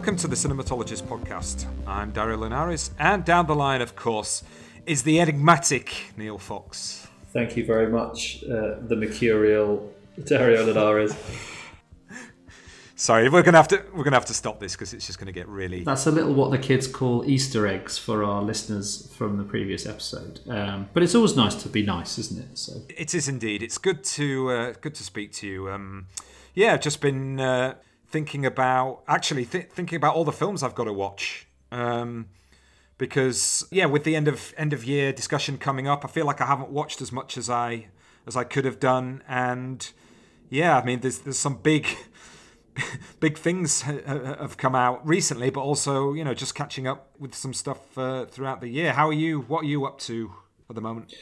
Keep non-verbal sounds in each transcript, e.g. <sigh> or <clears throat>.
Welcome to the Cinematologist podcast. I'm Dario Linares, and down the line, of course, is the enigmatic Neil Fox. Thank you very much, uh, the mercurial Dario Linares. Sorry, we're gonna have to we're gonna have to stop this because it's just gonna get really. That's a little what the kids call Easter eggs for our listeners from the previous episode. Um, but it's always nice to be nice, isn't it? So it is indeed. It's good to uh, good to speak to you. Um, yeah, I've just been uh, thinking about actually th- thinking about all the films I've got to watch. Um, because yeah, with the end of end of year discussion coming up, I feel like I haven't watched as much as I as I could have done, and yeah, I mean, there's there's some big <laughs> big things have come out recently, but also you know just catching up with some stuff uh, throughout the year. How are you? What are you up to at the moment?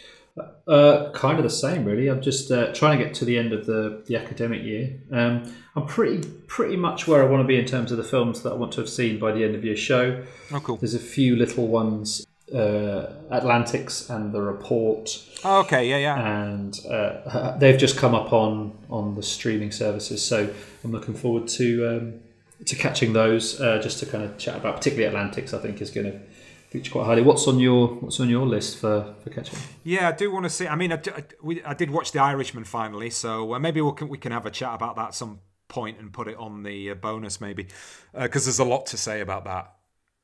Uh, kind of the same, really. I'm just uh, trying to get to the end of the, the academic year. Um, I'm pretty pretty much where I want to be in terms of the films that I want to have seen by the end of your show. Oh, cool. There's a few little ones, uh, Atlantics and The Report. Oh, okay, yeah, yeah. And uh, <laughs> they've just come up on on the streaming services, so I'm looking forward to um, to catching those. Uh, just to kind of chat about, particularly Atlantics. I think is going to feature quite highly. What's on your What's on your list for for catching? Yeah, I do want to see. I mean, I, I, we, I did watch The Irishman finally, so uh, maybe we can we can have a chat about that some point and put it on the uh, bonus maybe because uh, there's a lot to say about that.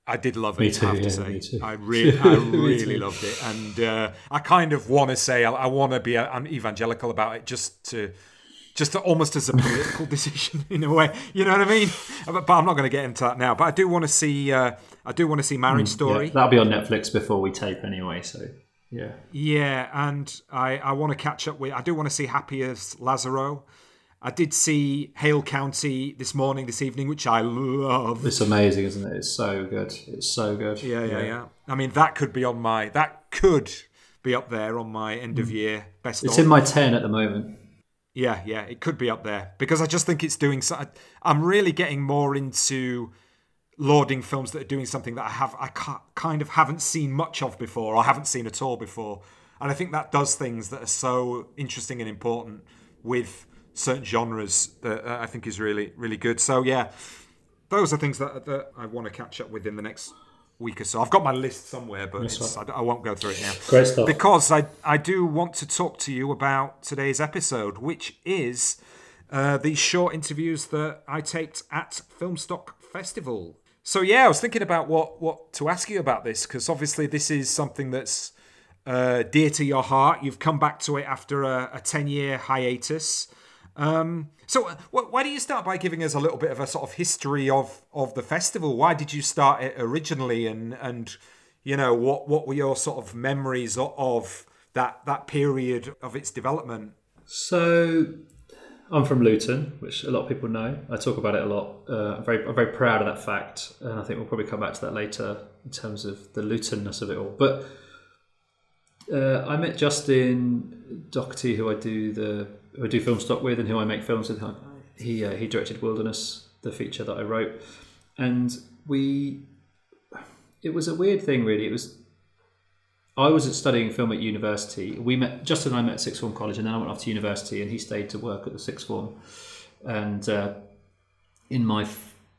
I did love it. Too, I have yeah, to say, I <laughs> really, I really loved it, and uh, I kind of want to say I, I want to be an evangelical about it, just to just to, almost as a political <laughs> decision in a way. You know what I mean? But, but I'm not going to get into that now. But I do want to see. Uh, I do want to see Marriage mm, Story. Yeah, that'll be on Netflix before we tape anyway. So yeah. Yeah, and I I want to catch up with. I do want to see Happy as Lazzaro. I did see Hale County this morning, this evening, which I love. It's amazing, isn't it? It's so good. It's so good. Yeah, yeah, yeah. yeah. I mean, that could be on my. That could be up there on my end of mm. year best. It's in my ten at the moment. Yeah, yeah, it could be up there because I just think it's doing. So, I'm really getting more into lauding films that are doing something that I have I kind of haven't seen much of before or haven't seen at all before, and I think that does things that are so interesting and important with certain genres that I think is really really good. So yeah, those are things that that I want to catch up with in the next week or so. I've got my list somewhere, but I, I, won't go through it now. Great stuff. Because I, I do want to talk to you about today's episode, which is uh, these short interviews that I taped at Filmstock Festival. So yeah, I was thinking about what what to ask you about this because obviously this is something that's uh, dear to your heart. You've come back to it after a, a ten year hiatus. Um, so, uh, why do you start by giving us a little bit of a sort of history of of the festival? Why did you start it originally, and and you know what what were your sort of memories of that that period of its development? So, I'm from Luton, which a lot of people know. I talk about it a lot. Uh, I'm very I'm very proud of that fact, and I think we'll probably come back to that later in terms of the Lutonness of it all. But uh, I met Justin Doherty, who I do the who I do film stock with and who I make films with. He uh, he directed Wilderness, the feature that I wrote, and we. It was a weird thing, really. It was. I was studying film at university. We met Justin and I met at sixth form college, and then I went off to university, and he stayed to work at the sixth form. And uh, in my,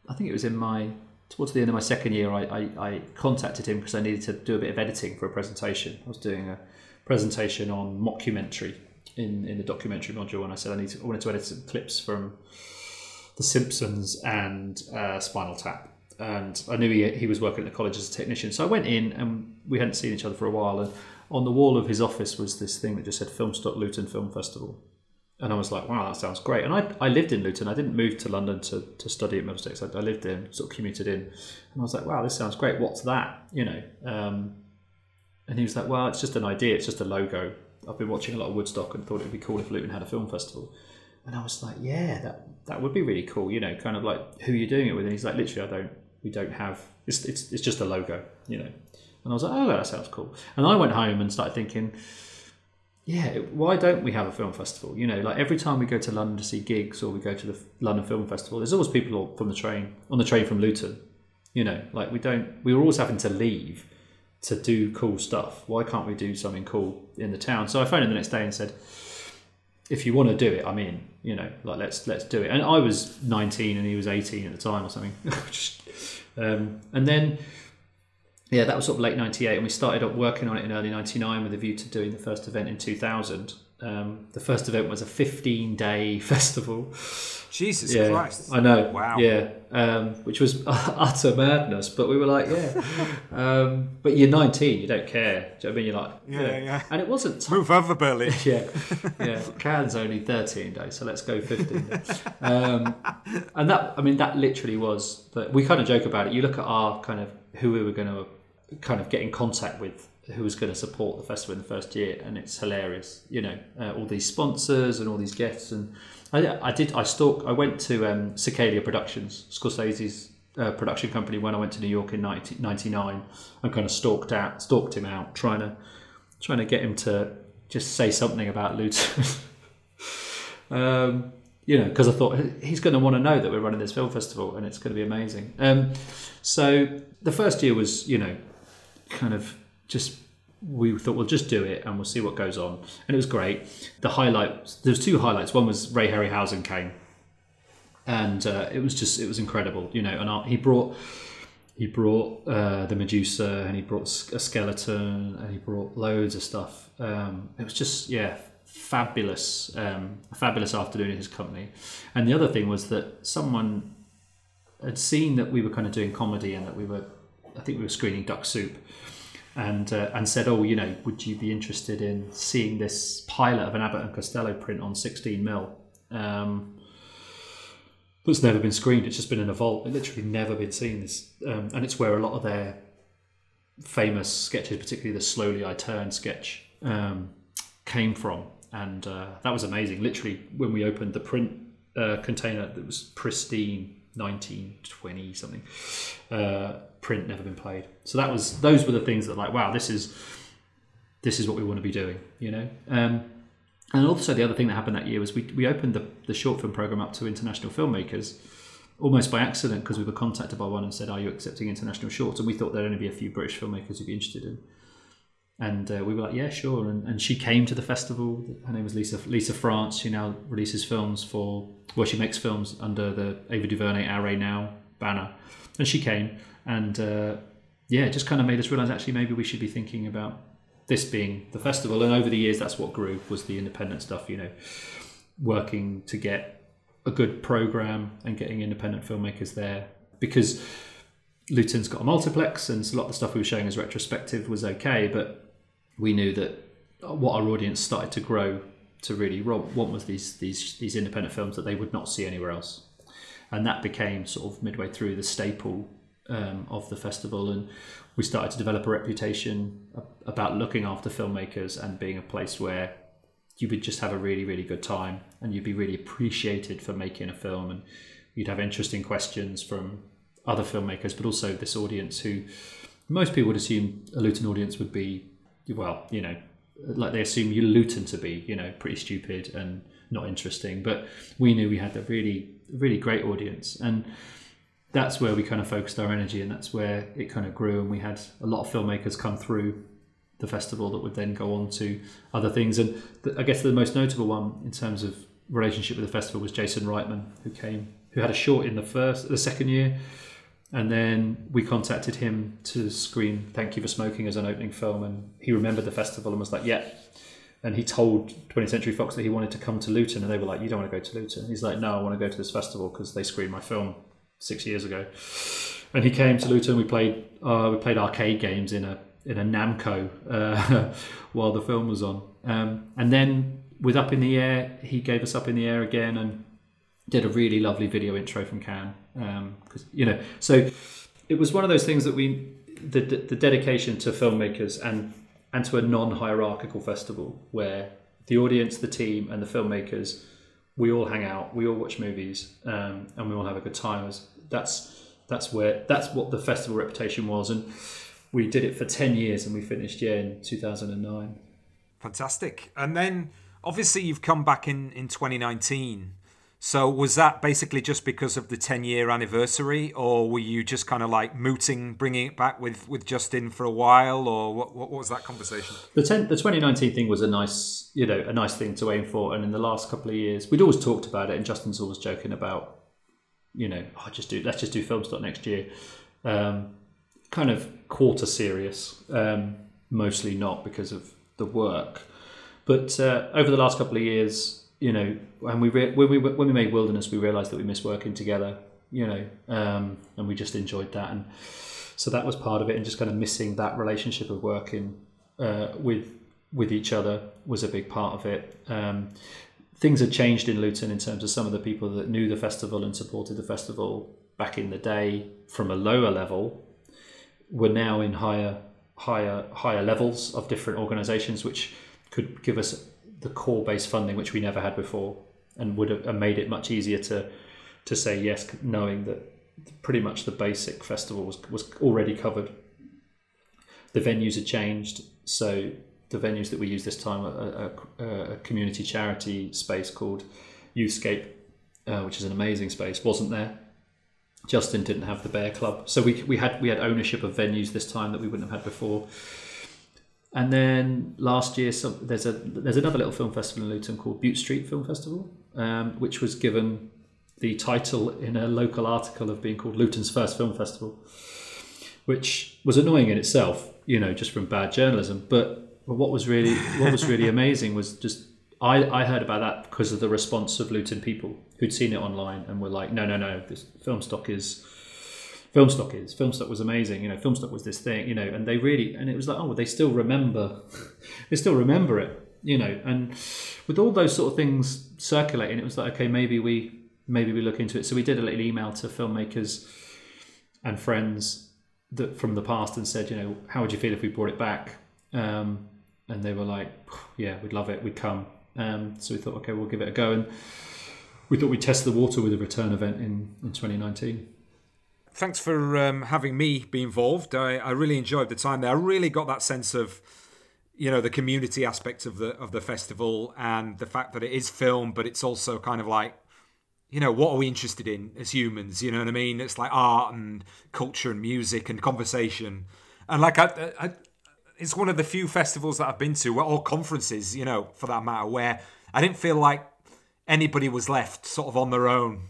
I think it was in my towards the end of my second year, I, I, I contacted him because I needed to do a bit of editing for a presentation. I was doing a presentation on mockumentary in, in the documentary module, and I said I need to, I wanted to edit some clips from The Simpsons and uh, Spinal Tap. And I knew he, he was working at the college as a technician, so I went in, and we hadn't seen each other for a while. And on the wall of his office was this thing that just said Filmstock Luton Film Festival. And I was like, wow, that sounds great. And I, I lived in Luton. I didn't move to London to, to study at Middlesex. I, I lived in, sort of commuted in. And I was like, wow, this sounds great. What's that? You know. Um, and he was like, well, it's just an idea. It's just a logo. I've been watching a lot of Woodstock and thought it'd be cool if Luton had a film festival. And I was like, yeah, that that would be really cool. You know, kind of like who are you doing it with? And he's like, literally, I don't. We don't have. It's it's, it's just a logo. You know. And I was like, oh, that sounds cool. And I went home and started thinking, yeah, why don't we have a film festival? You know, like every time we go to London to see gigs or we go to the London Film Festival, there's always people from the train on the train from Luton. You know, like we don't. We were always having to leave to do cool stuff. Why can't we do something cool in the town? So I phoned him the next day and said, if you want to do it, I'm in. You know, like let's let's do it. And I was 19 and he was 18 at the time or something. <laughs> um, and then yeah, that was sort of late '98, and we started up working on it in early '99 with a view to doing the first event in 2000. Um, the first event was a 15 day <laughs> festival. Jesus yeah, Christ. I know. Wow. Yeah, um, which was <laughs> utter madness, but we were like, yeah. <laughs> um, but you're 19, you don't care. Do you know what I mean? You're like, Yeah, yeah. And it wasn't. T- Move over, Berlin. yeah, yeah. Cannes only 13 days, so let's go 15. days. Um, and that, I mean, that literally was. That we kind of joke about it. You look at our kind of who we were going to kind of get in contact with who was going to support the festival in the first year, and it's hilarious. You know, uh, all these sponsors and all these guests, and I, I did. I stalked. I went to um, Productions, Scorsese's uh, production company, when I went to New York in 1999, and kind of stalked out, stalked him out, trying to trying to get him to just say something about Luton. <laughs> um, you know, because I thought he's going to want to know that we're running this film festival and it's going to be amazing. Um, so the first year was, you know, kind of just we thought we'll just do it and we'll see what goes on, and it was great. The highlight there's two highlights. One was Ray Harryhausen came, and uh, it was just it was incredible, you know. And I, he brought he brought uh, the Medusa and he brought a skeleton and he brought loads of stuff. Um, it was just yeah fabulous um, a fabulous afternoon in his company. And the other thing was that someone had seen that we were kind of doing comedy and that we were I think we were screening Duck Soup and uh, and said, "Oh, you know, would you be interested in seeing this pilot of an Abbott and Costello print on 16 mil?" Um, that's never been screened. It's just been in a vault. It literally never been seen. This, um, and it's where a lot of their famous sketches, particularly the "Slowly I Turn" sketch, um, came from. And uh, that was amazing. Literally, when we opened the print uh, container, that was pristine, 1920 something. Print never been played. So that was those were the things that like wow this is this is what we want to be doing, you know. Um, and also the other thing that happened that year was we, we opened the, the short film program up to international filmmakers almost by accident because we were contacted by one and said are you accepting international shorts? And we thought there'd only be a few British filmmakers who'd be interested in. And uh, we were like yeah sure. And, and she came to the festival. Her name was Lisa Lisa France. She now releases films for well she makes films under the Ava DuVernay Array Now banner. And she came and uh, yeah, it just kind of made us realize actually maybe we should be thinking about this being the festival. And over the years, that's what grew was the independent stuff. You know, working to get a good program and getting independent filmmakers there because Luton's got a multiplex, and a lot of the stuff we were showing as retrospective was okay, but we knew that what our audience started to grow to really want was these these these independent films that they would not see anywhere else, and that became sort of midway through the staple um, of the festival, and we started to develop a reputation about looking after filmmakers and being a place where you would just have a really really good time and you'd be really appreciated for making a film and you'd have interesting questions from other filmmakers but also this audience who most people would assume a Luton audience would be well you know like they assume you Luton to be you know pretty stupid and not interesting but we knew we had a really really great audience and that's where we kind of focused our energy and that's where it kind of grew. And we had a lot of filmmakers come through the festival that would then go on to other things. And the, i guess the most notable one in terms of relationship with the festival was jason reitman who came who had a short in the first the second year. And then we contacted him to screen thank you for smoking as an opening film. And he remembered the festival and was like yeah. And he told 20th Century Fox that he wanted to come to Luton, and they were like, "You don't want to go to Luton." He's like, "No, I want to go to this festival because they screened my film six years ago, and he came to Luton. We played uh, we played arcade games in a in a Namco uh, <laughs> while the film was on, um, and then with Up in the Air, he gave us Up in the Air again and did a really lovely video intro from Cannes. Because um, you know, so it was one of those things that we the, the, the dedication to filmmakers and and to a non-hierarchical festival where the audience, the team, and the filmmakers we all hang out, we all watch movies, um, and we all have a good time. That's that's where that's what the festival reputation was, and we did it for ten years, and we finished yeah in two thousand and nine. Fantastic, and then obviously you've come back in in twenty nineteen. So was that basically just because of the 10 year anniversary, or were you just kind of like mooting, bringing it back with, with Justin for a while, or what, what was that conversation? The 10, the 2019 thing was a nice, you know, a nice thing to aim for. And in the last couple of years, we'd always talked about it, and Justin's always joking about, you know, oh, just do let's just do Filmstock next year. Um, kind of quarter serious, um, mostly not because of the work. But uh, over the last couple of years, you know, and we re- when we when we made Wilderness, we realised that we missed working together, you know, um, and we just enjoyed that, and so that was part of it, and just kind of missing that relationship of working uh, with with each other was a big part of it. Um, things had changed in Luton in terms of some of the people that knew the festival and supported the festival back in the day from a lower level were now in higher higher higher levels of different organisations, which could give us the core based funding, which we never had before, and would have made it much easier to to say yes, knowing that pretty much the basic festival was was already covered. The venues had changed, so the venues that we use this time are a, a community charity space called Youthscape, uh, which is an amazing space, wasn't there. Justin didn't have the Bear Club, so we, we had we had ownership of venues this time that we wouldn't have had before. And then last year, some, there's a there's another little film festival in Luton called Bute Street Film Festival, um, which was given the title in a local article of being called Luton's first film festival, which was annoying in itself, you know, just from bad journalism. But, but what was really what was really <laughs> amazing was just I, I heard about that because of the response of Luton people who'd seen it online and were like, no, no, no, this film stock is film stock is. film stock was amazing. You know, film stock was this thing. You know, and they really and it was like, oh, well, they still remember. <laughs> they still remember it. You know, and with all those sort of things circulating, it was like, okay, maybe we maybe we look into it. So we did a little email to filmmakers and friends that from the past and said, you know, how would you feel if we brought it back? Um, and they were like, yeah, we'd love it. We'd come. Um, so we thought, okay, we'll give it a go. And we thought we'd test the water with a return event in, in 2019 thanks for um, having me be involved. I, I really enjoyed the time there. I really got that sense of you know the community aspect of the of the festival and the fact that it is film, but it's also kind of like you know what are we interested in as humans? You know what I mean? It's like art and culture and music and conversation. And like I, I it's one of the few festivals that I've been to, or conferences, you know, for that matter, where I didn't feel like anybody was left sort of on their own.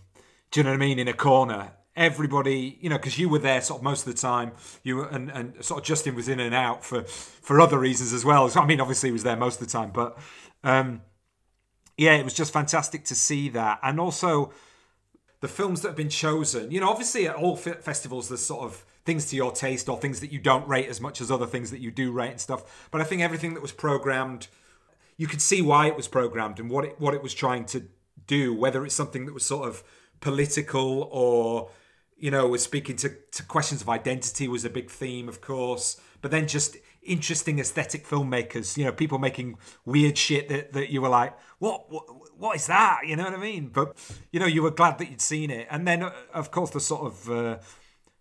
Do you know what I mean? In a corner, everybody, you know, because you were there sort of most of the time. You were, and, and sort of Justin was in and out for for other reasons as well. So, I mean, obviously he was there most of the time, but um, yeah, it was just fantastic to see that, and also the films that have been chosen. You know, obviously at all festivals, there's sort of things to your taste or things that you don't rate as much as other things that you do rate and stuff. But I think everything that was programmed, you could see why it was programmed and what it what it was trying to do. Whether it's something that was sort of political or you know, was speaking to, to questions of identity was a big theme, of course, but then just interesting aesthetic filmmakers, you know, people making weird shit that, that you were like, what, what, what is that? You know what I mean? But, you know, you were glad that you'd seen it. And then, uh, of course, the sort of, uh,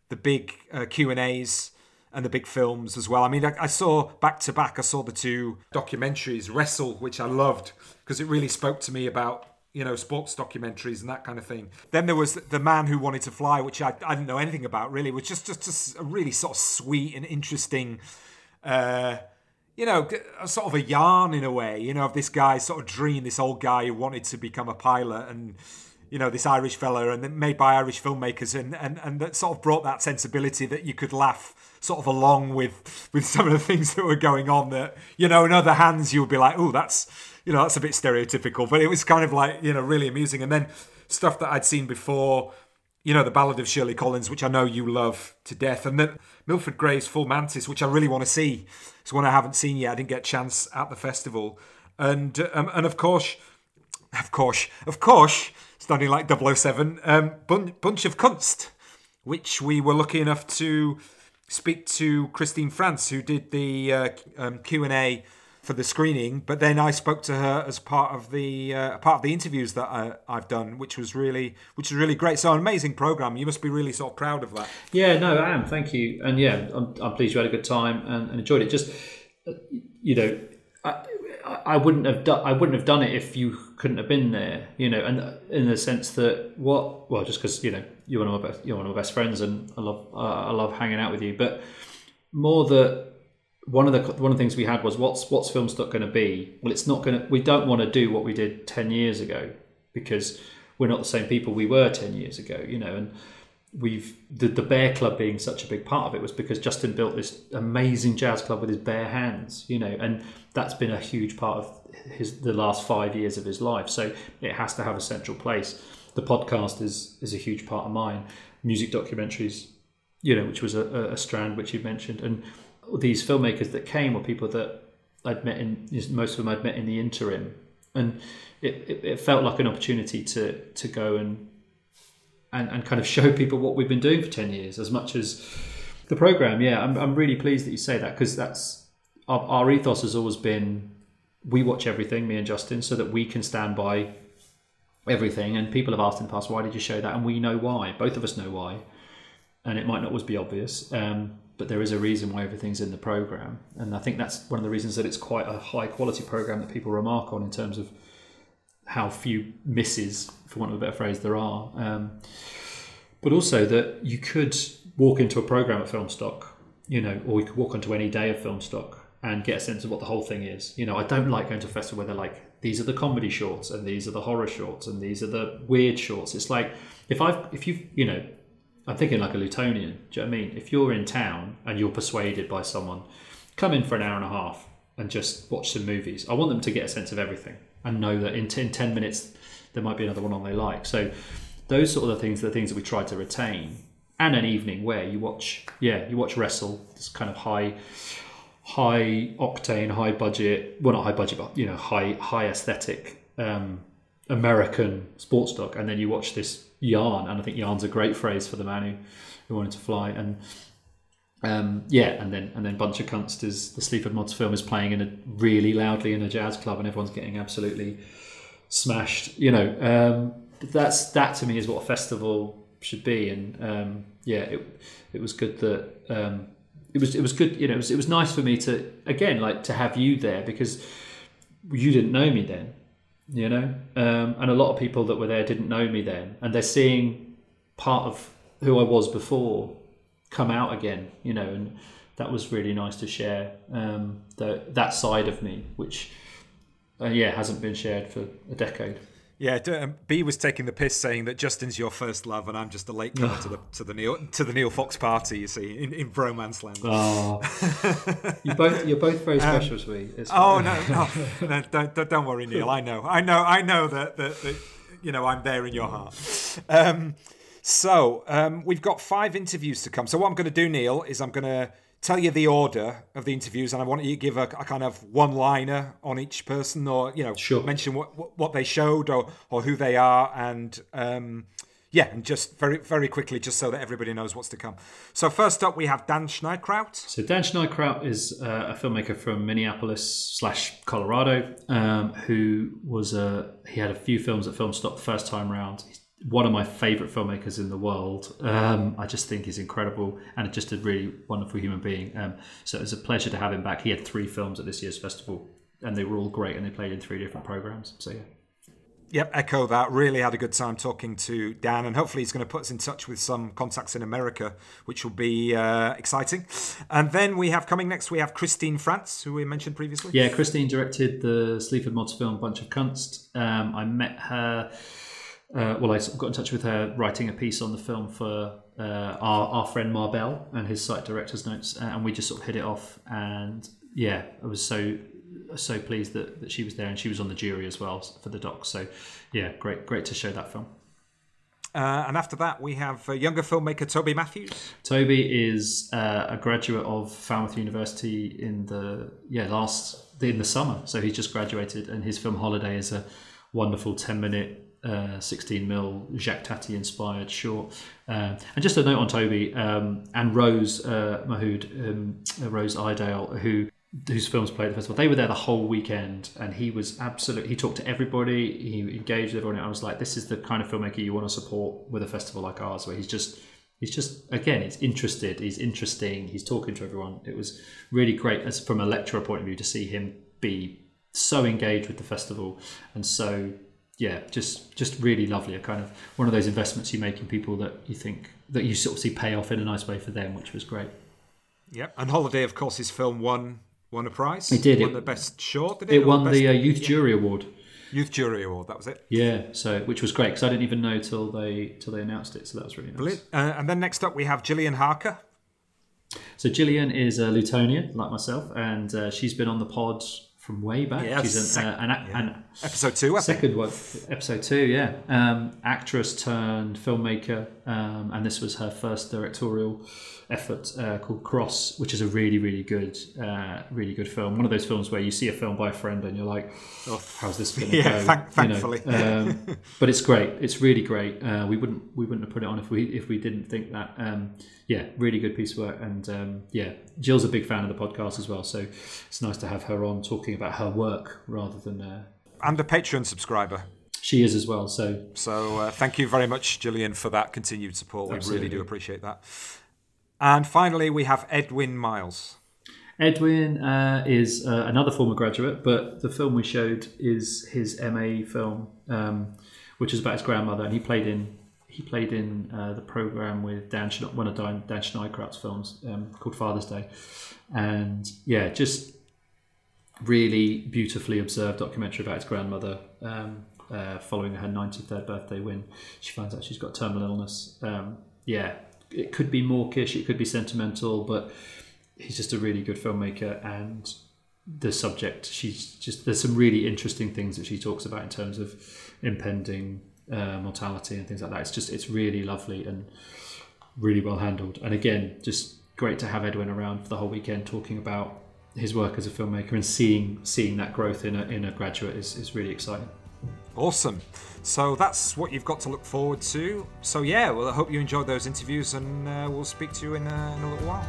the big uh, Q&As and the big films as well. I mean, I, I saw back to back, I saw the two documentaries, Wrestle, which I loved because it really spoke to me about you know, sports documentaries and that kind of thing. Then there was The Man Who Wanted to Fly, which I, I didn't know anything about really, which just just a really sort of sweet and interesting, uh, you know, a sort of a yarn in a way, you know, of this guy sort of dream, this old guy who wanted to become a pilot and, you know, this Irish fella and made by Irish filmmakers and, and, and that sort of brought that sensibility that you could laugh sort of along with with some of the things that were going on that, you know, in other hands you would be like, oh, that's you know, that's a bit stereotypical, but it was kind of like, you know, really amusing. And then stuff that I'd seen before, you know, the Ballad of Shirley Collins, which I know you love to death, and then Milford Graves' Full Mantis, which I really want to see. It's one I haven't seen yet. I didn't get a chance at the festival. And um, and of course, of course, of course, standing like 007, um, Bunch of Kunst, which we were lucky enough to speak to Christine Franz, who did the uh, um, Q&A for the screening, but then I spoke to her as part of the uh, part of the interviews that I, have done, which was really which was really great. So an amazing program. You must be really sort of proud of that. Yeah, no, I am. Thank you, and yeah, I'm, I'm pleased you had a good time and, and enjoyed it. Just uh, you know, I, I wouldn't have done I wouldn't have done it if you couldn't have been there, you know, and in the sense that what, well, just because you know you're one of my best, you're one of my best friends, and I love uh, I love hanging out with you, but more that one of the one of the things we had was what's what's Filmstock going to be? Well, it's not going to. We don't want to do what we did ten years ago because we're not the same people we were ten years ago, you know, and we've the, the bear club being such a big part of it was because justin built this amazing jazz club with his bare hands you know and that's been a huge part of his the last five years of his life. So it has to have a central place. The podcast is is a huge part of mine. Music documentaries you know which was a, a strand which you mentioned. And these filmmakers that came were people that i'd met in most of them i'd met in the interim. And it, it, it felt like an opportunity to to go and and, and kind of show people what we've been doing for 10 years as much as the program. Yeah i'm, I'm really pleased that you say that because that's our, our ethos has always been we watch everything me and justin so that we can stand by everything. And people have asked in the past why did you show that? And we know why. Both of us know why. And it might not always be obvious um, but there is a reason why everything's in the program. And i think that's one of the reasons that it's quite a high quality program that people remark on in terms of how few misses, for want of a better phrase, there are. Um, but also that you could walk into a program at Filmstock, you know, or you could walk onto any day of Filmstock and get a sense of what the whole thing is. You know, I don't like going to a festival where they're like, these are the comedy shorts and these are the horror shorts and these are the weird shorts. It's like if I've if you've you know, I'm thinking like a Lutonian. Do you know what I mean? If you're in town and you're persuaded by someone, come in for an hour and a half and just watch some movies. I want them to get a sense of everything and know that in 10, 10 minutes there might be another one on they like. So those sort of things are the things that we try to retain. And an evening where you watch, yeah, you watch wrestle. This kind of high, high octane, high budget. Well, not high budget, but you know, high, high aesthetic um, American sports doc. And then you watch this yarn, and I think yarn's a great phrase for the man who, who wanted to fly. And um, yeah, and then and then Bunch of Kunst is the Sleaford Mods film is playing in a really loudly in a jazz club, and everyone's getting absolutely smashed. You know, um, that's that to me is what a festival should be, and um, yeah, it it was good that um, it was it was good. You know, it was it was nice for me to again like to have you there because you didn't know me then, you know, um, and a lot of people that were there didn't know me then, and they're seeing part of who I was before come out again, you know, and that was really nice to share um, the, that side of me, which uh, yeah hasn't been shared for a decade. Yeah, um, B was taking the piss, saying that Justin's your first love, and I'm just a late comer <sighs> to the to the Neil to the Neil Fox party. You see, in, in bromance land. <laughs> Oh, you both you're both very um, special um, to me. oh <laughs> no, no, no don't, don't worry, Neil. I know, I know, I know that that, that you know I'm there in your heart. Um, so um, we've got five interviews to come. So what I'm going to do, Neil, is I'm going to tell you the order of the interviews, and I want you to give a, a kind of one-liner on each person, or you know, sure. mention what, what, they showed or or who they are, and um, yeah, and just very very quickly, just so that everybody knows what's to come. So first up, we have Dan Schneidkraut. So Dan Schneidkraut is uh, a filmmaker from Minneapolis slash Colorado, um, who was a he had a few films at Filmstock the first time round. He's one of my favorite filmmakers in the world. Um, I just think he's incredible and just a really wonderful human being. Um, so it was a pleasure to have him back. He had three films at this year's festival, and they were all great, and they played in three different programs. So yeah. Yep, echo that. Really had a good time talking to Dan, and hopefully he's going to put us in touch with some contacts in America, which will be uh, exciting. And then we have coming next, we have Christine Franz, who we mentioned previously. Yeah, Christine directed the Sleaford Mods film Bunch of Kunst. Um, I met her uh, well, I got in touch with her writing a piece on the film for uh, our, our friend Marbell and his site director's notes, uh, and we just sort of hit it off. And yeah, I was so so pleased that, that she was there, and she was on the jury as well for the doc. So yeah, great great to show that film. Uh, and after that, we have younger filmmaker Toby Matthews. Toby is uh, a graduate of Falmouth University in the yeah last in the summer. So he's just graduated, and his film Holiday is a wonderful ten minute uh, 16 mil Jacques Tati inspired short. Uh, and just a note on Toby um, and Rose uh, Mahood, um, Rose Idale, who whose films played at the festival. They were there the whole weekend, and he was absolutely. He talked to everybody. He engaged everyone. I was like, this is the kind of filmmaker you want to support with a festival like ours, where he's just. He's just again, he's interested. He's interesting. He's talking to everyone. It was really great, as from a lecturer point of view, to see him be so engaged with the festival and so yeah, just just really lovely. A kind of one of those investments you make in people that you think that you sort of see pay off in a nice way for them, which was great. Yep. And Holiday, of course, his film won won a prize. It did. Won It- the best short. Did it? It won best- the uh, Youth Jury Award. Youth Jury Award. That was it. Yeah, so which was great because I didn't even know till they till they announced it. So that was really nice. Brilliant. Uh, and then next up we have Gillian Harker. So Gillian is a Lutonian like myself, and uh, she's been on the pod from way back. Yeah, she's sec- an, uh, an, ac- an Episode two, I think. second one, episode two, yeah. Um, actress turned filmmaker, um, and this was her first directorial effort uh, called Cross, which is a really, really good, uh, really good film. One of those films where you see a film by a friend and you're like, "How's this going <laughs> to Yeah, go?" thank- You know, thankfully. um, <laughs> but it's great. It's really great. Uh, we wouldn't we wouldn't have put it on if we if we didn't think that. Um, yeah, really good piece of work. And um, yeah, Jill's a big fan of the podcast as well, so it's nice to have her on talking about her work rather than uh, And a Patreon subscriber. she is as well. So So uh, thank you very much, Gillian, for that continued support. We really do appreciate that. And finally, we have Edwin Miles. Edwin uh, is uh, another former graduate, but the film we showed is his MA film, um, which is about his grandmother, and he played in he played in uh, the program with Dan Schne- one of Dan, Dan Schneidkraut's films um, called Father's Day, and yeah, just really beautifully observed documentary about his grandmother. Um, uh, following her 93rd birthday when she finds out she's got terminal illness. Um, yeah, it could be mawkish, it could be sentimental, but he's just a really good filmmaker and the subject she's just there's some really interesting things that she talks about in terms of impending uh, mortality and things like that. It's just it's really lovely and really well handled. And again just great to have edwin around for the whole weekend talking about his work as a filmmaker and seeing seeing that growth in a, in a graduate is, is really exciting Awesome. So that's what you've got to look forward to. So yeah, well, I hope you enjoyed those interviews, and uh, we'll speak to you in, uh, in a little while.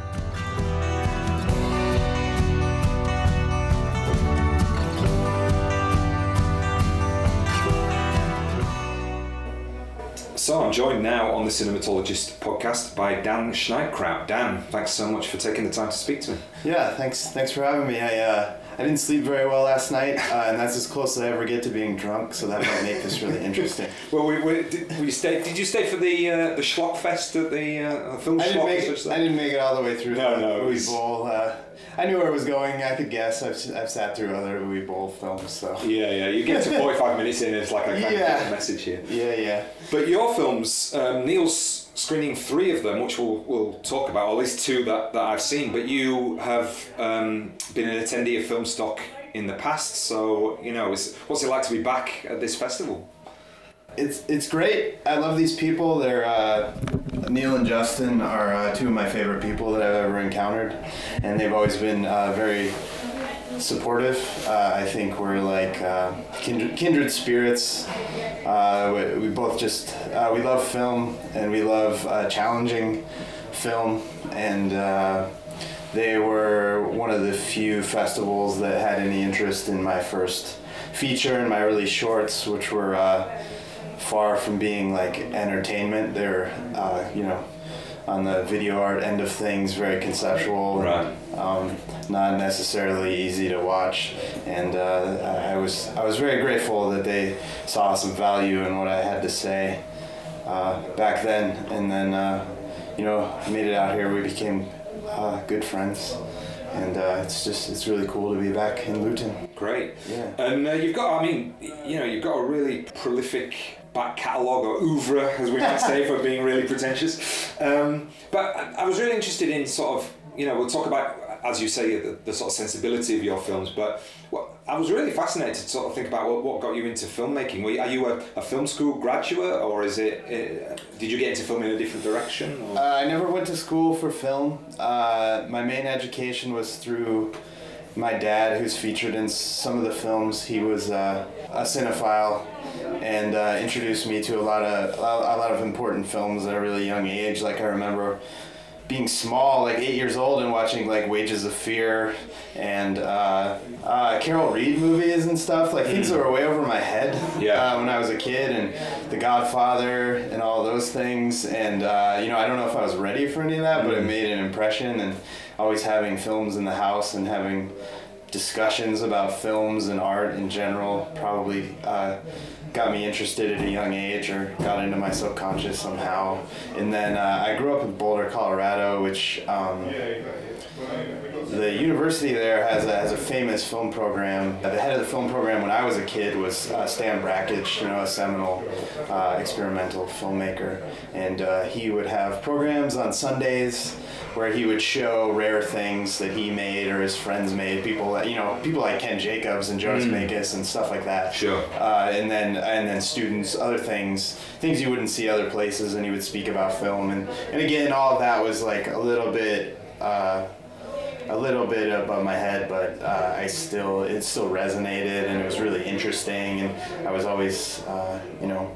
So I'm joined now on the Cinematologist podcast by Dan Schneidkraut. Dan, thanks so much for taking the time to speak to me. Yeah, thanks. Thanks for having me. I uh, I didn't sleep very well last night, uh, and that's as close as I ever get to being drunk. So that might make this really interesting. <laughs> Well, we, we, did, we stay, did you stay for the uh, the Schlockfest at the uh, film I didn't Schlock? make or it. I didn't make it all the way through No, no, Uwe was- Boll. Uh, I knew where it was going. I could guess. I've, I've sat through other Uwe Boll films, so Yeah, yeah. You get to <laughs> 45 minutes in, it's like I kind Yeah. of get the message here. yeah, yeah. But your films, um, Neil's screening three of them, which we'll, we'll talk about, at least two that, that I've seen. But you have um, been an attendee of Filmstock in the past, so you know, what's it like to be back at this festival? It's it's great. I love these people. They're uh, Neil and Justin are uh, two of my favorite people that I've ever encountered, and they've always been uh, very supportive. Uh, I think we're like uh, kindred, kindred spirits. Uh, we, we both just uh, we love film and we love uh, challenging film, and uh, they were one of the few festivals that had any interest in my first feature and my early shorts, which were. Far from being like entertainment. They're, you know, on the video art end of things, very conceptual, Right. um, not necessarily easy to watch. And uh, I was I was very grateful that they saw some value in what I had to say uh, back then. And then, uh, you know, made it out here. We became uh, good friends. And uh, it's just, it's really cool to be back in Luton. Great. Yeah. And uh, you've got, I mean, you know, you've got a really prolific back catalogue or oeuvre, as we might say, for being really pretentious. Um, but I, was really interested in sort of, you know, we'll talk about, as you say, the, the sort of sensibility of your films, but what, I was really fascinated to sort of think about what, what got you into filmmaking. Were you, are you a, a film school graduate, or is it, uh, did you get into film in a different direction? Uh, I never went to school for film. Uh, my main education was through my dad, who's featured in some of the films. He was uh, a cinephile and uh, introduced me to a lot of a lot of important films at a really young age. Like I remember being small, like eight years old, and watching like Wages of Fear and uh, uh, Carol Reed movies and stuff. Like things that were way over my head Yeah. uh, when I was a kid, and The Godfather and all those things. And uh, you know, I don't know if I was ready for any of that, but it made an impression. And always having films in the house and having discussions about films and art in general probably uh, got me interested at a young age or got into my subconscious somehow. And then uh, I grew up in Boulder, Colorado, which um, the university there has a, has a famous film program. The head of the film program when I was a kid was uh, Stan Brakhage, you know, a seminal uh, experimental filmmaker. And uh, he would have programs on Sundays where he would show rare things that he made or his friends made. People that you know, people like Ken Jacobs and Jonas mm. and stuff like that. Sure. Uh, and then and then students, other things, things you wouldn't see other places, and he would speak about film. And and again, all of that was like a little bit. Uh, a little bit above my head, but uh, I still it still resonated and it was really interesting, and I was always uh, you know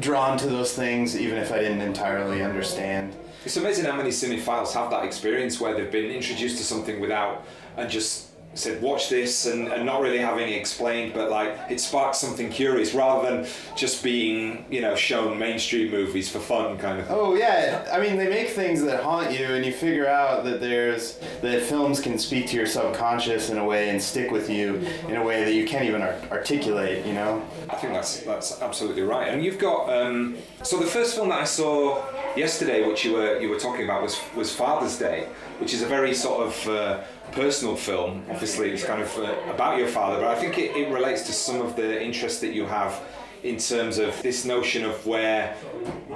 drawn to those things even if I didn't entirely understand. It's amazing how many cinephiles have that experience where they've been introduced to something without and just said watch this and, and not really having it explained but like it sparks something curious rather than just being you know shown mainstream movies for fun kind of thing. oh yeah. I mean they make things that haunt you and you figure out that there's that films can speak to your subconscious in a way and stick with you in a way that you can't even articulate you know? I think that's that's absolutely right. And you've got um, so the first film that i saw yesterday which you were you were talking about was was father's day which is a very sort of uh, personal film. Obviously, it's kind of uh, about your father, but I think it, it relates to some of the interest that you have in terms of this notion of where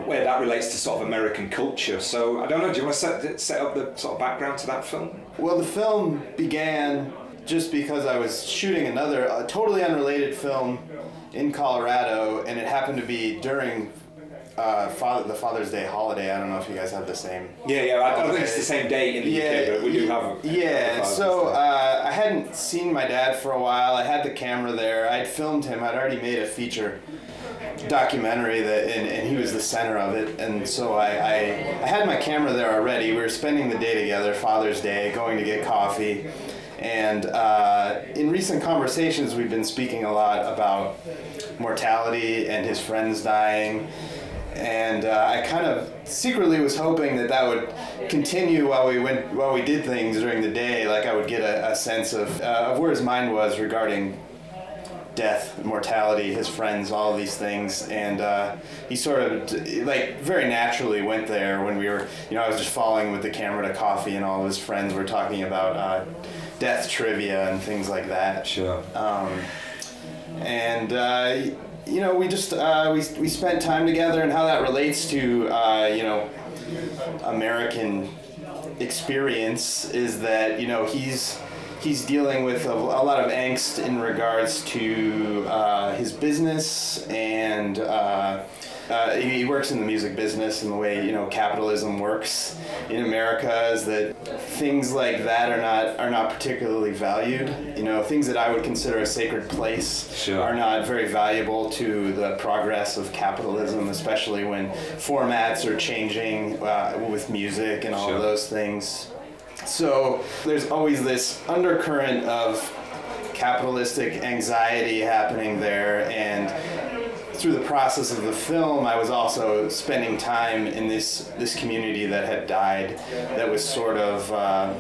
where that relates to sort of American culture. So I don't know. Do you want to set set up the sort of background to that film? Well, the film began just because I was shooting another totally unrelated film in Colorado, and it happened to be during uh, Father, the Father's Day holiday. I don't know if you guys have the same. Yeah, yeah. I don't think it's the same day in the yeah, UK, but we do have. Yeah. So uh, I hadn't seen my dad for a while. I had the camera there. I'd filmed him. I'd already made a feature documentary that, and, and he was the center of it. And so I, I, I had my camera there already. We were spending the day together, Father's Day, going to get coffee. And uh, in recent conversations, we've been speaking a lot about mortality and his friends dying and uh, I kind of secretly was hoping that that would continue while we went while we did things during the day. Like I would get a, a sense of uh, of where his mind was regarding death, mortality, his friends, all these things, and uh, he sort of like very naturally went there when we were, you know, I was just following with the camera to coffee, and all of his friends were talking about uh, death trivia and things like that. Sure. Um, and uh, you know, we just uh, we we spent time together, and how that relates to uh, you know American experience is that you know he's he's dealing with a, a lot of angst in regards to uh, his business and uh, uh, he, works in the music business and the way you know capitalism works in America is that things like that are not are not particularly valued. You know, things that I would consider a sacred place sure. are not very valuable to the progress of capitalism, especially when formats are changing uh, with music and all sure. of those things. So there's always this undercurrent of capitalistic anxiety happening there and through the process of the film, I was also spending time in this this community that had died, that was sort of uh,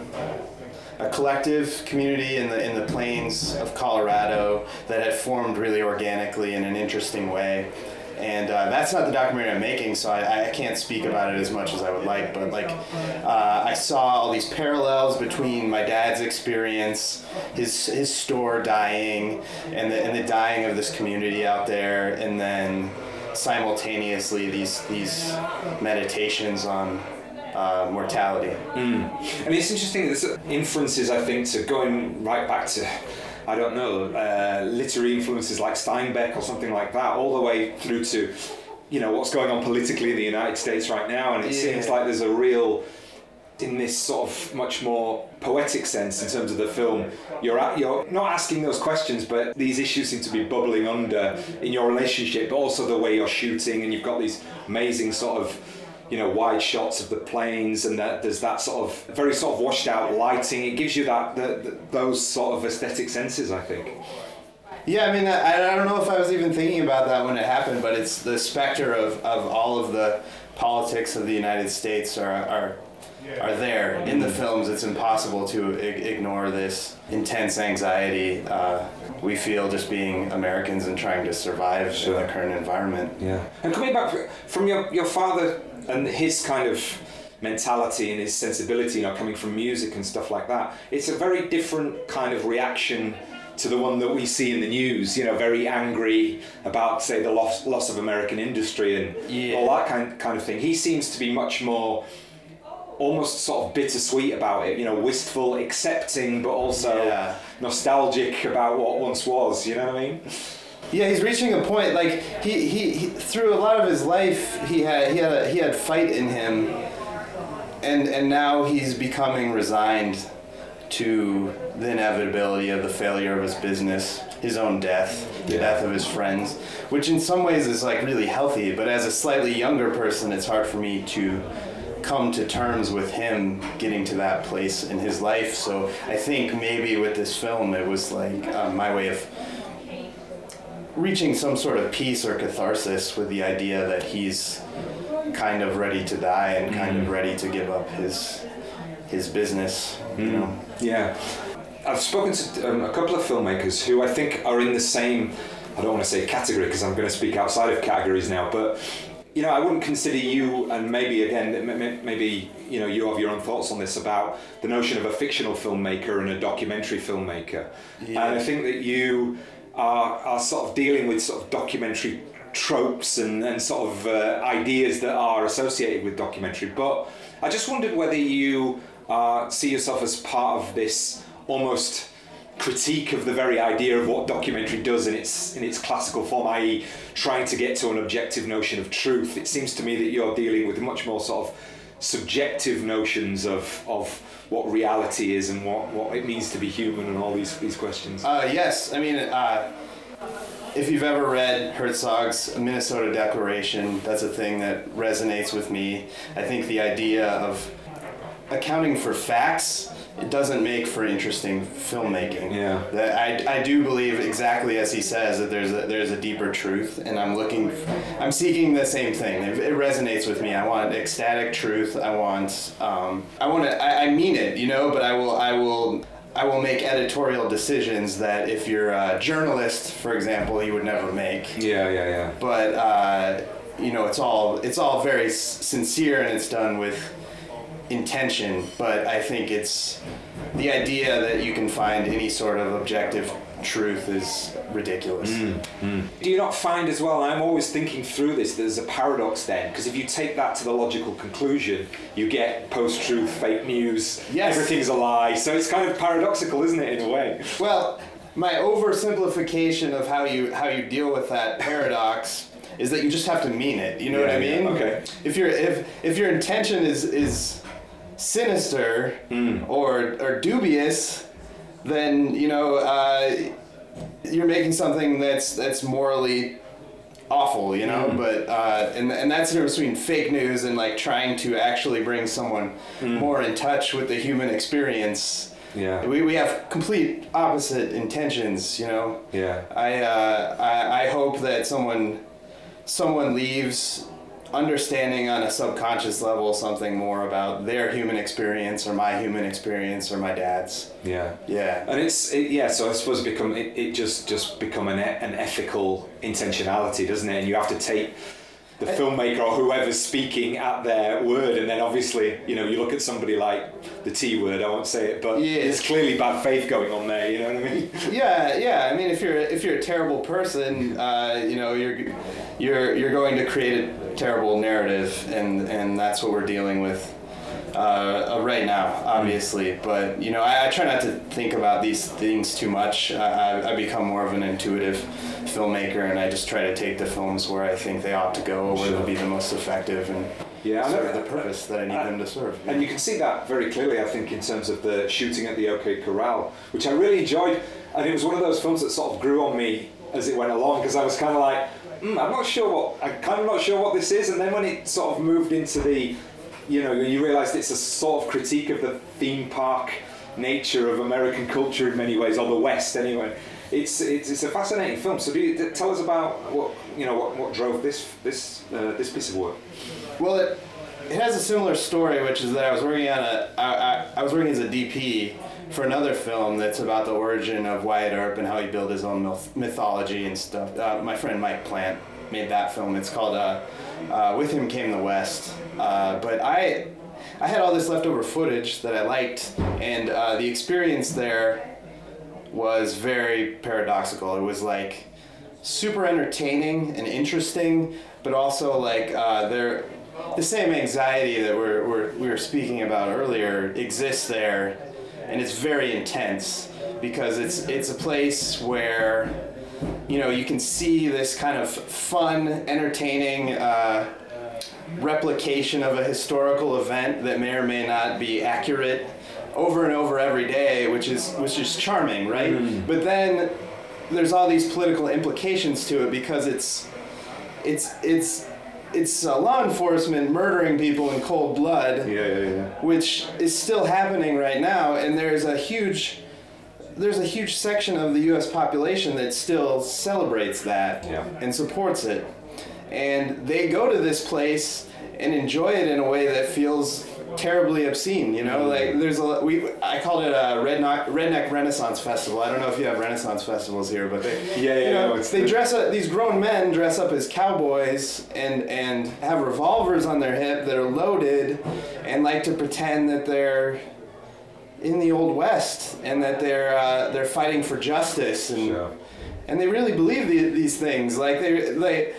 a collective community in the in the plains of Colorado that had formed really organically in an interesting way and uh, that's not the documentary I'm making, so I, I can't speak about it as much as I would like. But like, uh, I saw all these parallels between my dad's experience, his his store dying, and the and the dying of this community out there, and then simultaneously these these meditations on uh, mortality. Mm. And it's interesting. There's inferences, I think, to going right back to I don't know, uh, literary influences like Steinbeck or something like that, all the way through to, you know, what's going on politically in the United States right now. And it yeah. seems like there's a real, in this sort of much more poetic sense in terms of the film, you're at, you're not asking those questions, but these issues seem to be bubbling under in your relationship, but also the way you're shooting, and you've got these amazing sort of you know wide shots of the plains and that there's that sort of very sort of washed out lighting it gives you that the, the, those sort of aesthetic senses i think yeah i mean I, I don't know if i was even thinking about that when it happened but it's the specter of, of all of the politics of the united states are, are are there in the films. It's impossible to I- ignore this intense anxiety uh, we feel just being Americans and trying to survive in the current environment. Yeah. And coming back from your, your father and his kind of mentality and his sensibility, you know, coming from music and stuff like that, it's a very different kind of reaction to the one that we see in the news, you know, very angry about, say, the loss, loss of American industry and Yeah. all that kind, kind of thing. He seems to be much more almost sort of bittersweet about it, you know, wistful, accepting, but also Yeah. nostalgic about what once was, you know what I mean? Yeah, he's reaching a point like he, he, he through a lot of his life he had he had a, he had fight in him, and and now he's becoming resigned to the inevitability of the failure of his business, his own death, the Yeah. death of his friends, which in some ways is like really healthy. But as a slightly younger person, it's hard for me to come to terms with him getting to that place in his life. So I think maybe with this film, it was like uh, my way of reaching some sort of peace or catharsis with the idea that he's kind of ready to die and kind of ready to give up his his business. You know. Yeah. I've spoken to um, a couple of filmmakers who I think are in the same, I don't want to say category because I'm going to speak outside of categories now, but you know, I wouldn't consider you, and maybe again, maybe you know, you have your own thoughts on this about the notion of a fictional filmmaker and a documentary filmmaker. Yeah. And I think that you are, are sort of dealing with sort of documentary tropes and, and sort of uh, ideas that are associated with documentary. But I just wondered whether you uh, see yourself as part of this almost critique of the very idea of what documentary does in its in its classical form, i.e., trying to get to an objective notion of truth. It seems to me that you're dealing with much more sort of subjective notions of of what reality is and what, what it means to be human and all these these questions. Uh, yes, I mean, uh, if you've ever read Herzog's Minnesota Declaration, that's a thing that resonates with me. I think the idea of accounting for facts it doesn't make for interesting filmmaking. Yeah. That I, I do believe exactly as he says that there's a, there's a deeper truth, and I'm looking, I'm seeking the same thing. It, it resonates with me. I want ecstatic truth. I want, um, I want to, I, I mean it, you know. But I will, I will, I will make editorial decisions that if you're a journalist, for example, you would never make yeah, yeah, yeah. but uh, you know it's all it's all very s- sincere and it's done with intention but i think it's the idea that you can find any sort of objective truth is ridiculous mm, mm. Do you not find as well, I'm always thinking through this, there's a paradox then, because if you take that to the logical conclusion, you get post truth, fake news, Yes. everything's a lie. So it's kind of paradoxical, isn't it, in a way? well my oversimplification of how you how you deal with that paradox is that you just have to mean it you know what i Yeah, yeah, mean okay. if your if if your intention is is sinister Hmm. or or dubious then you know uh, you're making something that's that's morally awful you know but uh, and, and that's the difference between fake news and like trying to actually bring someone more in touch with the human experience Yeah. we, we have complete opposite intentions you know Yeah. I, uh, I I hope that someone someone leaves understanding on a subconscious level something more about their human experience or my human experience or my dad's. Yeah. Yeah. And it's it, yeah, so I suppose it become it, it just just become an, an ethical intentionality, doesn't it? And you have to take the filmmaker or whoever's speaking at their word, and then obviously you know you look at somebody like the T word. I won't say it, but Yeah. there's clearly bad faith going on there. You know what I mean? <laughs> Yeah, yeah. I mean, if you're if you're a terrible person, uh, you know, you're you're you're going to create a terrible narrative, and and that's what we're dealing with uh, uh, right now, obviously. But you know, I, I try not to think about these things too much. I, I, I become more of an intuitive filmmaker, and I just try to take the films where I think they ought to go, where they'll be the most effective, and Yeah, I serve the purpose that I need them to serve. And you can see that very clearly, I think, in terms of the shooting at the OK Corral, which I really enjoyed. And it was one of those films that sort of grew on me as it went along because I was kind of like, mm, I'm not sure what, I'm kind of not sure what this is. And then when it sort of moved into the, you know, you realised it's a sort of critique of the theme park nature of American culture in many ways, or the West anyway. It's, it's, it's a fascinating film. So do you, tell us about what you know what, what drove this this uh, this piece of work. Well, it, it has a similar story, which is that I was working on a I, I, I was working as a DP for another film that's about the origin of Wyatt Earp and how he built his own myth- mythology and stuff. Uh, my friend Mike Plant made that film. It's called uh, uh, With Him Came the West. Uh, but I I had all this leftover footage that I liked, and uh, the experience there was very paradoxical. It was like super entertaining and interesting, but also like uh, there, the same anxiety that we're, we're, we were speaking about earlier exists there, and it's very intense because it's it's a place where you know you can see this kind of fun, entertaining. Uh, replication of a historical event that may or may not be accurate over and over every day, which is which is charming, right? Mm. But then there's all these political implications to it because it's it's it's it's uh, law enforcement murdering people in cold blood, Yeah, yeah, yeah. which is still happening right now, and there's a huge there's a huge section of the U.S. population that still celebrates that Yeah. and supports it, and they go to this place and enjoy it in a way that feels terribly obscene. You know, like mm-hmm. there's a we I called it a redneck redneck Renaissance festival. I don't know if you have Renaissance festivals here, but they Yeah, yeah, you know, no, they the- dress up. These grown men dress up as cowboys and and have revolvers on their hip that are loaded, and like to pretend that they're in the old west and that they're uh, they're fighting for justice and Sure. and they really believe the, these things like they they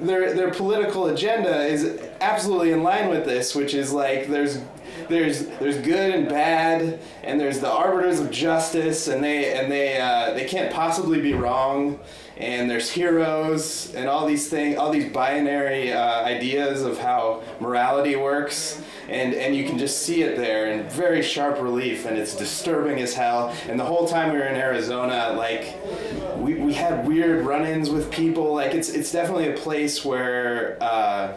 their their political agenda is absolutely in line with this which is like there's there's there's good and bad and there's the arbiters of justice and they and they uh, they can't possibly be wrong and there's heroes and all these things all these binary uh, ideas of how morality works. And and you can just see it there in very sharp relief and it's disturbing as hell. And the whole time we were in Arizona like we, we had weird run-ins with people. Like it's it's definitely a place where uh,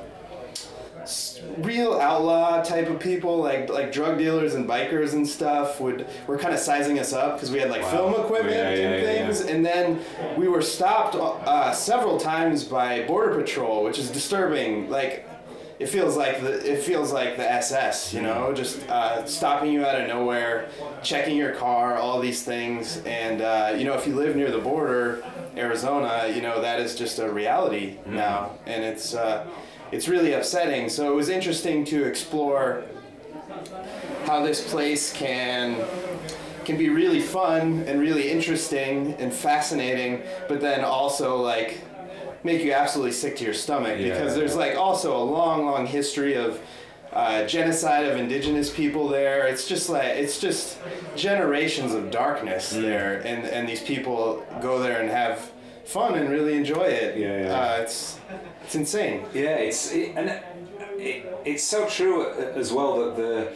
real outlaw type of people like like drug dealers and bikers and stuff would were kind of sizing us up because we had like Wow. film equipment Yeah, yeah, and yeah, things. And then we were stopped uh, several times by border patrol which is disturbing. Like it feels like the it feels like the SS, you know, just uh, stopping you out of nowhere, checking your car, all these things, and uh, you know, if you live near the border, Arizona, you know that is just a reality now, and it's uh, it's really upsetting. So it was interesting to explore how this place can can be really fun and really interesting and fascinating, but then also like make you absolutely sick to your stomach Yeah. because there's like also a long, long history of uh, genocide of indigenous people there. It's just like it's just generations of darkness Mm. there, and and these people go there and have fun and really enjoy it. Yeah, yeah. Uh, it's it's insane. Yeah, it's it, and it, it, it's so true as well that the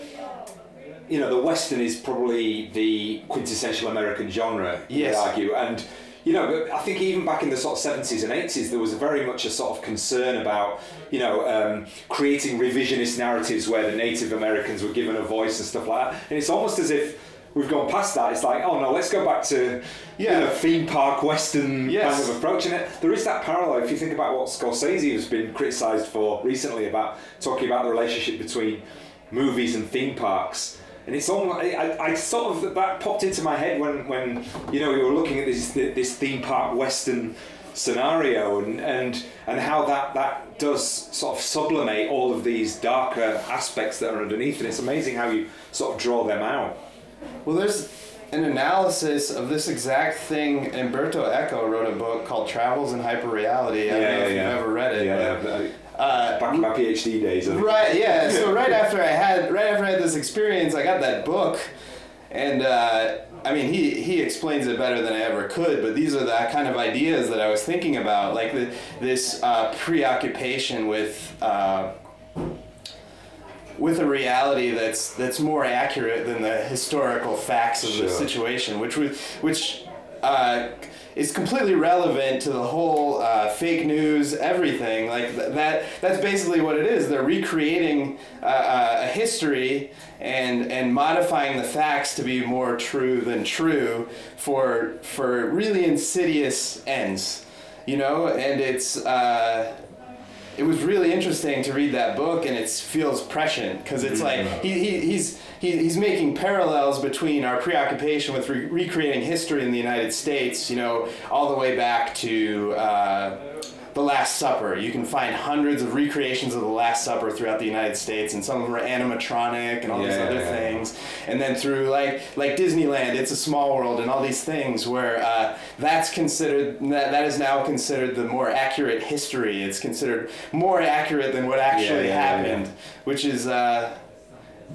you know the western is probably the quintessential American genre. Yes. would argue, and you know I think even back in the sort of seventies and eighties, there was very much a sort of concern about you know um, creating revisionist narratives where the Native Americans were given a voice and stuff like that. And it's almost as if we've gone past that. It's like, oh no, let's go back to Yeah. you know, theme park western Yes. kind of approach. And it, there is that parallel. If you think about what Scorsese has been criticised for recently about talking about the relationship between movies and theme parks. And it's almost, I, I, I sort of, that popped into my head when, when you know, we were looking at this, this theme park western scenario and, and, and how that, that does sort of sublimate all of these darker aspects that are underneath. And it's amazing how you sort of draw them out. Well, there's an analysis of this exact thing. Umberto Eco wrote a book called Travels in Hyperreality. I don't know if you've ever read it. Yeah, but, yeah. uh, Back in my PhD days. Right. Yeah. <laughs> So right after I had right after I had this experience, I got that book, and uh, I mean he he explains it better than I ever could. But these are the kind of ideas that I was thinking about, like the, this uh, preoccupation with. With a reality that's that's more accurate than the historical facts of Sure. the situation, which which uh, is completely relevant to the whole uh, fake news, everything like th- that. That's basically what it is. They're recreating uh, uh, a history and and modifying the facts to be more true than true for for really insidious ends, you know. And it's. Uh, it was really interesting to read that book, and it feels prescient because it's like he, he, he's he, he's making parallels between our preoccupation with re- recreating history in the United States, you know, all the way back to. Uh, the Last Supper. You can find hundreds of recreations of The Last Supper throughout the United States, and some of them are animatronic and all these other yeah. things. And then through like like Disneyland, It's a Small World, and all these things where uh, that's considered that, that is now considered the more accurate history. It's considered more accurate than what actually yeah, yeah, happened, which is. Uh,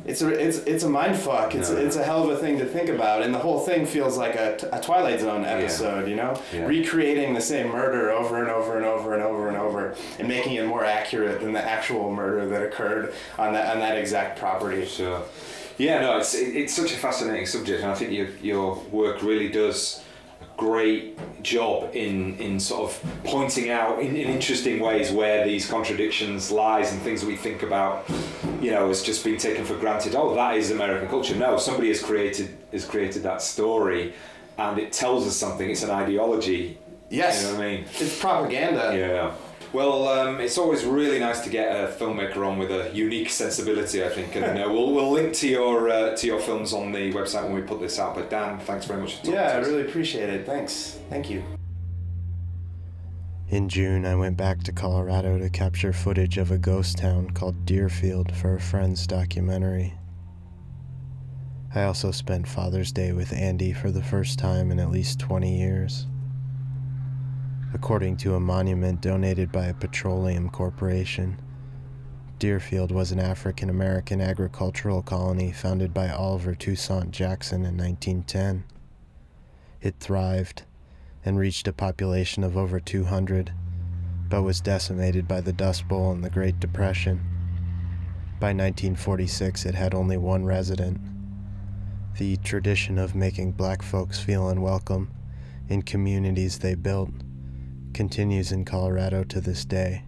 it's a it's it's a mind fuck. It's No. it's a hell of a thing to think about, and the whole thing feels like a, a Twilight Zone episode. You know, Yeah. recreating the same murder over and over and over and over and over, and making it more accurate than the actual murder that occurred on that on that exact property. Sure. Yeah, no, it's it- it's such a fascinating subject, and I think your your work really does great job in in sort of pointing out in, in interesting ways where these contradictions lies and things that we think about, you know, as just being taken for granted. Oh, that is American culture. No, somebody has created has created that story, and it tells us something. It's an ideology. Yes, You know what I mean? it's propaganda. Yeah. Well, um, it's always really nice to get a filmmaker on with a unique sensibility. I think, and uh, we'll we'll link to your uh, to your films on the website when we put this out. But Dan, thanks very much for talking Yeah, I to us. really appreciate it. Thanks. Thank you. In June, I went back to Colorado to capture footage of a ghost town called Dearfield for a friend's documentary. I also spent Father's Day with Andy for the first time in at least 20 years. According to a monument donated by a petroleum corporation, Dearfield was an African American agricultural colony founded by Oliver Toussaint Jackson in 1910. It thrived and reached a population of over 200, but was decimated by the Dust Bowl and the Great Depression. By 1946, it had only one resident. The tradition of making black folks feel unwelcome in communities they built continues in Colorado to this day.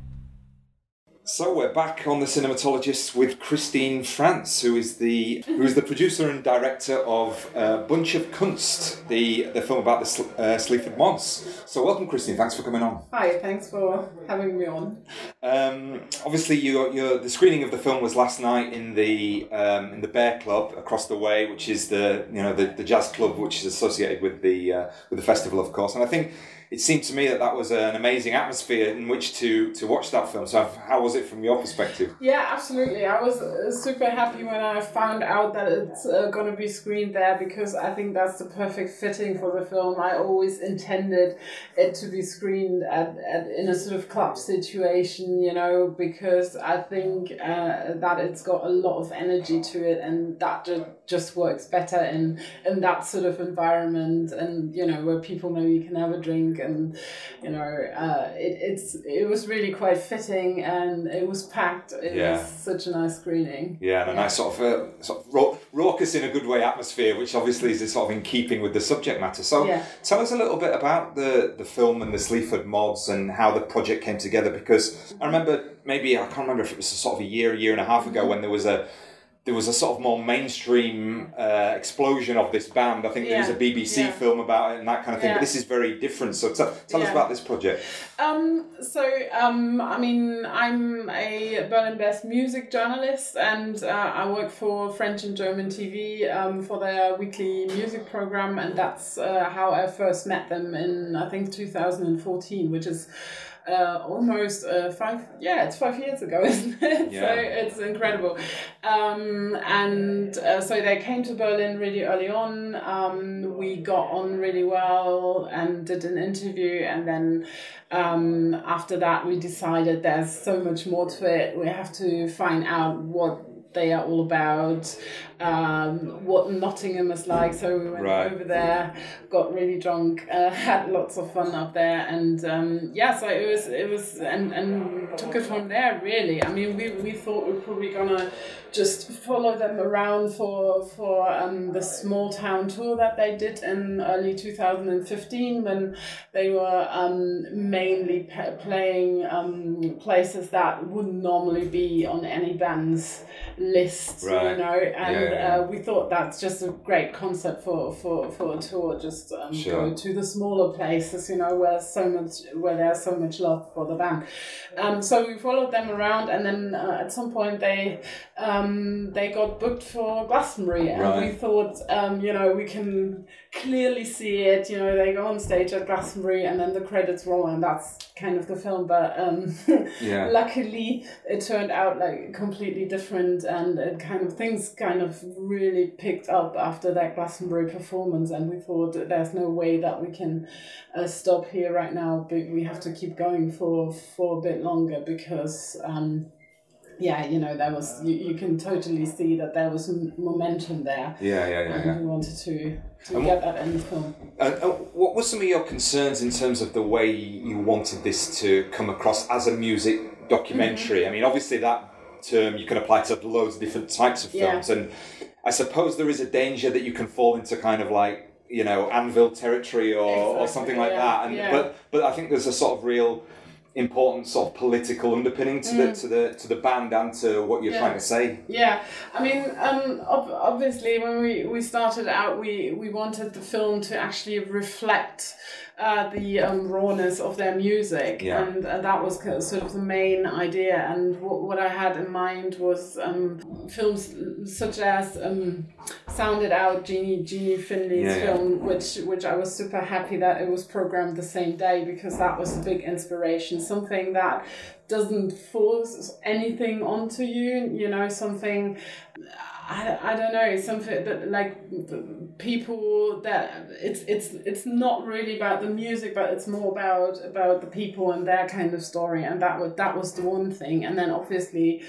So we're back on the cinematologist with Christine Franz, who is the who is the producer and director of uh, Bunch of Kunst, the the film about the Sl- uh, Sleaford Mods. So welcome, Christine. Thanks for coming on. Hi, thanks for having me on. Um, obviously, your, your the screening of the film was last night in the um, in the Bear Club across the way, which is the you know the, the jazz club which is associated with the uh, with the festival, of course. And I think it seemed to me that that was an amazing atmosphere in which to to watch that film. So, how was it from your perspective? Yeah, absolutely. I was uh, super happy when I found out that it's uh, going to be screened there because I think that's the perfect fitting for the film. I always intended it to be screened at, at in a sort of club situation, you know, because I think uh, that it's got a lot of energy to it and that ju- just works better in in that sort of environment and you know where people know you can have a drink and you know uh, it, it's it was really quite fitting and it was packed it Yeah. was such a nice screening Yeah, and a nice sort of uh, sort of rau- raucous in a good way atmosphere, which obviously is sort of in keeping with the subject matter. So, Yeah. tell us a little bit about the the film and the Sleaford mods and how the project came together. Because I remember maybe I can't remember if it was sort of a year, a year and a half ago when there was a there was a sort of more mainstream uh, explosion of this band. I think there was a BBC yeah. film about it and that kind of thing. Yeah. But this is very different. So, tell tell us about this project. Um, so, um, I mean, I'm a Berlin-based music journalist, and uh, I work for French and German TV um, for their weekly music program, and that's uh, how I first met them in I think 2014, which is. Uh, almost uh, five yeah it's five years ago <laughs> isn't it? Yeah. so it's incredible. Um, and uh, so they came to Berlin really early on. Um, we got on really well and did an interview. And then um, after that we decided there's so much more to it. We have to find out what they are all about um, what Nottingham was like so we went Right. over there got really drunk uh, <laughs> had lots of fun up there and um, yeah so it was it was and, and took it from there really I mean we, we thought we are probably gonna just follow them around for for um, the small town tour that they did in early 2015 when they were um, mainly p- playing um, places that wouldn't normally be on any band's list, Right. you know, and. Uh, we thought that's just a great concept for for for a tour. Just um, Sure. go to the smaller places, you know, where so much where there's so much love for the band. Um, so we followed them around, and then uh, at some point they um, they got booked for Glastonbury, and we thought, um, you know, we can clearly see it. You know, they go on stage at Glastonbury, and then the credits roll, and that's kind of the film. But um, <laughs> Yeah. luckily, it turned out like completely different, and it kind of things kind of really picked up after that Glastonbury performance, and we thought there's no way that we can uh, stop here right now. But we have to keep going for for a bit longer because. Um, yeah, you know, there was you, you can totally see that there was momentum there, Yeah, yeah, yeah, and yeah. we wanted to to And get that in the film. And, uh, what were some of your concerns in terms of the way you wanted this to come across as a music documentary? I mean, obviously that term you can apply to loads of different types of Yeah. films, and I suppose there is a danger that you can fall into kind of like you know anvil territory or, or something like yeah, that. And yeah. but but I think there's a sort of real important sort of political underpinning to the to the to the band and to what you're Mm. Yeah. trying to say. Yeah, I mean, um, ob- obviously, when we, we started out, we, we wanted the film to actually reflect uh, the um, rawness of their music, Yeah. and uh, that was sort of the main idea. And what, what I had in mind was um, films such as um, "Sound It Out," Jeanie Jeanie Finlay's Yeah, yeah. film, which which I was super happy that it was programmed the same day because that was a big inspiration. Something that doesn't force anything onto you, you know, something. I, I don't know something that like people that it's it's it's not really about the music but it's more about about the people and their kind of story and that was that was the one thing. And then obviously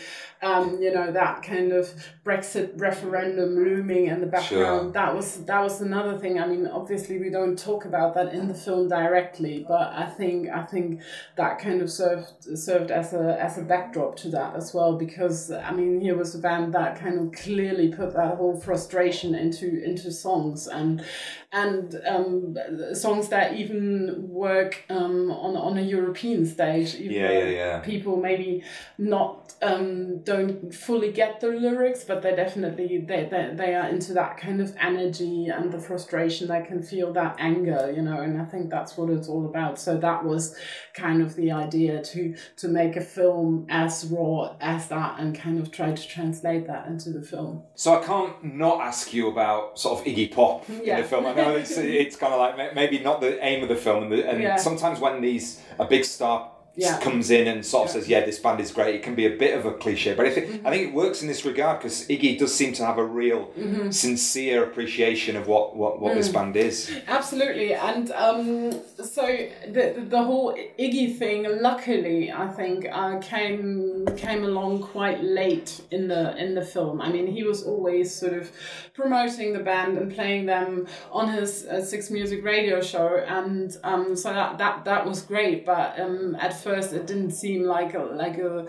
um you know that kind of Brexit referendum looming in the background Sure. that was that was another thing I mean obviously we don't talk about that in the film directly but I think I think that kind of served served as a as a backdrop to that as well because I mean here was a band that kind of clearly put that whole frustration into into songs and and um, songs that even work um, on on a European stage even Yeah, yeah, yeah. people maybe not um, don't fully get the lyrics but they definitely they, they, they are into that kind of energy and the frustration they can feel that anger you know and I think that's what it's all about so that was kind of the idea to to make a film as raw as that and kind of try to translate that into the film So I can't not ask you about sort of Iggy Pop in the film. I know it's, <laughs> it's kind of like maybe not the aim of the film, and, the, and Yeah. sometimes when these a big star Yeah. comes in and sort of Yeah. says, "Yeah, this band is great," it can be a bit of a cliche. But I think Mm-hmm. I think it works in this regard because Iggy does seem to have a real Mm-hmm. sincere appreciation of what what, what Mm. this band is. Absolutely, and um, so the the whole Iggy thing, luckily, I think, uh, came came along quite late in the in the film. I mean, he was always sort of promoting the band and playing them on his uh, Six Music radio show, and um, so that, that that was great. But um, at first, it didn't seem like a like a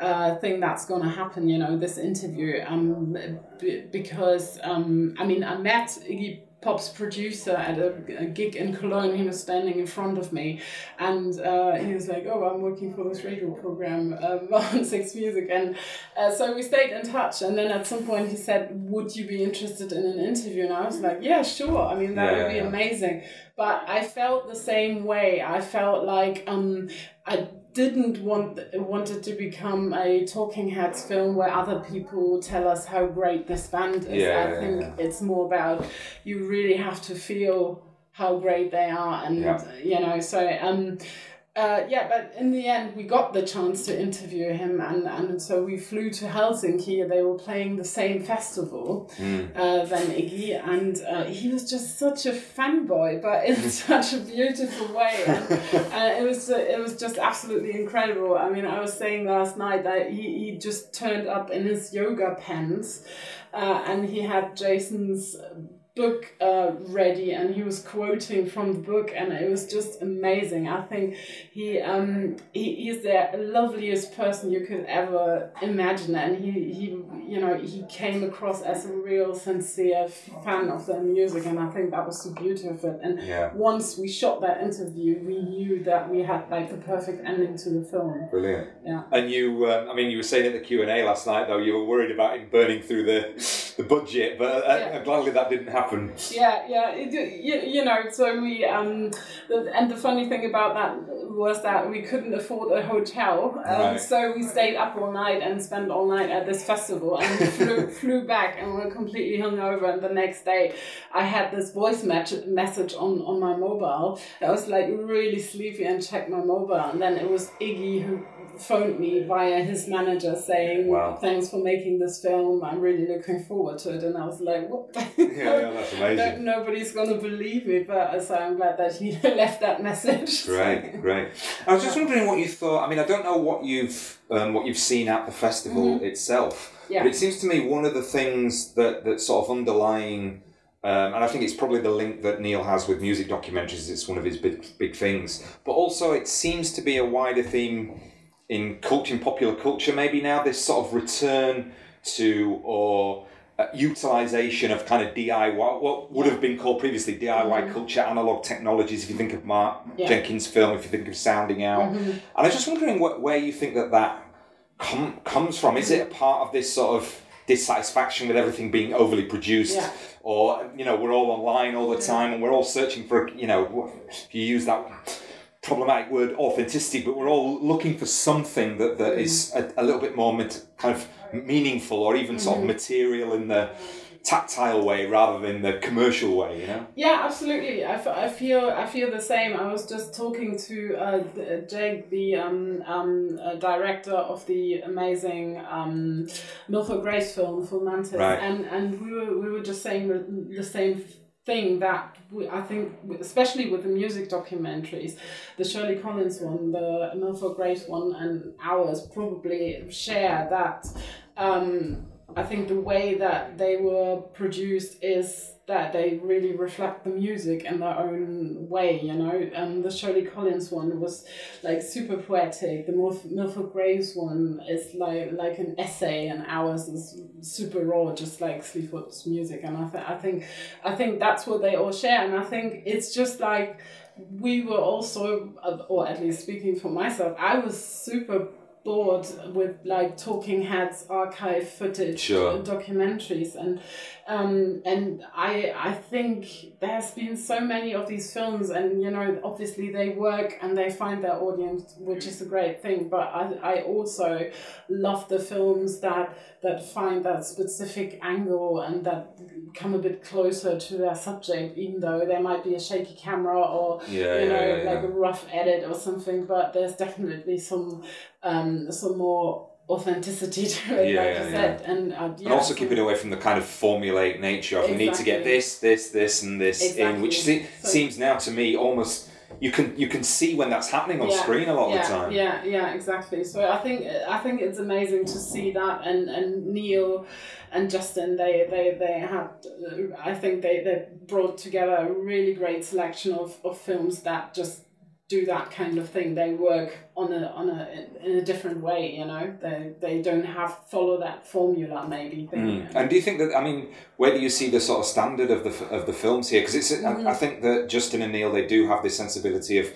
uh, thing that's going to happen. You know, this interview, um, b- because um, I mean, I met Iggy Pop's producer at a, a gig in Cologne. He was standing in front of me, and uh, he was like, "Oh, I'm working for this radio program um, <laughs> on Six Music," and uh, so we stayed in touch. And then at some point, he said, "Would you be interested in an interview?" And I was like, "Yeah, sure. I mean, that Yeah, would be yeah. amazing." But I felt the same way. I felt like um, I didn't want want it to become a Talking Heads film where other people tell us how great this band is. Yeah, I think yeah. it's more about you really have to feel how great they are, and Yeah. you know. So um, uh, yeah, but in the end, we got the chance to interview him, and, and so we flew to Helsinki. They were playing the same festival uh, than Iggy, and uh, he was just such a fanboy, but in <laughs> such a beautiful way. And, uh, it was uh, it was just absolutely incredible. I mean, I was saying last night that he, he just turned up in his yoga pants, uh, and he had Jason's book uh, ready and he was quoting from the book and it was just amazing i think he um he, he's the loveliest person you could ever imagine and he he you know he came across as a real sincere fan of their music and i think that was the beauty of it and Yeah. once we shot that interview we knew that we had like the perfect ending to the film Brilliant. Yeah. And you, um, I mean, you were saying at the Q and A last night, though, you were worried about it burning through the the budget, but uh, Yeah. gladly that didn't happen. Yeah, yeah, it, you, you know, so we, um, and the funny thing about that was that we couldn't afford a hotel, um, Right. so we stayed up all night and spent all night at this festival and <laughs> flew, flew back and were completely hungover. And the next day, I had this voice message on, on my mobile. I was like really sleepy and checked my mobile, and then it was Iggy who phoned me via his manager saying, Wow. "Thanks for making this film. I'm really looking forward to it." And I was like, "What?" Yeah, that's amazing. no, nobody's going to believe me, but so I'm glad that he <laughs> left that message. Great, great. I was just wondering what you thought. I mean, I don't know what you've um, what you've seen at the festival itself, Mm-hmm. Yeah. but it seems to me one of the things that that sort of underlying, um, and I think it's probably the link that Neil has with music documentaries. It's one of his big big things, but also it seems to be a wider theme in culture, in popular culture, maybe now this sort of return to or uh, utilization of kind of DIY, what would have been called previously DIY mm-hmm. culture, analog technologies. If you think of Mark Yeah. Jenkins' film, if you think of Sound It Out, mm-hmm. and I was just wondering what, where you think that that com- comes from. Is it a part of this sort of dissatisfaction with everything being overly produced? Yeah. Or, you know, we're all online all the time and we're all searching for, you know, if you use that problematic word authenticity, but we're all looking for something that, that mm-hmm. is a, a little bit more kind of meaningful or even sort of material in the tactile way rather than the commercial way, you know? Yeah, absolutely. I, f- I feel I feel the same. I was just talking to uh, the- Jake, the um, um, uh, director of the amazing um, Milford Graves film, Full Mantis, Right. and and we were we were just saying the, the same thing that we, I think, especially with the music documentaries, the Shirley Collins one, the Milford Graves one, and ours probably share that. Um, I think the way that they were produced is that they really reflect the music in their own way, you know. And the Shirley Collins one was like super poetic. The Milf- Milford Graves one is like like an essay, and ours is super raw, just like Sleaford's music. And I, th- I think I think that's what they all share. And I think it's just like we were also, or at least speaking for myself, I was super bored with like talking heads archive footage Sure. documentaries and um and i i think there's been so many of these films and you know obviously they work and they find their audience which is a great thing but i i also love the films that that find that specific angle and that come a bit closer to their subject even though there might be a shaky camera or Yeah, you know yeah, yeah, like a rough edit or something but there's definitely some um some more authenticity <laughs> to it Yeah, like yeah, you said. And uh, yeah, and also so- keep it away from the kind of formulaic nature of we need to get this, this, this, and this in, which se- So- seems now to me almost you can you can see when that's happening on Yeah, screen a lot yeah, of the time. Yeah, yeah, exactly. So I think I think it's amazing to see that, and and Neil and Justin they they they had uh, I think they they brought together a really great selection of, of films that just do that kind of thing. They work on a on a in a different way. You know, they they don't have follow that formula maybe thing. Mm. And do you think that I mean, where do you see the sort of standard of the of the films here? Because it's Mm-hmm. I, I think that Justin and Neil they do have this sensibility of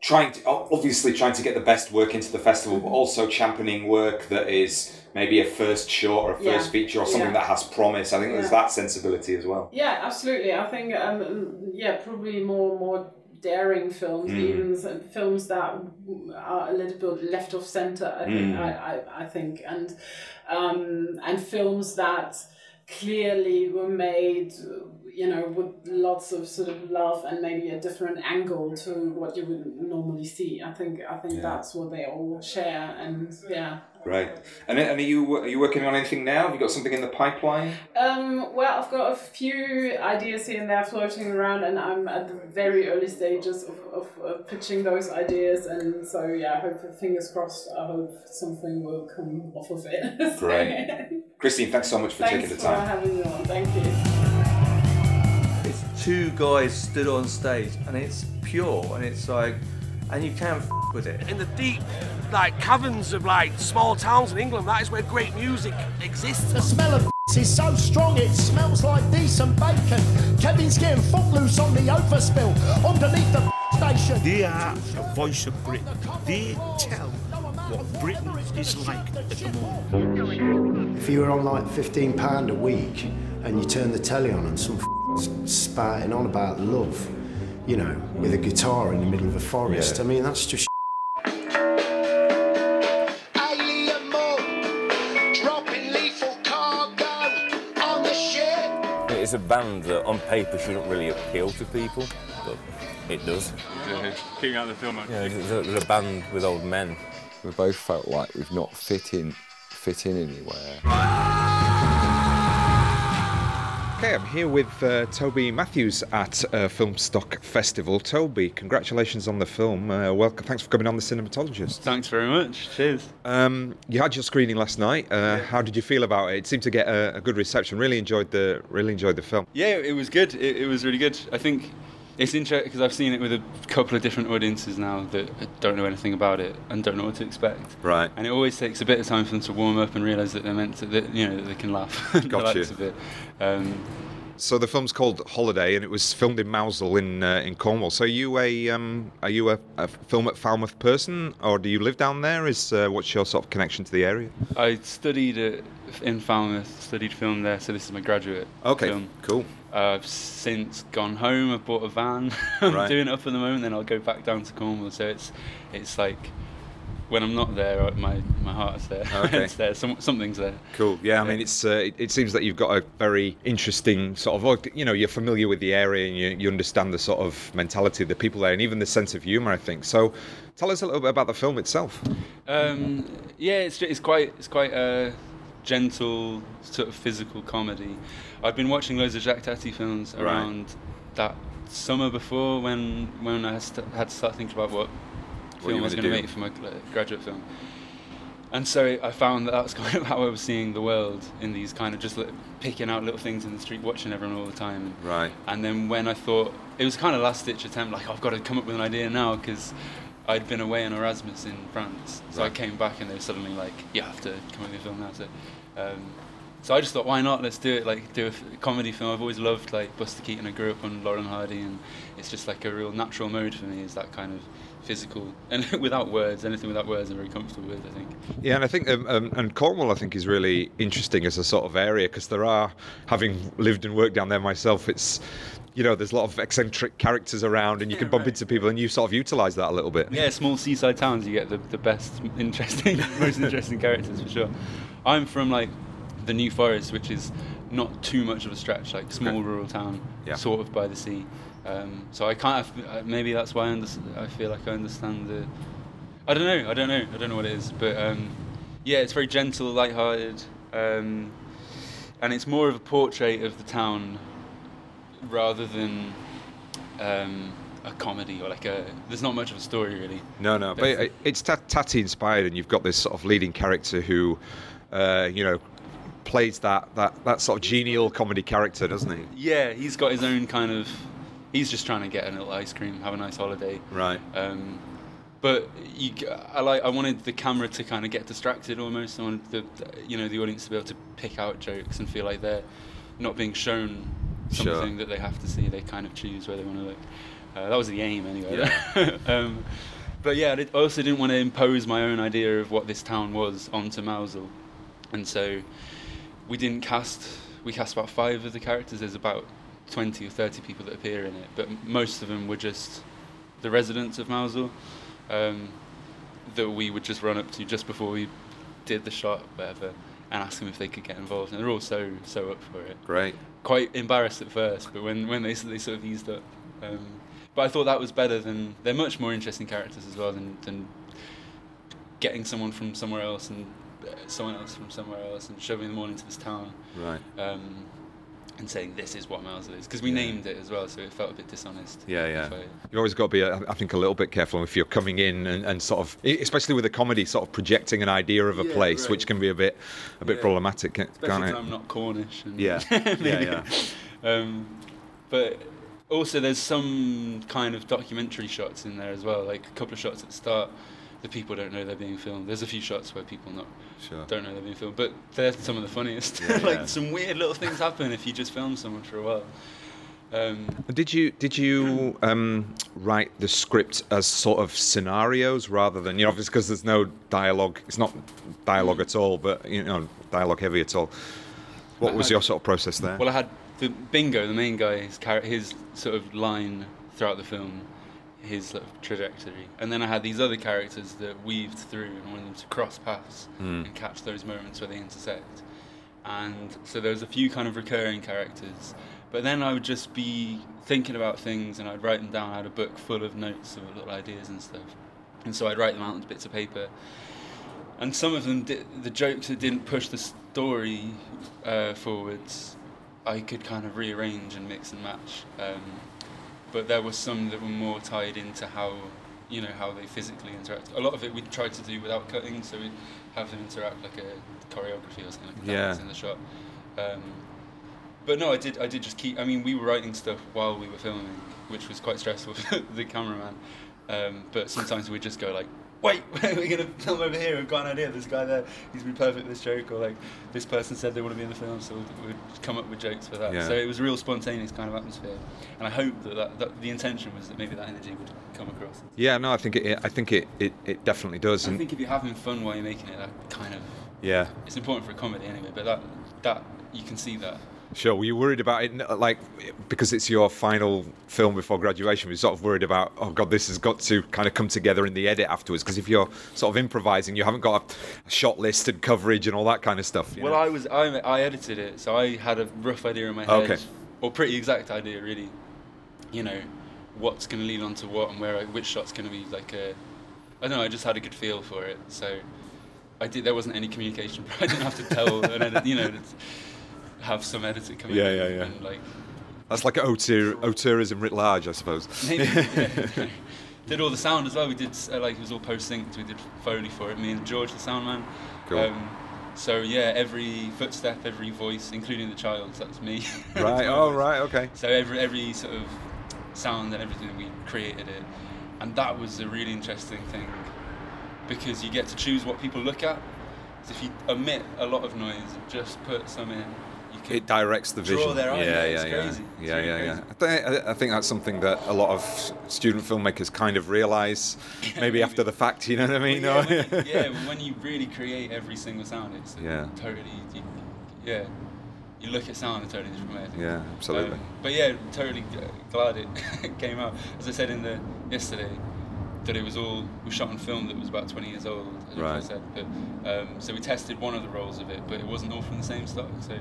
trying to obviously trying to get the best work into the festival, Mm-hmm. but also championing work that is maybe a first short or a first Yeah. feature or something Yeah. that has promise. I think there's that sensibility as well. Yeah, absolutely. I think um, yeah, probably more more daring films, even films that are a little bit left of center. I think I, I, I think and um, and films that clearly were made you know with lots of sort of love and maybe a different angle to what you would normally see i think i think that's what they all share and yeah Right. And, and are you are you working on anything now? Have you got something in the pipeline? Um, well, I've got a few ideas here and there floating around, and I'm at the very early stages of, of, of pitching those ideas. And so, yeah, I hope, fingers crossed, I hope something will come off of it. <laughs> Great. Christine, thanks so much for Thanks taking the for time. Two guys stood on stage, and it's pure, and it's like, and you can f- with it. in the deep like caverns of like small towns in England. That is where great music exists. The smell of <laughs> is so strong it smells like decent bacon. Kevin's getting footloose on the overspill underneath the <laughs> station. They are the voice of Britain. They tell what Britain is like at the moment. If you were on like fifteen pound a week and you turn the telly on and some f- spouting on about love, you know, with a guitar in the middle of a forest, Yeah. I mean that's just. Alien mode, dropping lethal cargo on the ship. It's a band that on paper shouldn't really appeal to people, but it does. Keeping out the film. Yeah, it's a, it's a band with old men. We both felt like we've not fit in, fit in anywhere. Okay, I'm here with uh, Toby Matthews at uh, Filmstock Festival. Toby, congratulations on the film. Uh, welcome. Thanks for coming on the Cinematologist. Thanks very much. Cheers. Um, you had your screening last night. Uh, How did you feel about it? It seemed to get a, a good reception. Really enjoyed the really enjoyed the film. Yeah, it was good. It, it was really good. I think it's interesting because I've seen it with a couple of different audiences now that don't know anything about it and don't know what to expect. Right. And it always takes a bit of time for them to warm up and realise that they're meant to, that, you know, that they can laugh. Got you. relax a bit. Um, So the film's called Holiday, and it was filmed in Mousehole in uh, in Cornwall. So are you a um, are you a, a film at Falmouth person, or do you live down there? Is uh, what's your sort of connection to the area? I studied in Falmouth, studied film there, so this is my graduate Okay, film. cool. I've since gone home. I've bought a van. <laughs> I'm Right. doing it up at the moment. Then I'll go back down to Cornwall. So it's it's like when I'm not there, uh, my my heart's there. Okay. <laughs> it's there. Some, something's there. Cool. Yeah, I mean, it's uh, it, it seems that you've got a very interesting sort of, you know, you're familiar with the area and you, you understand the sort of mentality of the people there and even the sense of humour. I think. So, tell us a little bit about the film itself. Um, yeah, it's it's quite it's quite a gentle sort of physical comedy. I've been watching loads of Jacques Tati films Right. around that summer before when when I had to start thinking about what film I was going to make for my graduate film. And so I found that that's <laughs> kind of how I was seeing the world in these kind of just like picking out little things in the street, watching everyone all the time. Right. And then when I thought it was kind of last ditch attempt, like I've got to come up with an idea now because I'd been away on Erasmus in France, so I came back and they were suddenly like, "You have to come up with a film now." So, um, so I just thought, why not? Let's do it. Like do a f- comedy film. I've always loved like Buster Keaton. I grew up on Laurel and Hardy, and it's just like a real natural mode for me. Is that kind of physical <laughs> and without words. Anything without words, I'm very comfortable with. I think. Yeah, and I think um, um, and Cornwall I think is really interesting as a sort of area because there are, having lived and worked down there myself, it's. You know, there's a lot of eccentric characters around, and you can bump into people, and you sort of utilise that a little bit. Yeah, small seaside towns, you get the, the best, <laughs> interesting, <laughs> most interesting characters for sure. I'm from like the New Forest, which is not too much of a stretch, like small Okay. rural town, Yeah. sort of by the sea. Um, so I kind of uh, maybe that's why I, under- I feel like I understand the. I don't know. I don't know. I don't know what it is, but um, yeah, it's very gentle, light-hearted, um, and it's more of a portrait of the town rather than um, a comedy or like a. There's not much of a story really. No, no, but it- it's Ta- Tati inspired, and you've got this sort of leading character who, uh, you know, plays that, that, that sort of genial comedy character, doesn't he? Yeah, he's got his own kind of. He's just trying to get a little ice cream, have a nice holiday. Right. Um, but you, I like. I wanted the camera to kind of get distracted almost. I wanted the, you know, the audience to be able to pick out jokes and feel like they're not being shown Sure. something that they have to see. They kind of choose where they want to look. Uh, that was the aim, anyway. Yeah. <laughs> um, but yeah, I also didn't want to impose my own idea of what this town was onto Mousehole, and so we didn't cast. We cast about five of the characters. There's about twenty or thirty people that appear in it, but most of them were just the residents of Mousehole um, that we would just run up to just before we did the shot, whatever, and ask them if they could get involved. And they're all so so up for it. Great. Quite embarrassed at first, but when when they they sort of eased up. Um, but I thought that was better than they're much more interesting characters as well than than getting someone from somewhere else and uh, someone else from somewhere else and shoving them all into this town Right. um, and saying this is what Mousehole is because we named it as well, so it felt a bit dishonest. Yeah, yeah. I- You've always got to be, I think, a little bit careful if you're coming in and, and sort of, especially with a comedy, sort of projecting an idea of a Yeah, place, right. which can be a bit, a bit Yeah. problematic, can't Especially can't it? I'm not Cornish. And Yeah. <laughs> Yeah, yeah. Um, but also there's some kind of documentary shots in there as well, like a couple of shots at the start. The people don't know they're being filmed. There's a few shots where people not Sure. don't know they're being filmed, but they're some of the funniest. Yeah, <laughs> like yeah. some weird little things happen if you just film someone for a while. Um, Did you did you um, write the script as sort of scenarios rather than you know because there's no dialogue. It's not dialogue at all, but you know dialogue heavy at all. What I was had- your sort of process there? Well, I had the Bingo, the main guy, his, his sort of line throughout the film, his sort of trajectory, and then I had these other characters that weaved through and wanted them to cross paths Hmm. and catch those moments where they intersect. And so there was a few kind of recurring characters, but then I would just be thinking about things and I'd write them down. I had a book full of notes of little ideas and stuff, and so I'd write them out on bits of paper and some of them di- the jokes that didn't push the story uh, forwards I could kind of rearrange and mix and match um, but there were some that were more tied into how you know how they physically interact. A lot of it we tried to do without cutting so we'd have them interact like a choreography or something like that Yeah. was in the shot. Um, but no I did I did just keep I mean we were writing stuff while we were filming which was quite stressful <laughs> for the cameraman. Um, but sometimes we'd just go like wait, <laughs> we're gonna film over here. We've got an idea. A guy there. He's been perfect for this joke, or like this person said they want to be in the film, so we'd, we'd come up with jokes for that. Yeah. So it was a real spontaneous kind of atmosphere, and I hope that, that, that the intention was that maybe that energy would come across. yeah, no, I think it. I think it. It, it definitely does. I think if you're having fun while you're making it, that kind of yeah, it's important for a comedy anyway. But that that you can see that. Sure. Were you worried about it, like, because it's your final film before graduation? Were you sort of worried about, oh God, this has got to kind of come together in the edit afterwards? Because if you're sort of improvising, you haven't got a, shot list and coverage and all that kind of stuff. you Well, know? I was I, I edited it, so I had a rough idea in my head, Okay. or pretty exact idea, really. You know, what's going to lead on to what and where I, which shot's going to be like a. I don't know. I just had a good feel for it, so I did. There wasn't any communication. <laughs> I didn't have to tell an edit, you know, have some editor come Yeah, in yeah, yeah. and like That's like auteur, auteurism writ large, I suppose. Maybe, yeah. <laughs> <laughs> did all the sound as well. We did uh, like it was all post synced. We did foley for it. Me and George, the sound man. Cool. so yeah, every footstep, every voice, including the child's, that's me. <laughs> Right, oh, right, okay. So every every sort of sound and everything we created it, and that was a really interesting thing because you get to choose what people look at. 'Cause if you omit a lot of noise just put some in, It directs the vision. yeah, yeah, yeah, it's yeah, yeah, yeah, yeah. I think, I think that's something that a lot of student filmmakers kind of realise, <laughs> maybe after the fact. You know what I mean? Yeah, when, <laughs> yeah, when you really create every single sound, it's Yeah. totally, you, yeah, you look at sound in a totally different way. I think. Yeah, absolutely. Um, but yeah, totally glad it <laughs> came out. As I said in the yesterday, that it was all we shot on film that was about 20 years old. As I Right. said, but um, so we tested one of the rolls of it, but it wasn't all from the same stock. So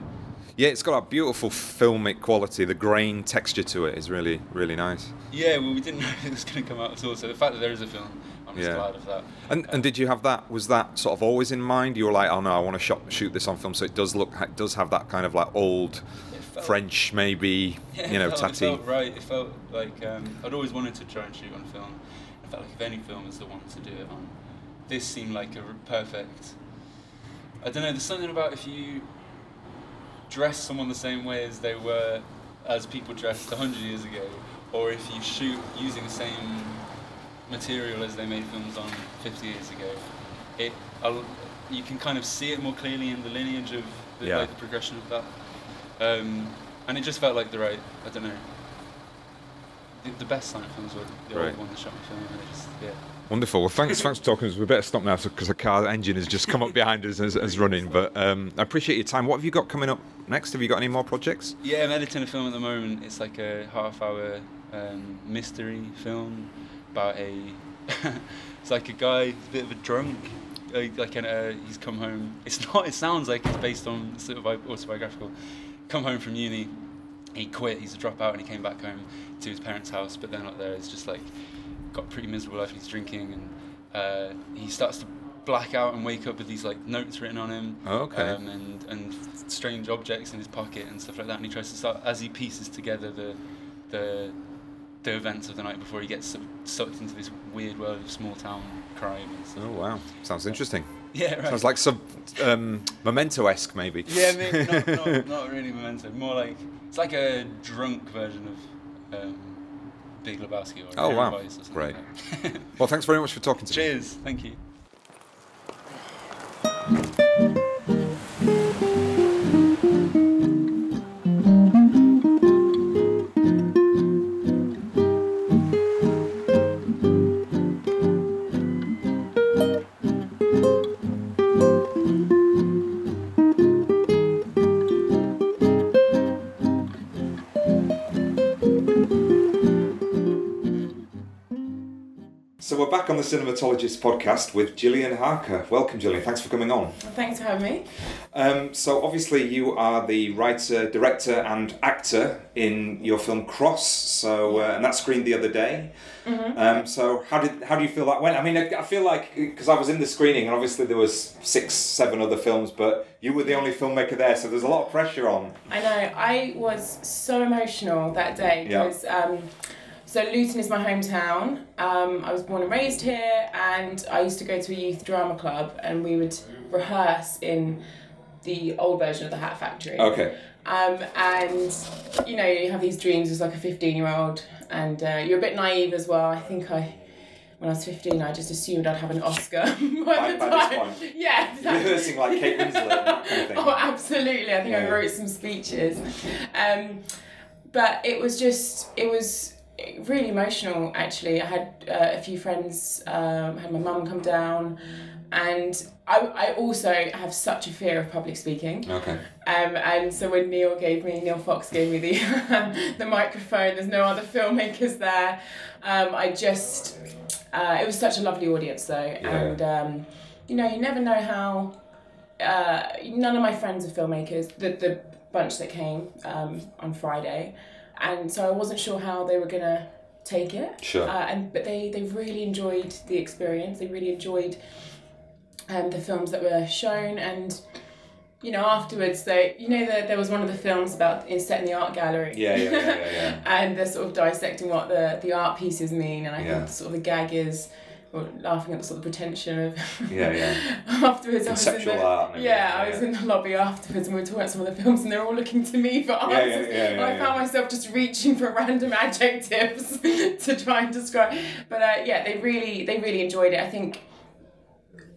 yeah, it's got a beautiful filmic quality. The grain texture to it is really, really nice. yeah, well, we didn't <laughs> know it was going to come out at all. So the fact that there is a film, I'm just Yeah. glad of that. And, and did you have that? Was that sort of always in mind? You were like, oh no, I want to shot, shoot this on film, so it does look, it does have that kind of like old felt- French, maybe, Yeah, you know, felt, Tati. It felt right. It felt like um, I'd always wanted to try and shoot on film. I felt like if any film is the one to do it on, this seemed like a perfect. I don't know. There's something about if you dress someone the same way as they were, as people dressed hundred years ago, or if you shoot using the same material as they made films on 50 years ago, it I'll, you can kind of see it more clearly in the lineage of the, Yeah. like, the progression of that. Um, and it just felt like the right, I don't know. The, the best silent films were the Right. old one that shot film, and it just, yeah. Wonderful. Well, thanks, thanks for talking. We better stop now because the car engine has just come up behind us as, as running. But um, I appreciate your time. What have you got coming up next? Have you got any more projects? Yeah, I'm editing a film at the moment. It's like a half-hour um, mystery film about a. <laughs> it's like a guy, a bit of a drunk. Uh, like an, uh, he's come home. It's <laughs> not. It sounds like it's based on sort of autobiographical. Come home from uni. He quit. He's a dropout, and he came back home to his parents' house. But they're not there. It's just like got pretty miserable life. He's drinking, and uh, he starts to black out and wake up with these like notes written on him. Oh, okay. Um, and and strange objects in his pocket and stuff like that. And he tries to start as he pieces together the the the events of the night before he gets sort of sucked into this weird world of small town crime and stuff. Oh wow, sounds interesting. Yeah, right. Sounds like some um, Memento-esque, maybe. Yeah, maybe <laughs> not, not, not really memento. More like it's like a drunk version of um, Big Lebowski or Oh, wow. Or Great. like. Well, thanks very much for talking to me. Cheers. Thank you. We're back on the Cinematologist podcast with Gillian Harker. Welcome, Gillian. Thanks for coming on. Thanks for having me. Um, so obviously you are the writer, director, and actor in your film Cross. So uh, and that screened the other day. Mhm. Um, so how did how do you feel that went? I mean, I, I feel like because I was in the screening and obviously there was six, seven other films, but you were the only filmmaker there, so there's a lot of pressure on. I know. I was so emotional that day Yeah. because um, so Luton is my hometown. Um, I was born and raised here, and I used to go to a youth drama club, and we would rehearse in the old version of the Hat Factory. Okay. Um, and you know, you have these dreams as like a fifteen-year-old, and uh, you're a bit naive as well. I think I. When I was 15, I just assumed I'd have an Oscar by, <laughs> By- the by this point. <laughs> Yeah, exactly. Rehearsing like Kate Winslet and that kind of thing. <laughs> Oh, absolutely. I think I wrote some speeches. Um, but it was just, it was really emotional actually. I had uh, a few friends, um, had my mum come down, and I, I also have such a fear of public speaking. Okay. Um, and so when Neil gave me, Neil Fox gave me the <laughs> the microphone. There's no other filmmakers there. Um, I just, uh, it was such a lovely audience though, and um, you know, you never know how. Uh, none of my friends are filmmakers. The the bunch that came um, on Friday, and so I wasn't sure how they were gonna take it. Sure. Uh, and but they they really enjoyed the experience. They really enjoyed um, the films that were shown and you know afterwards they you know that there was one of the films about in set in the art gallery Yeah, yeah, yeah, yeah, <laughs> yeah. and they're sort of dissecting what the the art pieces mean and i Yeah. think sort of the gag is or laughing at the sort of pretension of Yeah, yeah. <laughs> afterwards I was in the, art yeah, everything, I was in the lobby afterwards and we were talking about some of the films and they're all looking to me for Yeah, yeah, answers yeah, and yeah, I yeah. found myself just reaching for random adjectives <laughs> to try and describe but uh, yeah they really they really enjoyed it I think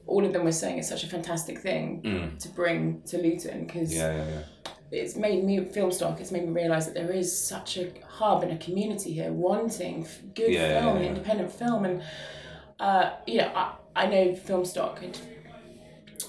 all of them were saying it's such a fantastic thing Mm. to bring to Luton because Yeah, yeah, yeah. it's made me Filmstock. It's made me realise that there is such a hub and a community here wanting good Yeah, yeah, film, yeah. independent film, and uh, you know I, I know Filmstock had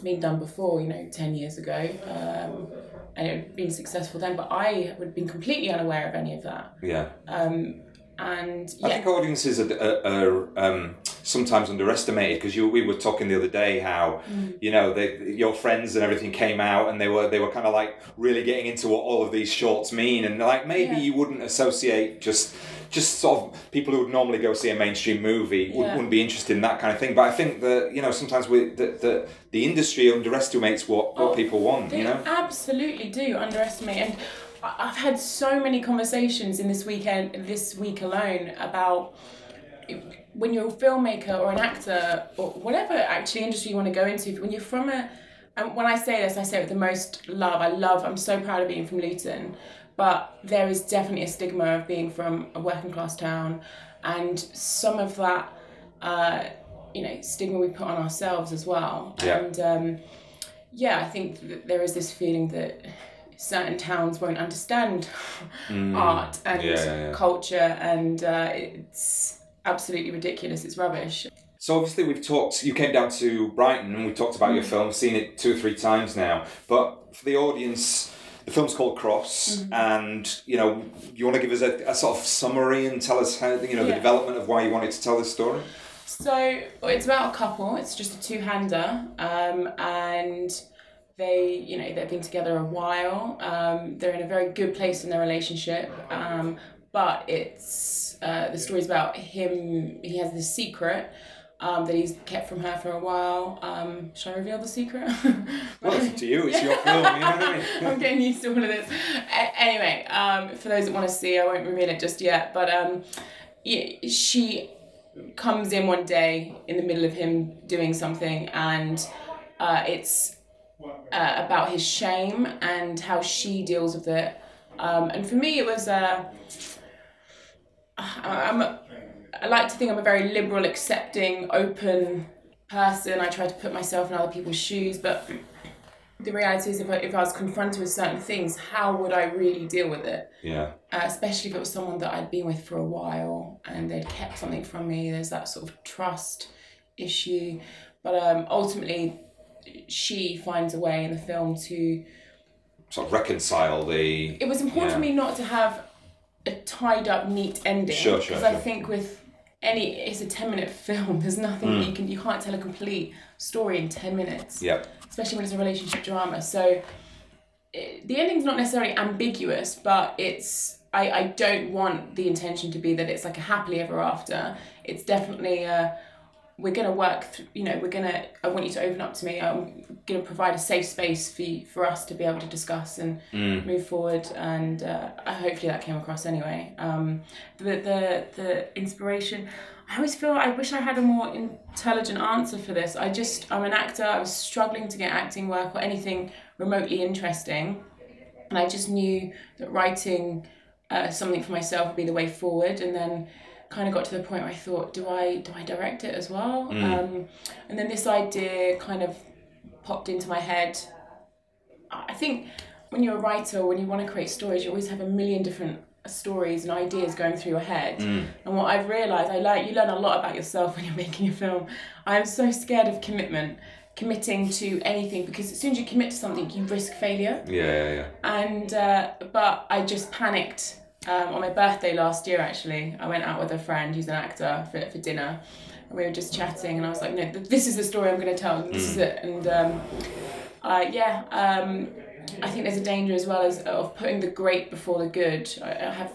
been done before, you know, ten years ago, um, and it had been successful then, but I would have been completely unaware of any of that. Yeah. Um, and I think audiences are, are, are um, sometimes underestimated because you we were talking the other day how Mm. you know they, your friends and everything came out and they were they were kind of like really getting into what all of these shorts mean and like maybe Yeah. you wouldn't associate just just sort of people who would normally go see a mainstream movie would, Yeah. wouldn't be interested in that kind of thing. But I think that you know sometimes we the the, the industry underestimates what, what oh, people want. You know. absolutely do underestimate, and I've had so many conversations in this weekend, this week alone, about when you're a filmmaker or an actor or whatever actually industry you want to go into. When you're from a, and when I say this, I say it with the most love. I love. I'm so proud of being from Luton, but there is definitely a stigma of being from a working class town, and some of that. Uh, you know, stigma we put on ourselves as well. Yeah. And um, yeah, I think that there is this feeling that certain towns won't understand Mm. art and Yeah, yeah, culture, and uh, it's absolutely ridiculous. It's rubbish. So obviously we've talked. You came down to Brighton and we talked about your film. Seen it two or three times now. But for the audience, the film's called Cross, and you know, you want to give us a, a sort of summary and tell us how you know the development of why you wanted to tell this story. So it's about a couple. It's just a two-hander, um, and they, you know, they've been together a while. Um, they're in a very good place in their relationship, um, but it's uh, the story's about him. He has this secret. Um, that he's kept from her for a while. Um, should I reveal the secret? <laughs> Well, it's to you. It's your film. You know what I mean? <laughs> I'm getting used to all of this. A- anyway, um, for those that want to see, I won't reveal it just yet. But um, yeah, she comes in one day in the middle of him doing something, and uh, it's uh, about his shame and how she deals with it. Um, and for me, it was. Uh, I'm. I like to think I'm a very liberal, accepting, open person. I try to put myself in other people's shoes, but the reality is, if I, if I was confronted with certain things, how would I really deal with it? Yeah. Uh, especially if it was someone that I'd been with for a while and they'd kept something from me. There's that sort of trust issue, but um, ultimately, she finds a way in the film to. Sort of reconcile the. It was important yeah. for me not to have a tied up, neat ending. Sure, sure, Because I think with any, it's a ten minute <laughs> film. There's nothing Mm. you can you can't tell a complete story in ten minutes. Yep. Especially when it's a relationship drama. So it, the ending's not necessarily ambiguous, but it's I, I don't want the intention to be that it's like a happily ever after. It's definitely a we're gonna work. Th- you know, we're gonna. I want you to open up to me. I'm gonna provide a safe space for you, for us to be able to discuss and Mm. move forward. And uh, hopefully that came across anyway. Um, the the the inspiration. I always feel I wish I had a more intelligent answer for this. I just I'm an actor. I was struggling to get acting work or anything remotely interesting, and I just knew that writing uh, something for myself would be the way forward. And then kind of got to the point where I thought, do I do I direct it as well? Mm. Um, and then this idea kind of popped into my head. I think when you're a writer, when you want to create stories, you always have a million different stories and ideas going through your head. Mm. And what I've realized, I learn you learn a lot about yourself when you're <laughs> making a film. I'm so scared of commitment, committing to anything because as soon as you commit to something, you risk failure. Yeah, yeah, yeah. And uh, but I just panicked um, on my birthday last year. Actually, I went out with a friend who's an actor for, for dinner, and we were just chatting. And I was like, "No, th- this is the story I'm going to tell. This is Mm. it." And um, uh, yeah, um, I think there's a danger as well as of putting the great before the good. I, I have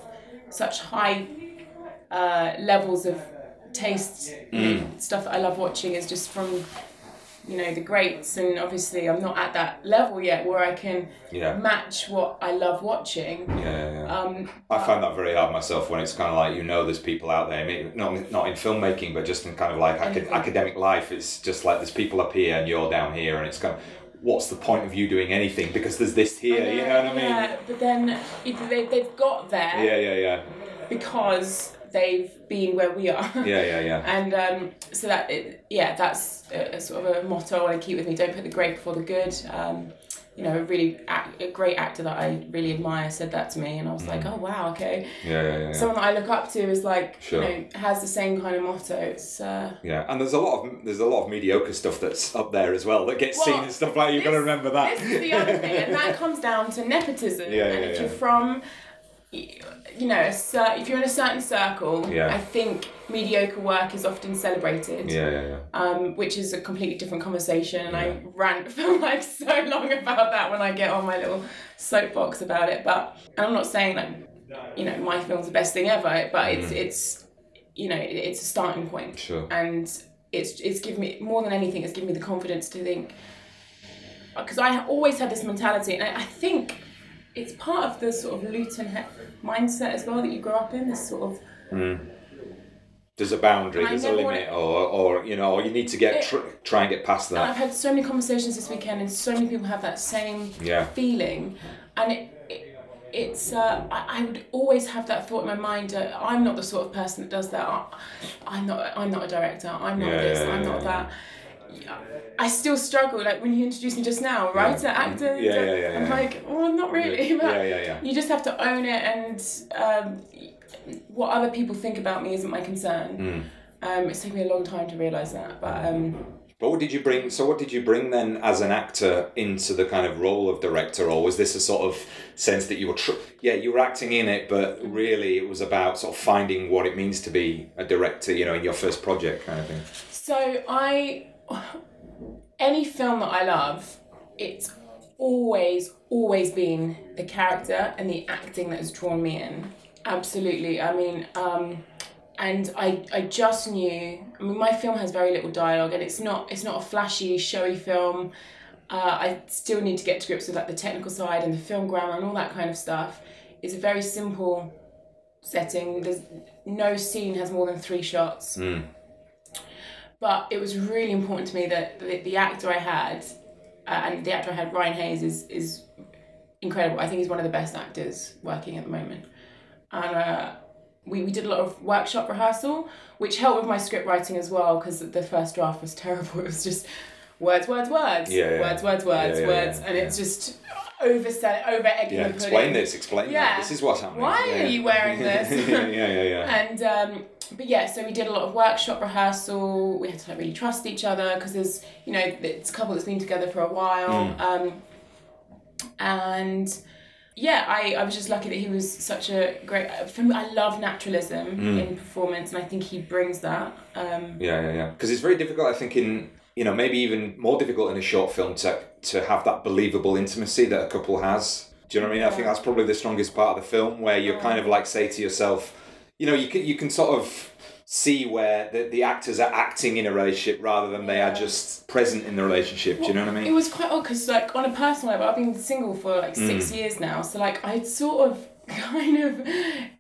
such high uh, levels of taste. Mm. Stuff that I love watching is just from you know the greats, and obviously I'm not at that level yet where I can Yeah. match what I love watching. Yeah, yeah. Um, I find that very hard myself when it's kind of like you know there's people out there, maybe not not in filmmaking, but just in kind of like acad- academic life. It's just like there's people up here and you're down here, and it's kind of what's the point of you doing anything because there's this here, you know what I mean? Yeah, but then if they, they've got there Yeah, yeah, yeah, because they've been where we are. yeah, yeah, yeah. <laughs> And um, so that, it, yeah, that's a, a sort of a motto I want to keep with me. Don't put the great before the good. Um, you know, a really act, a great actor that I really admire said that to me, and I was like, oh wow, okay. Yeah, yeah, yeah, yeah. Someone that I look up to is like, Sure. you know, has the same kind of motto. It's uh, Yeah, and there's a lot of there's a lot of mediocre stuff that's up there as well that gets Well, seen and stuff like you've got to remember that. This is the other thing, and that comes down to nepotism. <laughs> Yeah, and yeah, if you're from, you know, cer- if you're in a certain circle, Yeah. I think mediocre work is often celebrated. Yeah, yeah, yeah. Um, which is a completely different conversation, and I rant <laughs> for like so long about that when I get on my little soapbox about it. But and I'm not saying like, you know, my film's the best thing ever, but it's Mm. it's, you know, it's a starting point Sure. and it's it's given me more than anything it's given me the confidence to think because I always had this mentality and I, I think it's part of the sort of Luton he- mindset as well that you grow up in this sort of Mm. There's a boundary, I there's a limit, or, or you know, you need to get tr- try and get past and I've had so many conversations this weekend and so many people have that same Yeah. feeling and it, it it's uh, I, I would always have that thought in my mind uh, I'm not the sort of person that does that I'm not I'm not a director I'm not Yeah, this I'm not yeah. I still struggle like when you introduced me just now writer actor Yeah, yeah, yeah, I'm yeah. like oh not really Yeah, <laughs> but yeah, yeah, yeah. you just have to own it and um, what other people think about me isn't my concern Mm. um, it's taken me a long time to realise that but um, But what did you bring? So, what did you bring then as an actor into the kind of role of director, or was this a sort of sense that you were, tr- yeah, you were acting in it, but really it was about sort of finding what it means to be a director, you know, in your first project kind of thing. So I, any film that I love, it's always, always been the character and the acting that has drawn me in. Absolutely. I mean, um, and I, I just knew. I mean, my film has very little dialogue, and it's not, it's not a flashy, showy film. Uh, I still need to get to grips with like the technical side and the film grammar and all that kind of stuff. It's a very simple setting. There's no scene has more than three shots Mm. But it was really important to me that the, the actor I had, uh, and the actor I had, Ryan Hayes, is is incredible. I think he's one of the best actors working at the moment. And uh, we, we did a lot of workshop rehearsal, which helped with my script writing as well because the first draft was <laughs> terrible. It was just words, words, words, Yeah, yeah. words, words, words, Yeah, words, and it's just over over egging Yeah, the pudding. explain this, explain yeah. that. This is what's happening. Why Yeah. are you wearing this? <laughs> yeah, yeah, yeah. And um, but yeah, so we did a lot of workshop rehearsal. We had to like really trust each other because there's you know it's a couple that's been together for a while. Mm. Um, and yeah, I, I was just lucky that he was such a great. For me, I love naturalism Mm. in performance, and I think he brings that. Um, Yeah, yeah, yeah. Because it's very difficult, I think, in you know maybe even more difficult in a short film to to have that believable intimacy that a couple has. Do you know what I mean? I think that's probably the strongest part of the film, where you're kind of like say to yourself, you know, you can you can sort of see where the, the actors are acting in a relationship rather than they are just present in the relationship. Do you know what I mean? It was quite odd because, like, on a personal level, I've been single for like six Mm. years now. So, like, I'd sort of <laughs> kind of,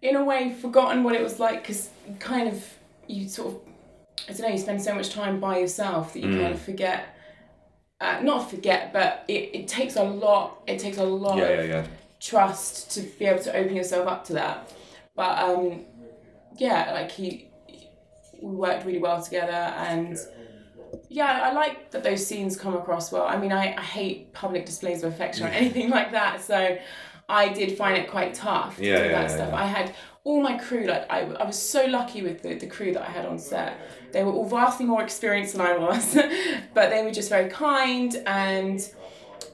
in a way, forgotten what it was like because kind of you sort of, I don't know, you spend so much time by yourself that you Mm. kind of forget. Uh, not forget, but it, it takes a lot. It takes a lot Yeah, of yeah, yeah. trust to be able to open yourself up to that. But um, yeah, like he, we worked really well together, and yeah, I like that those scenes come across well. I mean, I, I hate public displays of affection or anything like that, so I did find it quite tough to Yeah, do that stuff. I had all my crew, like I, I was so lucky with the, the crew that I had on set. They were all vastly more experienced than I was, <laughs> but they were just very kind and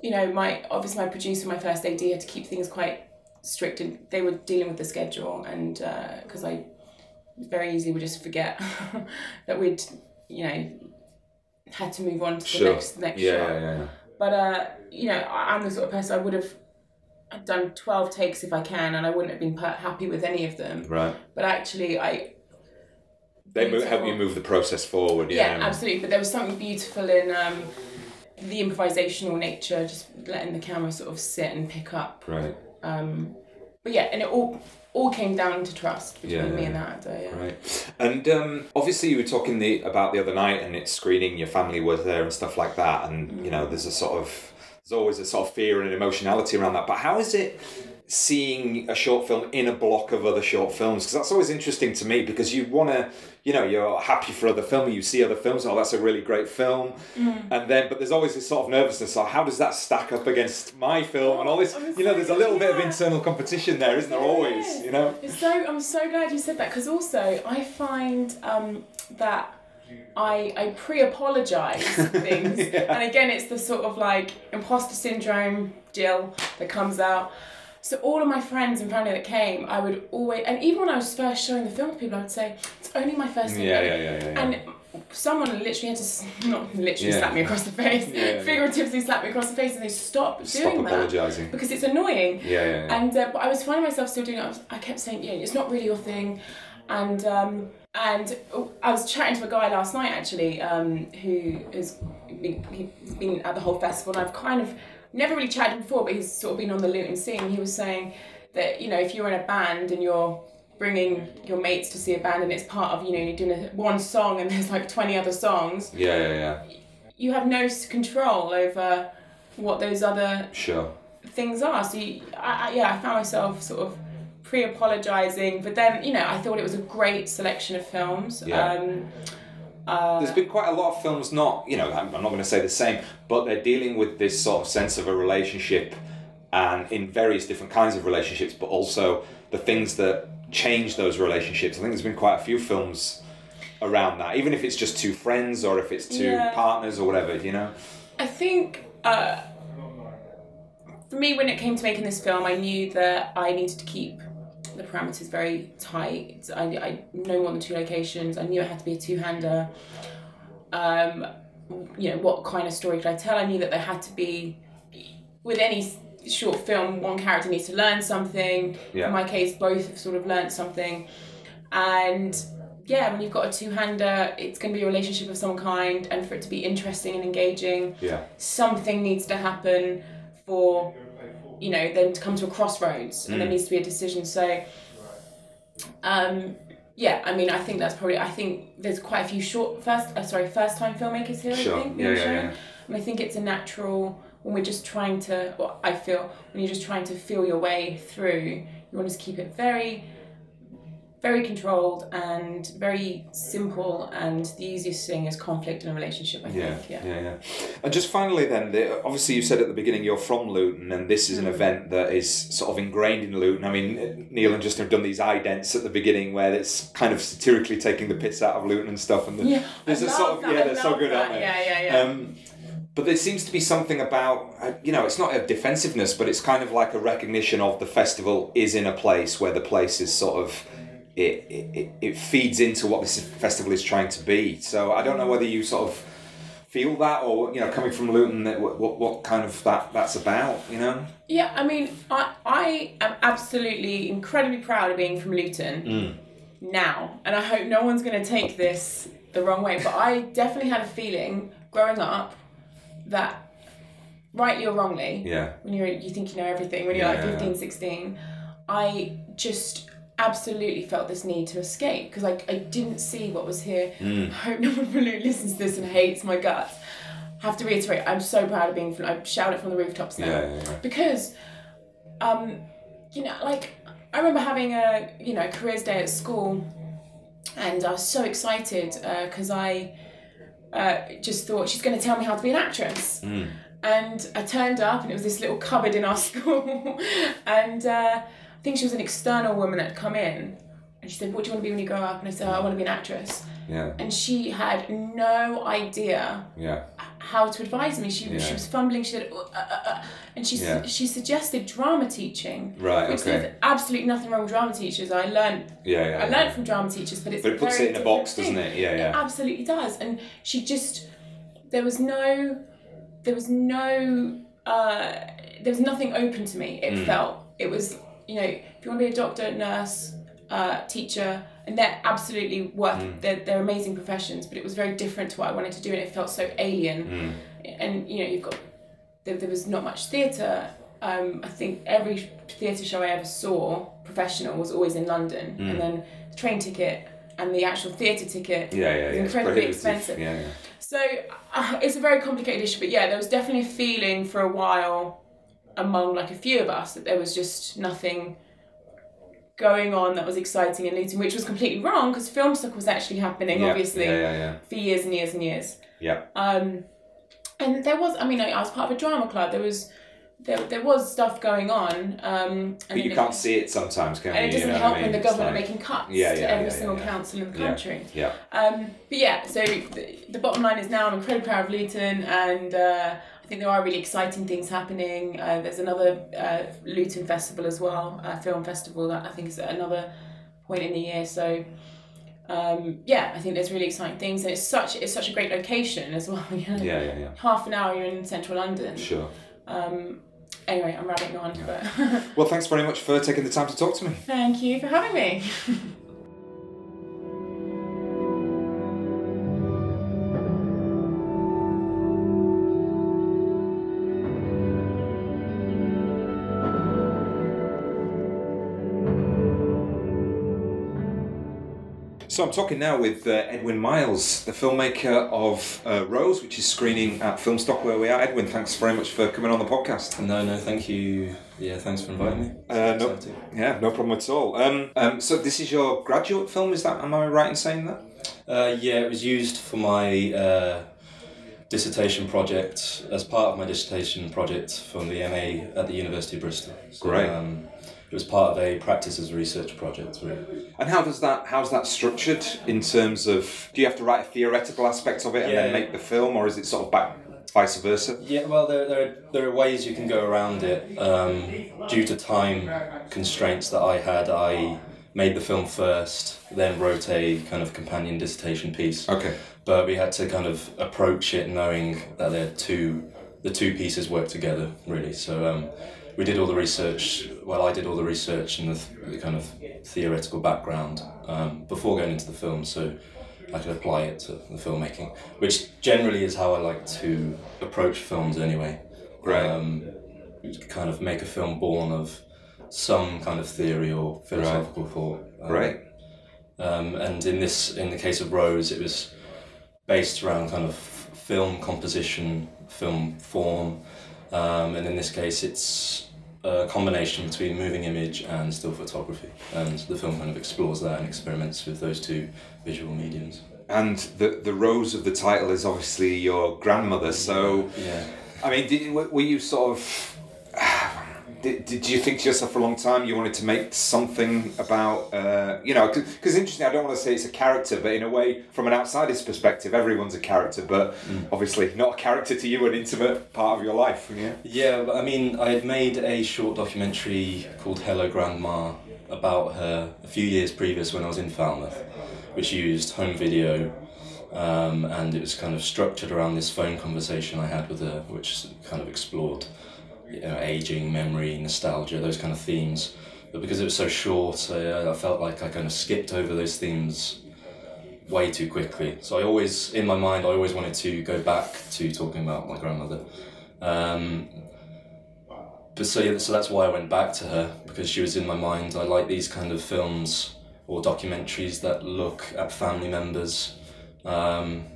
you know, my obviously my producer, my first AD had to keep things quite strict, and they were dealing with the schedule, and because I very easily would just forget <laughs> that we'd, you know, had to move on to the Sure. next next Yeah, shot. yeah, yeah, yeah. But uh, you know, I'm the sort of person I would have done twelve takes if I can, and I wouldn't have been happy with any of them. Right. But actually, I They move, help you move the process forward. yeah, Yeah, absolutely. But there was something beautiful in um, the improvisational nature, just letting the camera sort of sit and pick up. Right. Um, but yeah, and it all all came down to trust between Yeah, me and that actor. Yeah. Right. And um, obviously, you were talking the, about the other night, and it's screening. Your family was there and stuff like that, and you know, there's a sort of there's always a sort of fear and an emotionality around that. But how is it seeing a short film in a block of other short films? Because that's always interesting to me because you want to, you know, you're happy for other film. You see other films. Oh, that's a really great film. Mm. And then, but there's always this sort of nervousness. Oh, how does that stack up against my film and all this? You know, there's a little bit of internal competition there, isn't there? Always, you know. It's so I'm so glad you said that because also I find um, that I I pre-apologize <laughs> things, and again it's the sort of like imposter syndrome, Jill, that comes out. So all of my friends and family that came, I would always, and even when I was first showing the film to people, I would say it's only my first Yeah, yeah, yeah, yeah, yeah. And someone literally had to <laughs> not literally Yeah. slap me across the face, Yeah, yeah. figuratively slap me across the face, and they stop Stop doing that apologising. because it's annoying. Yeah, yeah, yeah. And uh, but I was finding myself still doing it. I, was, I kept saying, yeah, it's not really your thing, and um, and I was chatting to a guy last night actually, um, who has been, he's been at the whole festival, and I've kind of never really chatted before, but he's sort of been on the Luton scene. He was saying that you know if you're in a band and you're bringing your mates to see a band and it's part of you know you're doing a, one song and <laughs> there's like 20 other songs Yeah, yeah, yeah. you have no control over what those other Sure. things are. So you, I, I, yeah, I found myself sort of pre-apologizing, but then you know I thought it was a great selection of films. Yeah. Um, uh, There's been quite a lot of films, not, you know, I'm I'm not going to say the same, but they're dealing with this sort of sense of a relationship and in various different kinds of relationships, but also the things that change those relationships. I think there's been quite a few films around that, even if it's just two friends or if it's two Yeah. partners or whatever, you know? I think uh, for me, when it came to making this film, I knew that I needed to keep the parameters very tight. I, I no more than two locations. I knew it had to be a two-hander. Um, you know, what kind of story could I tell? I knew that there had to be, with any short film, one character needs to learn something. Yeah. In my case, both have sort of learned something. And yeah, when you've got a two-hander, it's going to be a relationship of some kind, and for it to be interesting and engaging, Yeah. something needs to happen for you know them to come to a crossroads and there Mm. needs to be a decision so um yeah i mean i think that's probably i think there's quite a few short first uh, sorry first time filmmakers here Sure. i think Yeah, yeah, yeah. and i think it's a natural when we're just trying to well, i feel when you're just trying to feel your way through you want to keep it very very controlled and very simple, and the easiest thing is conflict in a relationship. I Yeah, think. yeah, yeah. And just finally, then, the, obviously, you said at the beginning you're from Luton, and this is an Mm. event that is sort of ingrained in Luton. I mean, Neil and Justin have done these idents at the beginning where it's kind of satirically taking the piss out of Luton and stuff. And the, Yeah, <laughs> there's I a sort of that, yeah, I they're so good, that. aren't they? Yeah, yeah, yeah. Um, but there seems to be something about uh, you know, it's not a defensiveness, but it's kind of like a recognition of the festival is in a place where the place is sort of. It, it, it- feeds into what this festival is trying to be. So I don't know whether you sort of feel that or you know coming from Luton that what, what, what kind of that that's about you know Yeah, I mean, I, I am absolutely incredibly proud of being from Luton Mm. now, and I hope no one's going to take this the wrong way, but I definitely had a feeling growing up that, rightly or wrongly, Yeah. when you're, you think you know everything, when you're Yeah, like yeah, 15, yeah. 16, I just absolutely felt this need to escape because I, I didn't see what was here. Mm. I hope no one <laughs> Luton listens to this and hates my guts. I have to reiterate, I'm so proud of being from. I shout it from the rooftops now Yeah, yeah, yeah. because, um, you know, like I remember having a you know careers day at school, and I was so excited because I uh, just thought she's going to tell me how to be an actress. Mm. And I turned up, and it was this little cupboard in our <laughs> school. and uh, think she was an external woman that had come in. And she said, What do you want to be when you grow up? And I said, oh, I want to be an actress. Yeah. And she had no idea Yeah. how to advise me. She, Yeah. she was fumbling. She said, "Uh, uh, uh," and she, Yeah. she suggested drama teaching. Right, Which okay. there's absolutely nothing wrong with drama teachers. I learned Yeah, yeah, I learned from drama teachers, but it's But it puts it in a box, doesn't it? Yeah, yeah. absolutely does. And she just there was no there was no uh, there was nothing open to me. It Mm. felt it was you know if you want to be a doctor, nurse, uh, teacher, and they're absolutely worth Mm. they're, they're amazing professions. But it was very different to what I wanted to do, and it felt so alien. Mm. And you know you've got there, there was not much theatre. Um, I think every theatre show I ever saw, professional, was always in London, Mm. and then the train ticket and the actual theatre ticket Yeah, yeah, was yeah. It's incredibly expensive. Yeah, yeah. So uh, it's a very complicated issue, but yeah, there was definitely a feeling for a while among like a few of us that there was just nothing going on that was exciting in Luton, which was completely wrong because Filmstock was actually happening, Yeah, obviously, yeah, yeah, yeah. for years and years and years. Yeah. Um, and there was, I mean, I I was part of a drama club. There was, there, there was stuff going on. Um, and But you can't it, see it sometimes, can and you? it doesn't You know help I when the government like- are making cuts Yeah, to every yeah, single yeah. council in the Yeah, country. Yeah. Um, but yeah, so the, the bottom line is now I'm incredibly proud of Luton, and uh, I think there are really exciting things happening. Uh, there's another uh, Luton festival as well, a film festival that I think is at another point in the year. So um, yeah, I think there's really exciting things, and it's such it's such a great location as well. <laughs> You know? Yeah, yeah, yeah. Half an hour you're in central London. Sure. Um, anyway, I'm rabbiting on, but <laughs> Well, thanks very much for taking the time to talk to me. thank you for having me. <laughs> So I'm talking now with uh, Edwin Miles, the filmmaker of uh, Rose, which is screening at Filmstock where we are. Edwin, thanks very much for coming on the podcast. No, no, thank you. Yeah, thanks for inviting me. Uh, no, yeah, no problem at all. Um, um, so this is your graduate film, is that? Am I right in saying that? Uh, yeah, it was used for my uh, dissertation project as part of my dissertation project from the MA at the University of Bristol. So, Great. Um, was part of a practice as a research project, really. And how does that? How's that structured in terms of? Do you have to write a theoretical aspect of it and then make the film, or is it sort of back vice versa? Yeah, well, there, there, are, there are ways you can go around it. Um, due to time constraints that I had, I made the film first, then wrote a kind of companion dissertation piece. Okay. But we had to kind of approach it knowing that they're two, the two pieces work together, really. So um, we did all the research, well, I did all the research and the, th- the kind of theoretical background um, before going into the film. So I could apply it to the filmmaking, which generally is how I like to approach films anyway. Right. Um, kind of make a film born of some kind of theory or philosophical thought. Um, Great. Um, and in this, in the case of Rose, it was based around kind of film composition, film form, um, and in this case, it's a combination between moving image and still photography, and the film kind of explores that and experiments with those two visual mediums. And the the rose of the title is obviously your grandmother. So, Yeah. I mean, did, were were you sort of? Did, did you think to yourself for a long time you wanted to make something about, uh, you know, because interesting, I don't want to say it's a character, but in a way, from an outsider's perspective, everyone's a character, but obviously not a character to you, an intimate part of your life. Yeah. Yeah, but I mean, I had made a short documentary called Hello Grandma about her a few years previous when I was in Falmouth, which used home video, um, and it was kind of structured around this phone conversation I had with her, which kind of explored, you know, aging, memory, nostalgia, those kind of themes. But because it was so short, I, I felt like I kind of skipped over those themes way too quickly. So I always, in my mind, I always wanted to go back to talking about my grandmother. Um, but so yeah, so that's why I went back to her because she was in my mind. I like these kind of films or documentaries that look at family members. Um,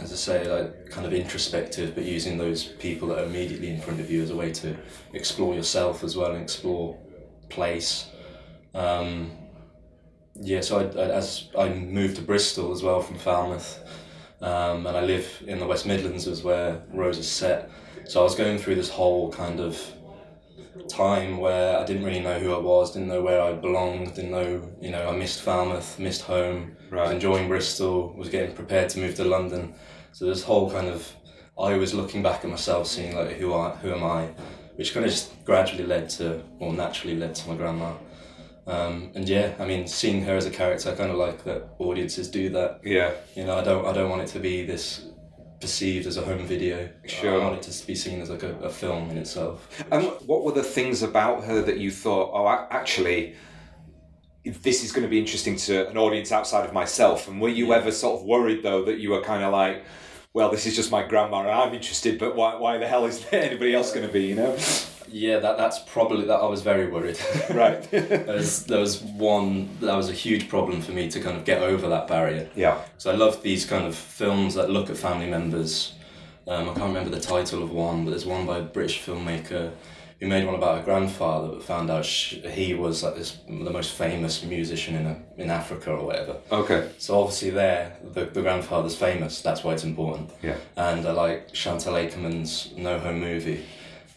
as I say, like kind of introspective, but using those people that are immediately in front of you as a way to explore yourself as well and explore place. Um, yeah, so I, I, as I moved to Bristol as well from Falmouth, um, and I live in the West Midlands, is where Rose is set. So I was going through this whole kind of time where I didn't really know who I was, didn't know where I belonged, didn't know, you know, I missed Falmouth, missed home, was enjoying Bristol, was getting prepared to move to London. So this whole kind of, I was looking back at myself, seeing like who I, who am I, which kind of just gradually led to, or naturally led to my grandma. Um, and yeah, I mean, seeing her as a character, I kind of like that audiences do that. Yeah. You know, I don't, I don't want it to be this perceived as a home video. Sure. I want it to be seen as like a, a film in itself. And what were the things about her that you thought, oh, actually, this is going to be interesting to an audience outside of myself? And were you ever sort of worried, though, that you were kind of like, well, this is just my grandma and I'm interested, but why, why the hell is there <laughs> anybody else going to be, you know? Yeah, that that's probably that. I was very worried. <laughs> right. there, was, there was one that was a huge problem for me to kind of get over that barrier. Yeah. So I love these kind of films that look at family members. Um, I can't remember the title of one, but there's one by a British filmmaker who made one about her grandfather, but found out sh he was like this the most famous musician in a, in Africa or whatever. Okay. So obviously there, the, the grandfather's famous. That's why it's important. Yeah. And I like Chantal Akerman's No Home Movie,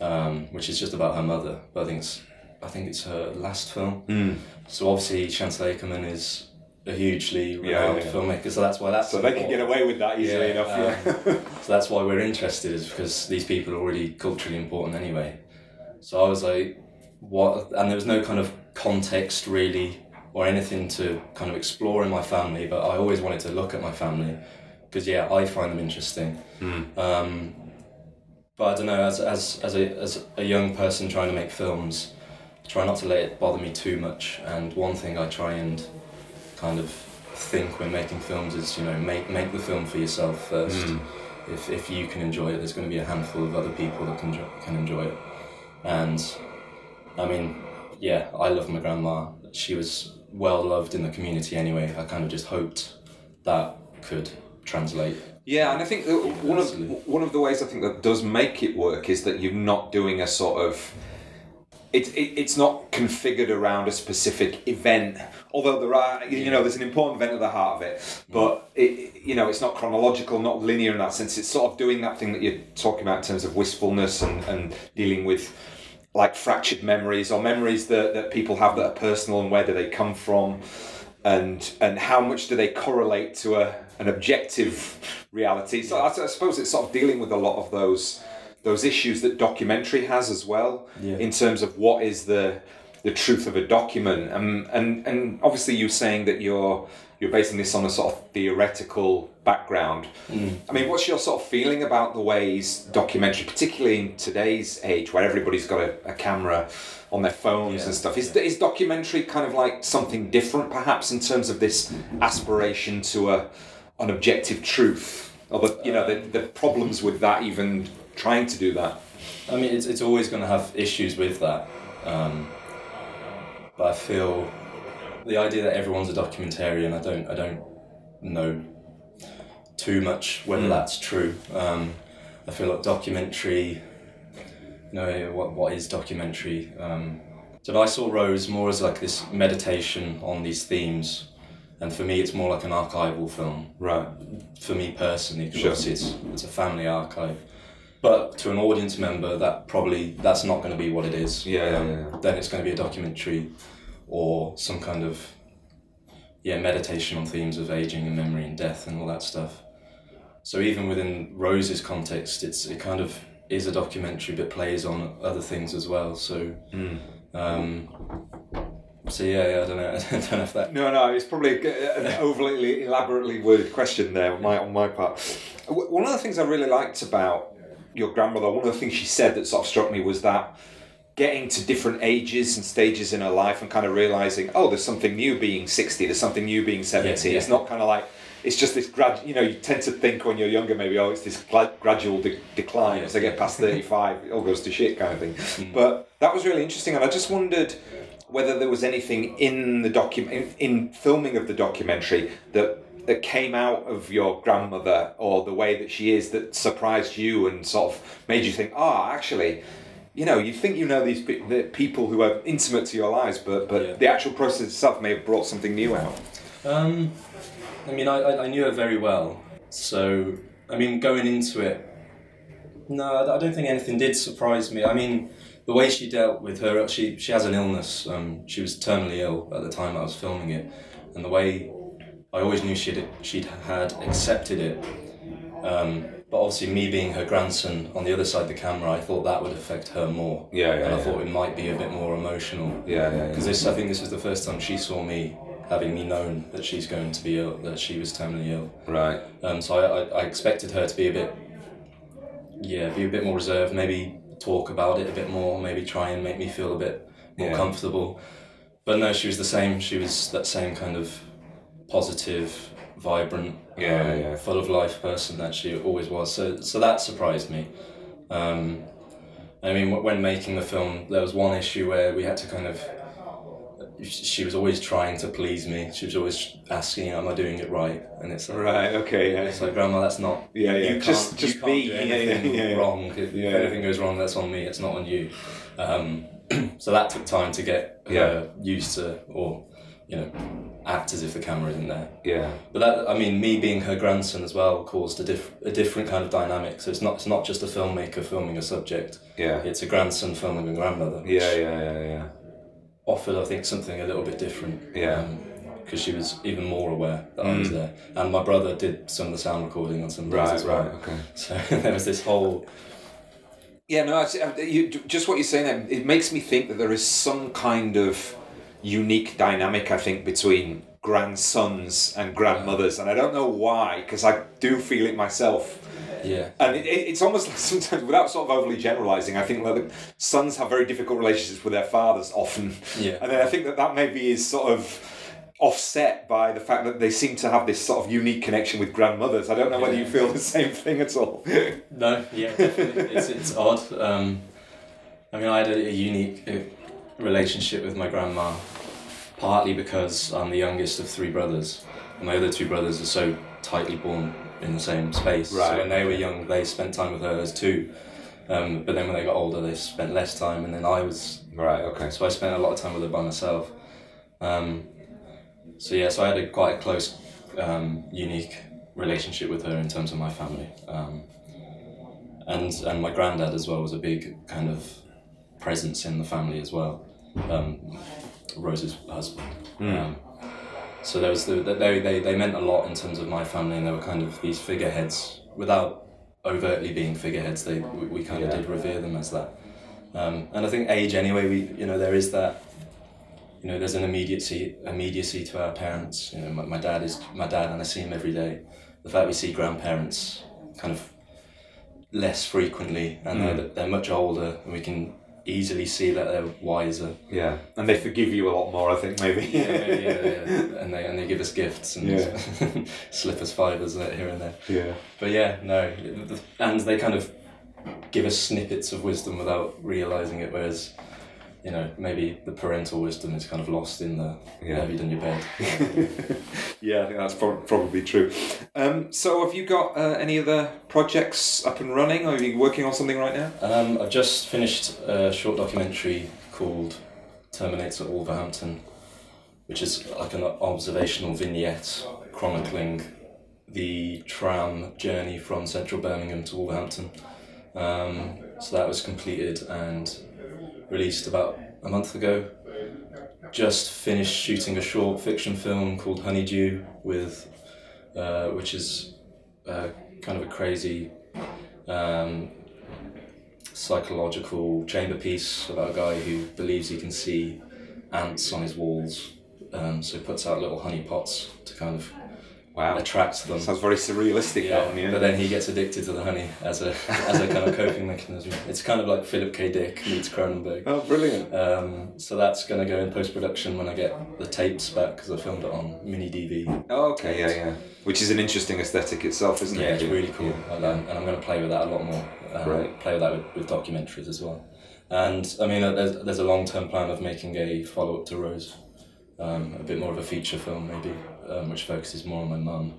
um, which is just about her mother. But I think it's I think it's her last film. Mm. So obviously Chantal Akerman is a hugely Yeah, renowned yeah. filmmaker. So that's why that's So they can get away with that easily enough, yeah. um, <laughs> so that's why we're interested, is because these people are already culturally important anyway. So I was like, what? And there was no kind of context really or anything to kind of explore in my family, but I always wanted to look at my family because yeah, I find them interesting. Um, but I don't know, as, as, as, a, as a young person trying to make films, try not to let it bother me too much. And one thing I try and kind of think when making films is, you know, make, make the film for yourself first. Mm. If, if you can enjoy it, there's going to be a handful of other people that can, can enjoy it. And I mean, yeah, I love my grandma. She was well loved in the community anyway. I kind of just hoped that could translate. Yeah, and I think that one of one of the ways I think that does make it work is that you're not doing a sort of it, it it's not configured around a specific event. Although there are, you you know, there's an important event at the heart of it, mm. but it, you know, it's not chronological, not linear in that sense. It's sort of doing that thing that you're talking about in terms of wistfulness and, and dealing with like fractured memories or memories that, that people have that are personal and where do they come from and and how much do they correlate to a an objective reality? So I, I suppose it's sort of dealing with a lot of those those issues that documentary has as well Yeah. in terms of what is the the truth of a document. Um, and and obviously you're saying that you're you're basing this on a sort of theoretical background. I mean, what's your sort of feeling about the ways documentary, particularly in today's age where everybody's got a, a camera on their phones and stuff, is, is documentary kind of like something different perhaps in terms of this aspiration to a, an objective truth? Or the, you know, the, the problems with that even trying to do that? I mean, it's, it's always going to have issues with that. Um, but I feel the idea that everyone's a documentarian, I don't, I don't know too much whether Mm. that's true. Um, I feel like documentary know, what what is documentary? Um, so I saw Rose more as like this meditation on these themes, and for me, it's more like an archival film. Right. For me personally, 'cause Sure. obviously it's it's a family archive. But to an audience member, that probably that's not going to be what it is. Yeah, yeah, Um, yeah. Then it's going to be a documentary, or some kind of yeah meditation on themes of aging and memory and death and all that stuff. So even within Rose's context, it's it kind of is a documentary, but plays on other things as well. So, Mm. um, so yeah, yeah, I don't know, <laughs> I don't know if that. No, no, it's probably an <laughs> overly elaborately worded question there on my on my part. One of the things I really liked about your grandmother, one of the things she said that sort of struck me was that getting to different ages and stages in her life and kind of realizing, oh, there's something new being sixty, there's something new being seventy. Yeah, yeah. It's not kind of like it's just this grad. You know, you tend to think when you're younger, maybe oh, it's this gradual de- decline as I get past <laughs> thirty-five, it all goes to shit kind of thing. Mm. But that was really interesting, and I just wondered whether there was anything in the document in, in filming of the documentary that that came out of your grandmother or the way that she is that surprised you and sort of made you think, ah, actually, you know, you think you know these pe- the people who are intimate to your lives, but but the actual process itself may have brought something new out. Um, I mean, I, I, knew her very well, so I mean, going into it, no, I don't think anything did surprise me. I mean, the way she dealt with her, she she has an illness. Um, she was terminally ill at the time I was filming it, and the way I always knew she'd she'd had accepted it. Um, but obviously, me being her grandson on the other side of the camera, I thought that would affect her more. Yeah, yeah, And I yeah. thought it might be a bit more emotional. Yeah, yeah, yeah. Because this, I think, this was the first time she saw me, having me known that she's going to be ill, that she was terminally ill. Right. Um. So I, I, I expected her to be a bit, yeah, be a bit more reserved. Maybe talk about it a bit more. Maybe try and make me feel a bit more Yeah. comfortable. But no, she was the same. She was that same kind of positive, vibrant, Yeah, um, yeah. full of life person that she always was. So, so that surprised me. Um, I mean, when making the film, there was one issue where we had to kind of. She was always trying to please me. She was always asking, "Am I doing it right?" And it's like, Right, okay, yeah. It's like, Grandma, that's not. Yeah, yeah. You can't, Just- you just can't be. do Yeah, yeah, yeah, yeah. wrong. If, Yeah. if anything goes wrong, that's on me. It's not on you. Um, <clears throat> so that took time to get Yeah. her used to, or you know, act as if the camera isn't there. Yeah. But that, I mean, me being her grandson as well caused a, diff- a different kind of dynamic. So it's not it's not just a filmmaker filming a subject. Yeah. It's a grandson filming a grandmother. which Yeah, yeah, yeah, yeah. Offered, I think, something a little bit different. Yeah. Because she was even more aware that I was Mm. there, and my brother did some of the sound recording on some Right, as well. right, okay. <laughs> So <laughs> there was this whole Yeah, no, it's, uh, you, just what you're saying. there, It makes me think that there is some kind of unique dynamic. I think between grandsons and grandmothers, and I don't know why, because I do feel it myself. Yeah. And it, it, it's almost <laughs> like sometimes, without sort of overly generalising, I think that the sons have very difficult relationships with their fathers often. Yeah. And then I think that that maybe is sort of offset by the fact that they seem to have this sort of unique connection with grandmothers. I don't know whether you feel the same thing at all. <laughs> No, yeah, definitely. it's, it's odd. Um, I mean, I had a, a unique uh, relationship with my grandma, partly because I'm the youngest of three brothers, and my other two brothers are so tightly born in the same space. Right. So when they were young, they spent time with her as two. Um, but then when they got older, they spent less time, and then I was right. Okay. So I spent a lot of time with her by myself. Um, so yeah, so I had a quite a close, um, unique relationship with her in terms of my family, um, and and my granddad as well was a big kind of presence in the family as well. Um, Rose's husband. Mm. So there was the, they, they they meant a lot in terms of my family, and they were kind of these figureheads without overtly being figureheads. They we, we kind of did revere them as that. Um, and I think age anyway, we you know there is that you know there's an immediacy immediacy to our parents. You know my, my dad is my dad, and I see him every day. The fact we see grandparents kind of less frequently, and Mm. they're, they're much older, and we can easily see that they're wiser. Yeah, and they forgive you a lot more. I think maybe. yeah, yeah, yeah. <laughs> and they and they give us gifts and Yeah. <laughs> slip us fivers here and there. Yeah. But yeah, no, and they kind of give us snippets of wisdom without realizing it, whereas. You know, maybe the parental wisdom is kind of lost in the Yeah. have you done your bed? <laughs> yeah, I think that's prob- probably true. Um, so, have you got uh, any other projects up and running, or are you working on something right now? Um, I've just finished a short documentary called Terminator at Wolverhampton, which is like an observational vignette chronicling the tram journey from central Birmingham to Wolverhampton. Um, so that was completed and released about a month ago. Just finished shooting a short fiction film called Honeydew, with uh, which is uh, kind of a crazy um, psychological chamber piece about a guy who believes he can see ants on his walls. Um, so puts out little honey pots to kind of wow. attracts them. Sounds very surrealistic. Yeah, one, yeah. but then he gets addicted to the honey as a <laughs> as a kind of coping mechanism. It's kind of like Philip K. Dick meets Cronenberg. Oh, brilliant! Um, so that's going to go in post production when I get the tapes back because I filmed it on mini DV. Oh, okay, yeah, yeah. Which is an interesting aesthetic itself, isn't Yeah, it? it's really cool, and, um, and I'm going to play with that a lot more. Um, Right. Play with that with, with documentaries as well. And I mean, uh, there's, there's a long term plan of making a follow up to Rose, um, a bit more of a feature film maybe, um, which focuses more on my mum,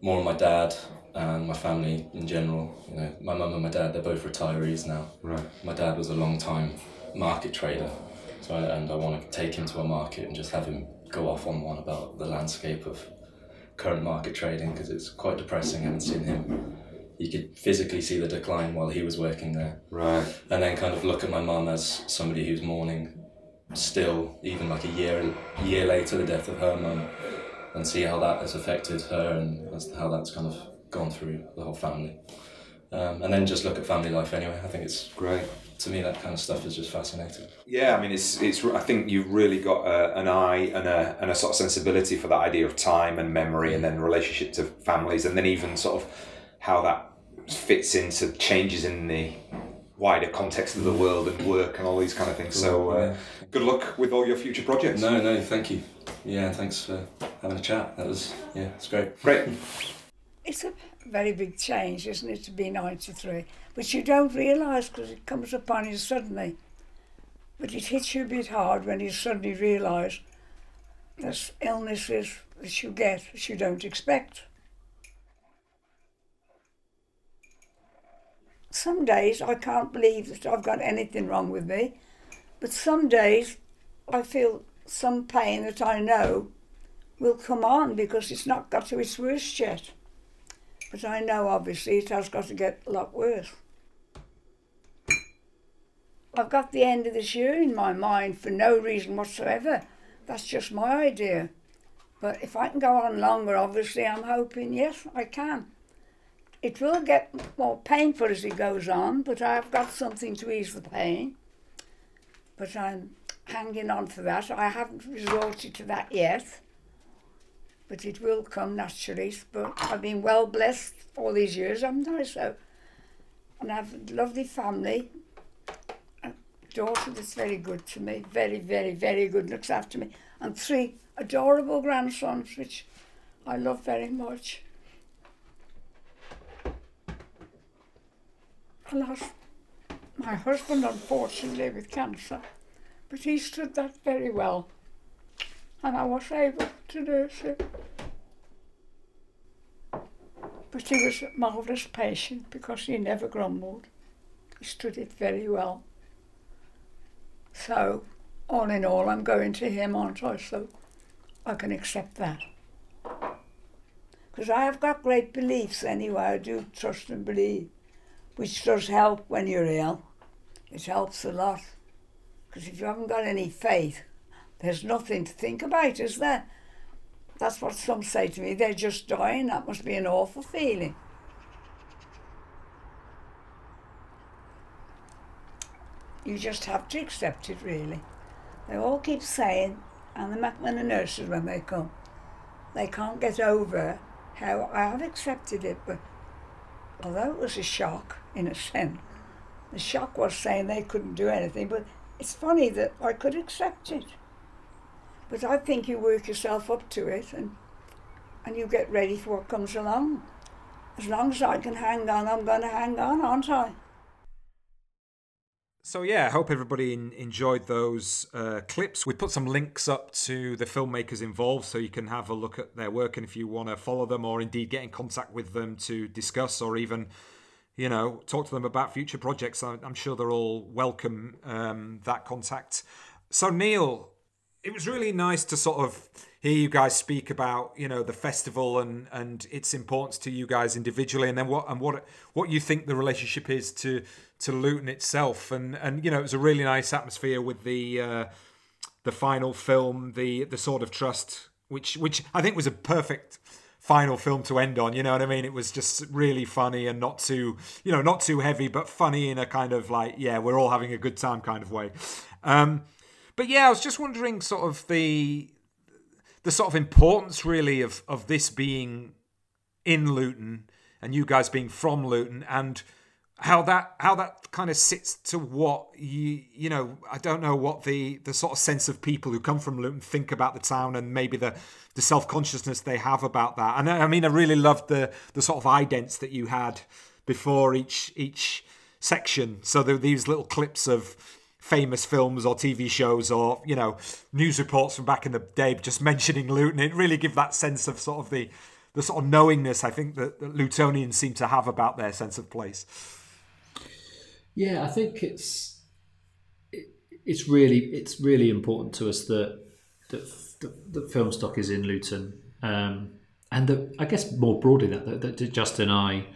more on my dad, and my family in general. You know, my mum and my dad, they're both retirees now. Right. My dad was a long time market trader, so I, and I want to take him to a market and just have him go off on one about the landscape of current market trading because it's quite depressing. I haven't seen him. You could physically see the decline while he was working there. Right. And then kind of look at my mum as somebody who's mourning still, even like a year year later, the death of her mum, and see how that has affected her and as- how that's kind of gone through the whole family. Um, and then just look at family life anyway. I think it's great. To me, that kind of stuff is just fascinating. Yeah, I mean, it's it's. I think you've really got a, an eye and a and a sort of sensibility for that idea of time and memory, and then relationship to families, and then even sort of how that fits into changes in the wider context of the world and work and all these kind of things. So, uh, good luck with all your future projects. No, no, thank you. Yeah, thanks for having a chat. That was yeah, it's great. Great. <laughs> It's a very big change, isn't it, to be 93? But you don't realise because it comes upon you suddenly. But it hits you a bit hard when you suddenly realise there's illnesses that you get that you don't expect. Some days I can't believe that I've got anything wrong with me, but some days I feel some pain that I know will come on because it's not got to its worst yet. But I know obviously it has got to get a lot worse. I've got the end of this year in my mind for no reason whatsoever. That's just my idea. But if I can go on longer, obviously I'm hoping, yes, I can. It will get more painful as it goes on, but I've got something to ease the pain. But I'm hanging on for that. I haven't resorted to that yet but it will come naturally. But I've been well blessed all these years, haven't I? So, and I have a lovely family, a daughter that's very good to me, very, very, very good, looks after me, and three adorable grandsons, which I love very much. My husband, unfortunately, with cancer, but he stood that very well and I was able to nurse him. But he was a marvellous patient because he never grumbled. He stood it very well. So, all in all, I'm going to him, aren't I? So I can accept that. Because I have got great beliefs anyway, I do trust and believe, which does help when you're ill. It helps a lot. Because if you haven't got any faith, there's nothing to think about, is there? That's what some say to me. They're just dying. That must be an awful feeling. You just have to accept it, really. They all keep saying, and the and the nurses when they come, they can't get over how I have accepted it. But although it was a shock, in a sense, the shock was saying they couldn't do anything. But it's funny that I could accept it. But I think you work yourself up to it and and you get ready for what comes along. As long as I can hang on, I'm going to hang on, aren't I? So yeah, I hope everybody enjoyed those uh, clips. We put some links up to the filmmakers involved, so you can have a look at their work, and if you want to follow them, or indeed get in contact with them to discuss, or even, you know, talk to them about future projects, I- I'm sure they're all welcome um, that contact. So Neil, it was really nice to sort of hear you guys speak about you know the festival and and its importance to you guys individually and then what and what what you think the relationship is to to Luton itself and and you know it was a really nice atmosphere with the uh, the final film the the Sword of Trust which which I think was a perfect final film to end on you know what I mean? It was just really funny and not too you know not too heavy but funny in a kind of like yeah we're all having a good time kind of way. Um but yeah, I was just wondering, sort of the the sort of importance, really, of of this being in Luton and you guys being from Luton, and how that how that kind of sits to what you you know. I don't know what the the sort of sense of people who come from Luton think about the town, and maybe the the self consciousness they have about that. And I, I mean, I really loved the the sort of idents that you had before each each section. So there were these little clips of famous films or TV shows or you know news reports from back in the day just <laughs> mentioning Luton. It really give that sense of sort of the the sort of knowingness I think that, that Lutonians seem to have about their sense of place. Yeah, I think it's it, it's really it's really important to us that that the, the Filmstock is in Luton, um, and that I guess more broadly that, that that Justin and I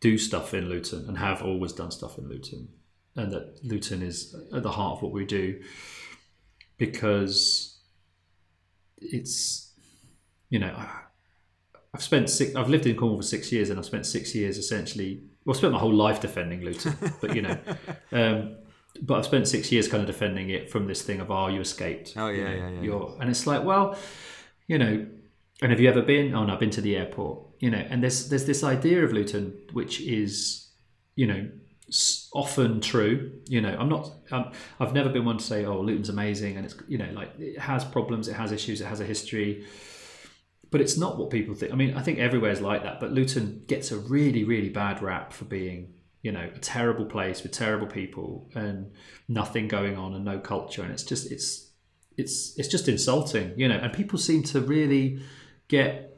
do stuff in Luton and have always done stuff in Luton, and that Luton is at the heart of what we do because it's you know I've spent six, I've lived in Cornwall for six years and I've spent six years essentially well I've spent my whole life defending Luton but you know <laughs> um, but I've spent six years kind of defending it from this thing of oh you escaped Oh, you yeah, know, yeah, yeah, you're, and it's like well you know and have you ever been? Oh no I've been to the airport you know and there's there's this idea of Luton which is you know often true you know I'm not um, I've never been one to say oh Luton's amazing and it's you know like it has problems it has issues it has a history but it's not what people think. I mean, I think everywhere's like that, but Luton gets a really, really bad rap for being, you know, a terrible place with terrible people and nothing going on and no culture, and it's just it's it's it's just insulting, you know. And people seem to really get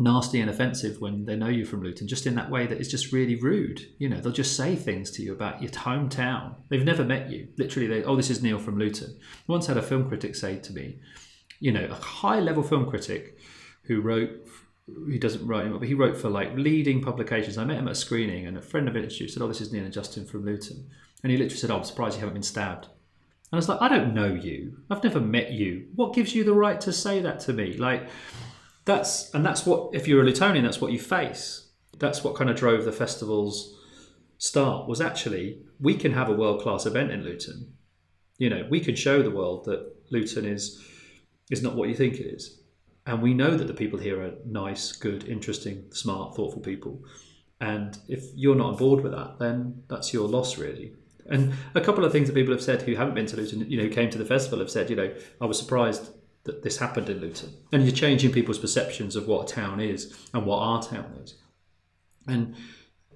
nasty and offensive when they know you from Luton, just in that way that is just really rude. You know, they'll just say things to you about your hometown. They've never met you. Literally, they oh, this is Neil from Luton. I once had a film critic say to me, you know, a high level film critic who wrote he doesn't write anymore, but he wrote for like leading publications. I met him at a screening, and a friend of it said, "Oh, this is Neil and Justin from Luton," and he literally said, oh, "I'm surprised you haven't been stabbed." And I was like, "I don't know you. I've never met you. What gives you the right to say that to me?" Like that's and that's what if you're a Lutonian, that's what you face. That's what kind of drove the festival's start. Was actually we can have a world class event in Luton. You know, we can show the world that Luton is is not what you think it is and we know that the people here are nice, good, interesting, smart, thoughtful people. And if you're not on board with that, then that's your loss, really. And a couple of things that people have said who haven't been to Luton, you know, came to the festival, have said, you know, I was surprised that this happened in Luton. And you're changing people's perceptions of what a town is and what our town is. And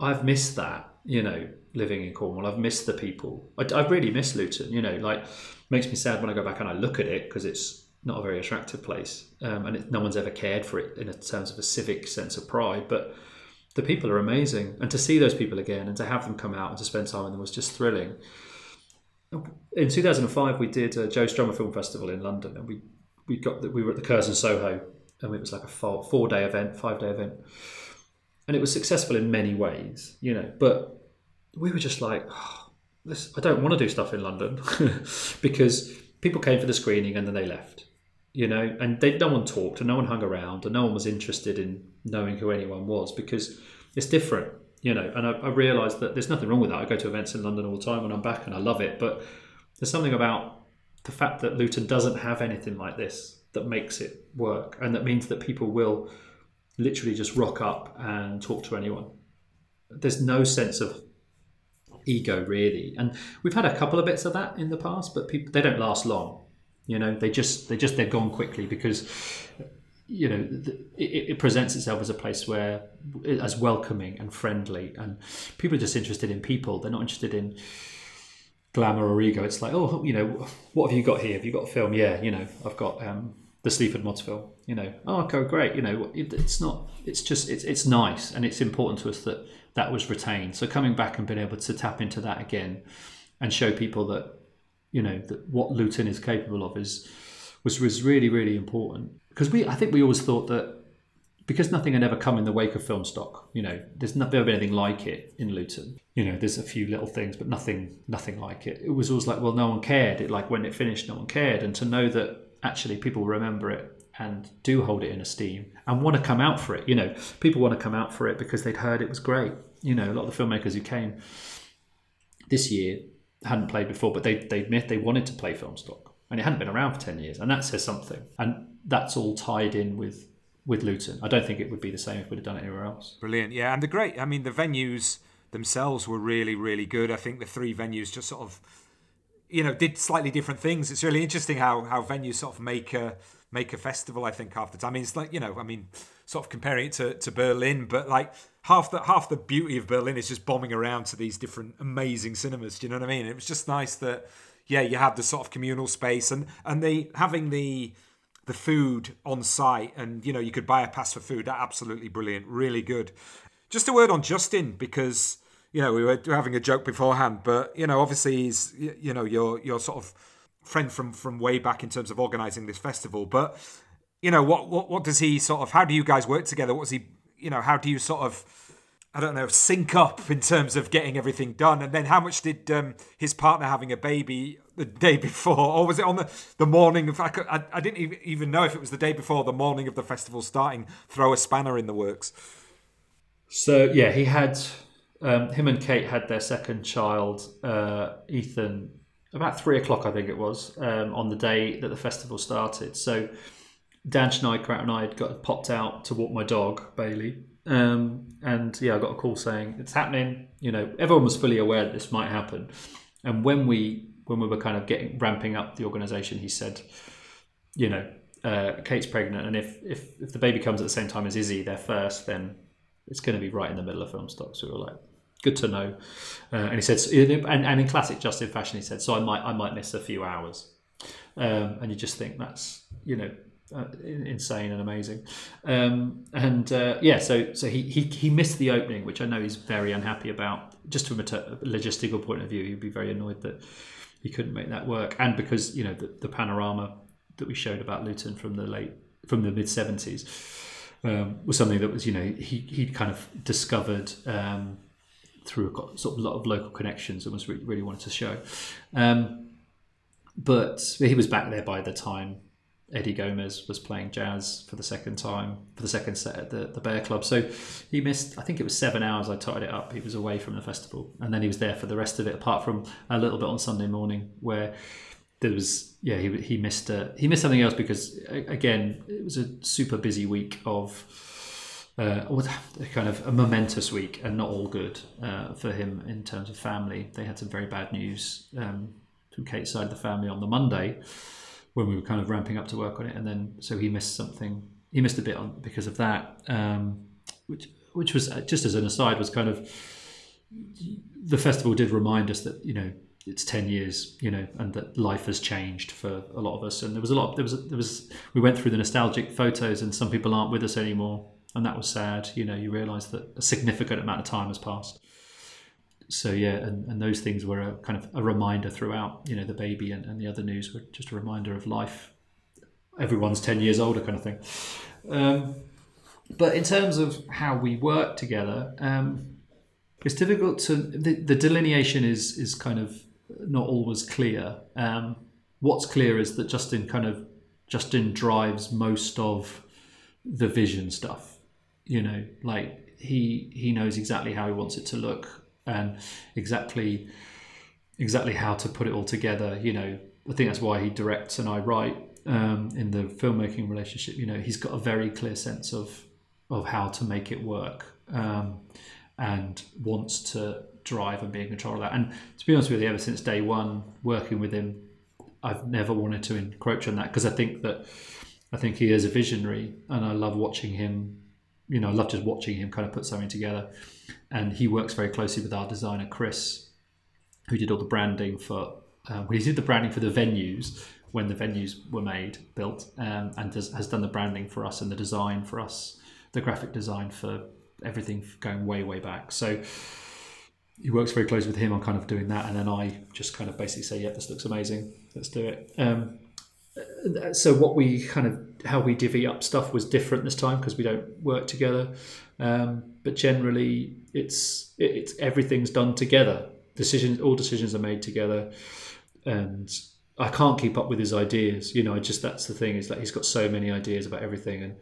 I've missed that, you know, living in Cornwall. I've missed the people. I, I really miss Luton, you know, like, makes me sad when I go back and I look at it because it's not a very attractive place, um, and it, no one's ever cared for it in terms of a civic sense of pride. But the people are amazing, and to see those people again and to have them come out and to spend time with them was just thrilling. In 2005, we did a Joe Strummer Film Festival in London, and we we got we were at the Curzon Soho, and it was like a four, four day event, five day event, and it was successful in many ways, you know. But we were just like, oh, this, I don't want to do stuff in London <laughs> because people came for the screening and then they left you know, and they, no one talked and no one hung around and no one was interested in knowing who anyone was because it's different, you know. And I, I realised that there's nothing wrong with that. I go to events in London all the time when I'm back and I love it, but there's something about the fact that Luton doesn't have anything like this that makes it work, and that means that people will literally just rock up and talk to anyone. There's no sense of ego really, and we've had a couple of bits of that in the past, but people they don't last long you know, they just they just they're gone quickly because you know it, it presents itself as a place where as welcoming and friendly, and people are just interested in people. They're not interested in glamour or ego. It's like, oh, you know, what have you got here? Have you got a film? Yeah, you know, I've got um, the Sleaford Mods film. You know, oh, okay, great. You know, it, it's not. It's just it's it's nice, and it's important to us that that was retained. So coming back and being able to tap into that again, and show people that you know that what Luton is capable of is was was really really important because we I think we always thought that because nothing had ever come in the wake of Filmstock. You know, there's never been anything like it in Luton. You know, there's a few little things, but nothing, nothing like it. It was always like, well, no one cared. It like when it finished, no one cared. And to know that actually people remember it and do hold it in esteem and want to come out for it. You know, people want to come out for it because they'd heard it was great. You know, a lot of the filmmakers who came this year hadn't played before, but they they admit they wanted to play Filmstock, and it hadn't been around for ten years, and that says something. And that's all tied in with with Luton. I don't think it would be the same if we'd have done it anywhere else. Brilliant, yeah, and the great. I mean, the venues themselves were really, really good. I think the three venues just sort of, you know, did slightly different things. It's really interesting how how venues sort of make a make a festival. I think the time. I mean, it's like you know, I mean, sort of comparing it to, to Berlin, but like half the half the beauty of Berlin is just bombing around to these different amazing cinemas. Do you know what I mean? It was just nice that yeah, you had the sort of communal space and and the having the the food on site and you know you could buy a pass for food that absolutely brilliant really good just a word on justin because you know we were having a joke beforehand but you know obviously he's you know your your sort of friend from from way back in terms of organizing this festival but you know what what what does he sort of how do you guys work together what's he you know how do you sort of I don't know, sync up in terms of getting everything done. And then how much did um, his partner having a baby the day <laughs> before, or was it on the, the morning of? I, could, I, I didn't even know if it was the day before, the morning of the festival starting. Throw a spanner in the works. So yeah, he had um, him and Kate had their second child, uh, Ethan, about three o'clock, I think it was, um, on the day that the festival started. So Dan Schneidkraut and I had got popped out to walk my dog Bailey, um, and yeah, I got a call saying it's happening. You know, everyone was fully aware that this might happen. And when we when we were kind of getting ramping up the organisation, he said, you know, uh, Kate's pregnant, and if, if if the baby comes at the same time as Izzy, they're first, then it's going to be right in the middle of Filmstock. So we were like, good to know. Uh, and he said, and, and in classic Justin fashion, he said, so I might I might miss a few hours. Um, and you just think that's you know uh, insane and amazing. Um, and uh, yeah, so so he, he he missed the opening, which I know he's very unhappy about. Just from a, logistical point of view, he'd be very annoyed that he couldn't make that work, and because you know the, the panorama that we showed about Luton from the late from the mid seventies um, was something that was you know he he kind of discovered. Um, through a sort of lot of local connections and was really, really wanted to show. Um, but he was back there by the time Eddie Gomez was playing jazz for the second time for the second set at the, the Bear Club. So he missed, I think it was seven hours. I totted it up. He was away from the festival, and then he was there for the rest of it. Apart from a little bit on Sunday morning where there was, yeah, he he missed uh, he missed something else because again it was a super busy week of. Uh, kind of a momentous week and not all good uh, for him in terms of family. They had some very bad news um, from Kate's side of the family on the Monday, when we were kind of ramping up to work on it, and then so he missed something. He missed a bit on because of that, um, which which was uh, just as an aside was kind of the festival did remind us that you know it's 10 years you know and that life has changed for a lot of us and there was a lot there was there was we went through the nostalgic photos and some people aren't with us anymore and that was sad you know you realize that a significant amount of time has passed so yeah, and, and those things were a kind of a reminder throughout. You know, the baby and, and the other news were just a reminder of life. Everyone's ten years older, kind of thing. Um, but in terms of how we work together, um, it's difficult to the, the delineation is is kind of not always clear. Um, what's clear is that Justin kind of Justin drives most of the vision stuff. You know, like he he knows exactly how he wants it to look and exactly exactly how to put it all together. You know, I think that's why he directs and I write um, in the filmmaking relationship. You know, he's got a very clear sense of of how to make it work um, and wants to drive and be in control of that. And to be honest with you, ever since day one, working with him, I've never wanted to encroach on that because I think that I think he is a visionary, and I love watching him. You know, I love just watching him kind of put something together and he works very closely with our designer Chris, who did all the branding for. Uh, well, he did the branding for the venues when the venues were made, built, um, and has done the branding for us and the design for us, the graphic design for everything going way, way back. So he works very close with him on kind of doing that, and then I just kind of basically say, "Yeah, this looks amazing. Let's do it." Um, so what we kind of how we divvy up stuff was different this time because we don't work together. Um, but generally, it's it, it's everything's done together. Decisions, all decisions are made together, and I can't keep up with his ideas. You know, I just that's the thing is that he's got so many ideas about everything, and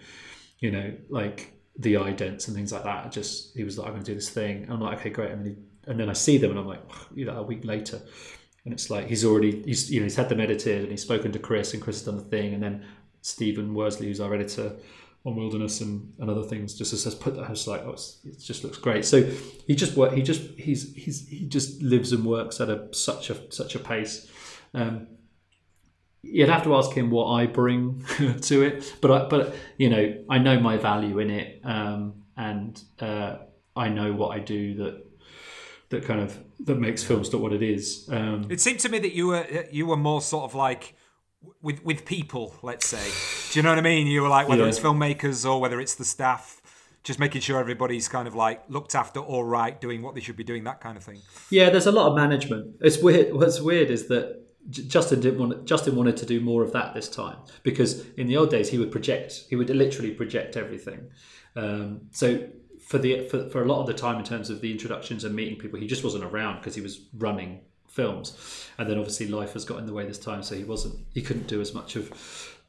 you know, like the idents and things like that. Just he was like, I'm going to do this thing. And I'm like, okay, great. And then, he, and then I see them, and I'm like, you know, a week later, and it's like he's already he's you know he's had them edited and he's spoken to Chris, and Chris has done the thing, and then Stephen Worsley, who's our editor on Wilderness and, and other things, just says put that. I was like, oh, it just looks great. So he just work. He just he's he's he just lives and works at a such a such a pace. Um, you'd have to ask him what I bring <laughs> to it, but I, but you know I know my value in it, um, and uh, I know what I do that that kind of that makes films not what it is. Um, It seemed to me that you were you were more sort of like with with people, let's say. Do you know what I mean? You were like whether Yeah. it's filmmakers or whether it's the staff, just making sure everybody's kind of like looked after, all right, doing what they should be doing, that kind of thing. Yeah, there's a lot of management. It's weird. What's weird is that Justin didn't want. Justin wanted to do more of that this time because in the old days he would project. He would literally project everything. Um, so for the for, for a lot of the time in terms of the introductions and meeting people, he just wasn't around because he was running films, and then obviously life has got in the way this time, so he wasn't. He couldn't do as much of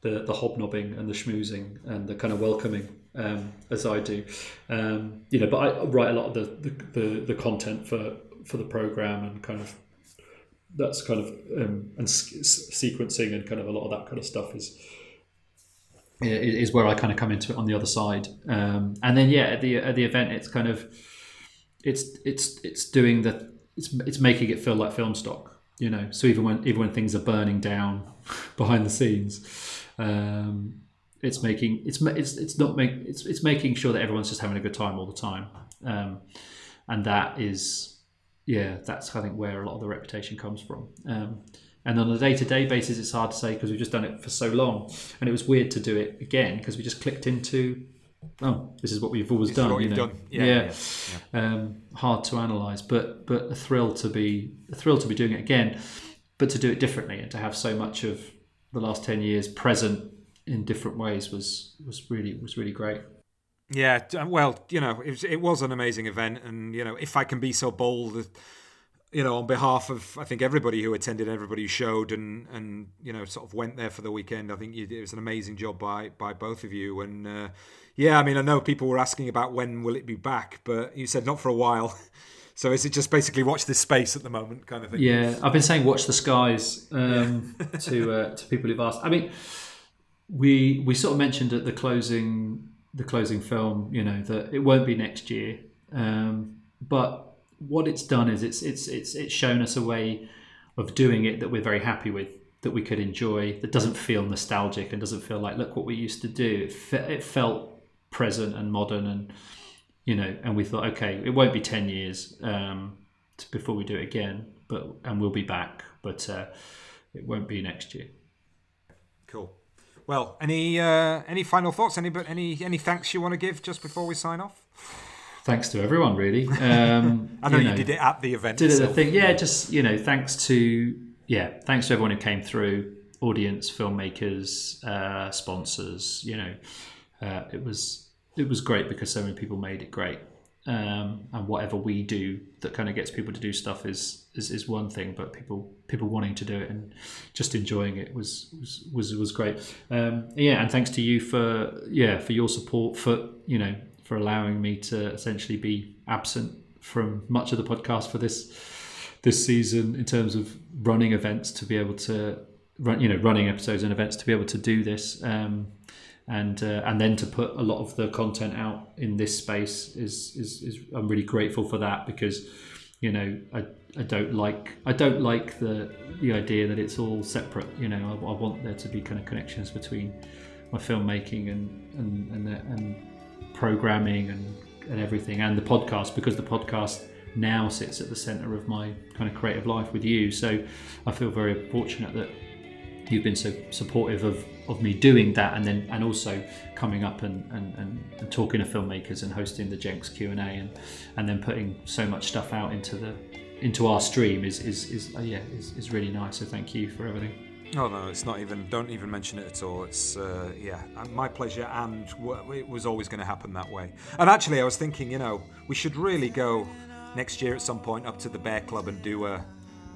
the the hobnobbing and the schmoozing and the kind of welcoming um, as I do. Um, you know, but I write a lot of the the, the, the content for for the program and kind of that's kind of um, and sequencing and kind of a lot of that kind of stuff is is where I kind of come into it on the other side. Um, and then yeah, at the at the event, it's kind of it's it's it's doing the it's it's making it feel like Filmstock, you know. So even when even when things are burning down <laughs> behind the scenes, um, it's making it's it's it's not make it's it's making sure that everyone's just having a good time all the time, um, and that is yeah, that's I think where a lot of the reputation comes from. Um, and on a day to day basis, it's hard to say because we've just done it for so long, and it was weird to do it again because we just clicked into, oh, this is what we've always This is done. you know? done. Yeah, yeah. yeah, Um, hard to analyze, but but a thrill to be a thrill to be doing it again, but to do it differently and to have so much of the last ten years present in different ways was was really was really great. Yeah, well, you know, it was, it was an amazing event, and you know, if I can be so bold, you know, on behalf of I think everybody who attended, everybody who showed, and and you know, sort of went there for the weekend, I think you, it was an amazing job by by both of you, and uh, yeah, I mean, I know people were asking about when will it be back, but you said not for a while. <laughs> So is it just basically watch this space at the moment, kind of thing? Yeah, I've been saying watch the skies um, <laughs> to uh, to people who've asked. I mean, we we sort of mentioned at the closing the closing film, you know, that it won't be next year, um, but what it's done is it's it's it's it's shown us a way of doing it that we're very happy with, that we could enjoy, that doesn't feel nostalgic and doesn't feel like look what we used to do. It, fe- it felt present and modern and you know, and we thought, okay, it won't be ten years um, before we do it again, but and we'll be back, but uh, it won't be next year. Cool. Well, any uh, any final thoughts? Any but any any thanks you want to give just before we sign off? Thanks to everyone, really. Um, <laughs> I know you did it at the event Did it the thing, yeah. Just you know, thanks to yeah, thanks to everyone who came through, audience, filmmakers, uh, sponsors. You know, uh, it was it was great because so many people made it great. Um, and whatever we do that kind of gets people to do stuff is, is is one thing, but people people wanting to do it and just enjoying it was was was, was great. Um, yeah, and thanks to you for yeah for your support for you know for allowing me to essentially be absent from much of the podcast for this this season in terms of running events to be able to run you know running episodes and events to be able to do this um, and uh, and then to put a lot of the content out in this space is, is is I'm really grateful for that because you know I, I don't like I don't like the the idea that it's all separate you know I, I want there to be kind of connections between my filmmaking and and and, and programming and, and everything and the podcast because the podcast now sits at the centre of my kind of creative life with you. So I feel very fortunate that you've been so supportive of, of me doing that and then and also coming up and, and, and, and talking to filmmakers and hosting the Jenks Q&A and and then putting so much stuff out into the into our stream is is, is uh, yeah is, is really nice so thank you for everything Oh no, it's not even. Don't even mention it at all. It's uh, yeah, my pleasure, and it was always going to happen that way. And actually, I was thinking, you know, we should really go next year at some point up to the Bear Club and do a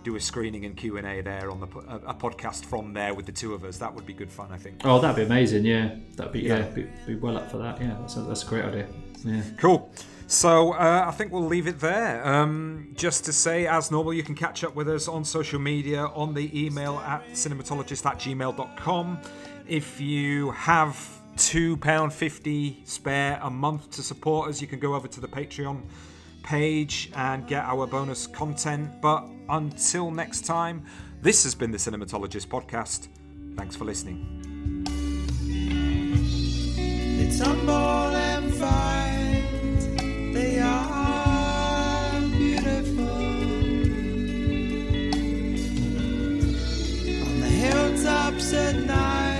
do a screening and Q and A there on the a, a, podcast from there with the two of us. That would be good fun, I think. Oh, that'd be amazing. Yeah, that'd be yeah, yeah be, be, well up for that. Yeah, that's a, that's a great idea. Yeah, cool. So uh, I think we'll leave it there. Um, just to say, as normal, you can catch up with us on social media, on the email at cinematologist at gmail.com. If you have £2.50 spare a month to support us, you can go over to the Patreon page and get our bonus content. But until next time, this has been the Cinematologist Podcast. Thanks for listening. And they are beautiful. On the hilltops at night.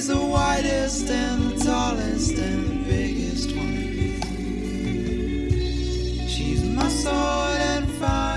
is the widest and the tallest and the biggest one. She's muscled and fire.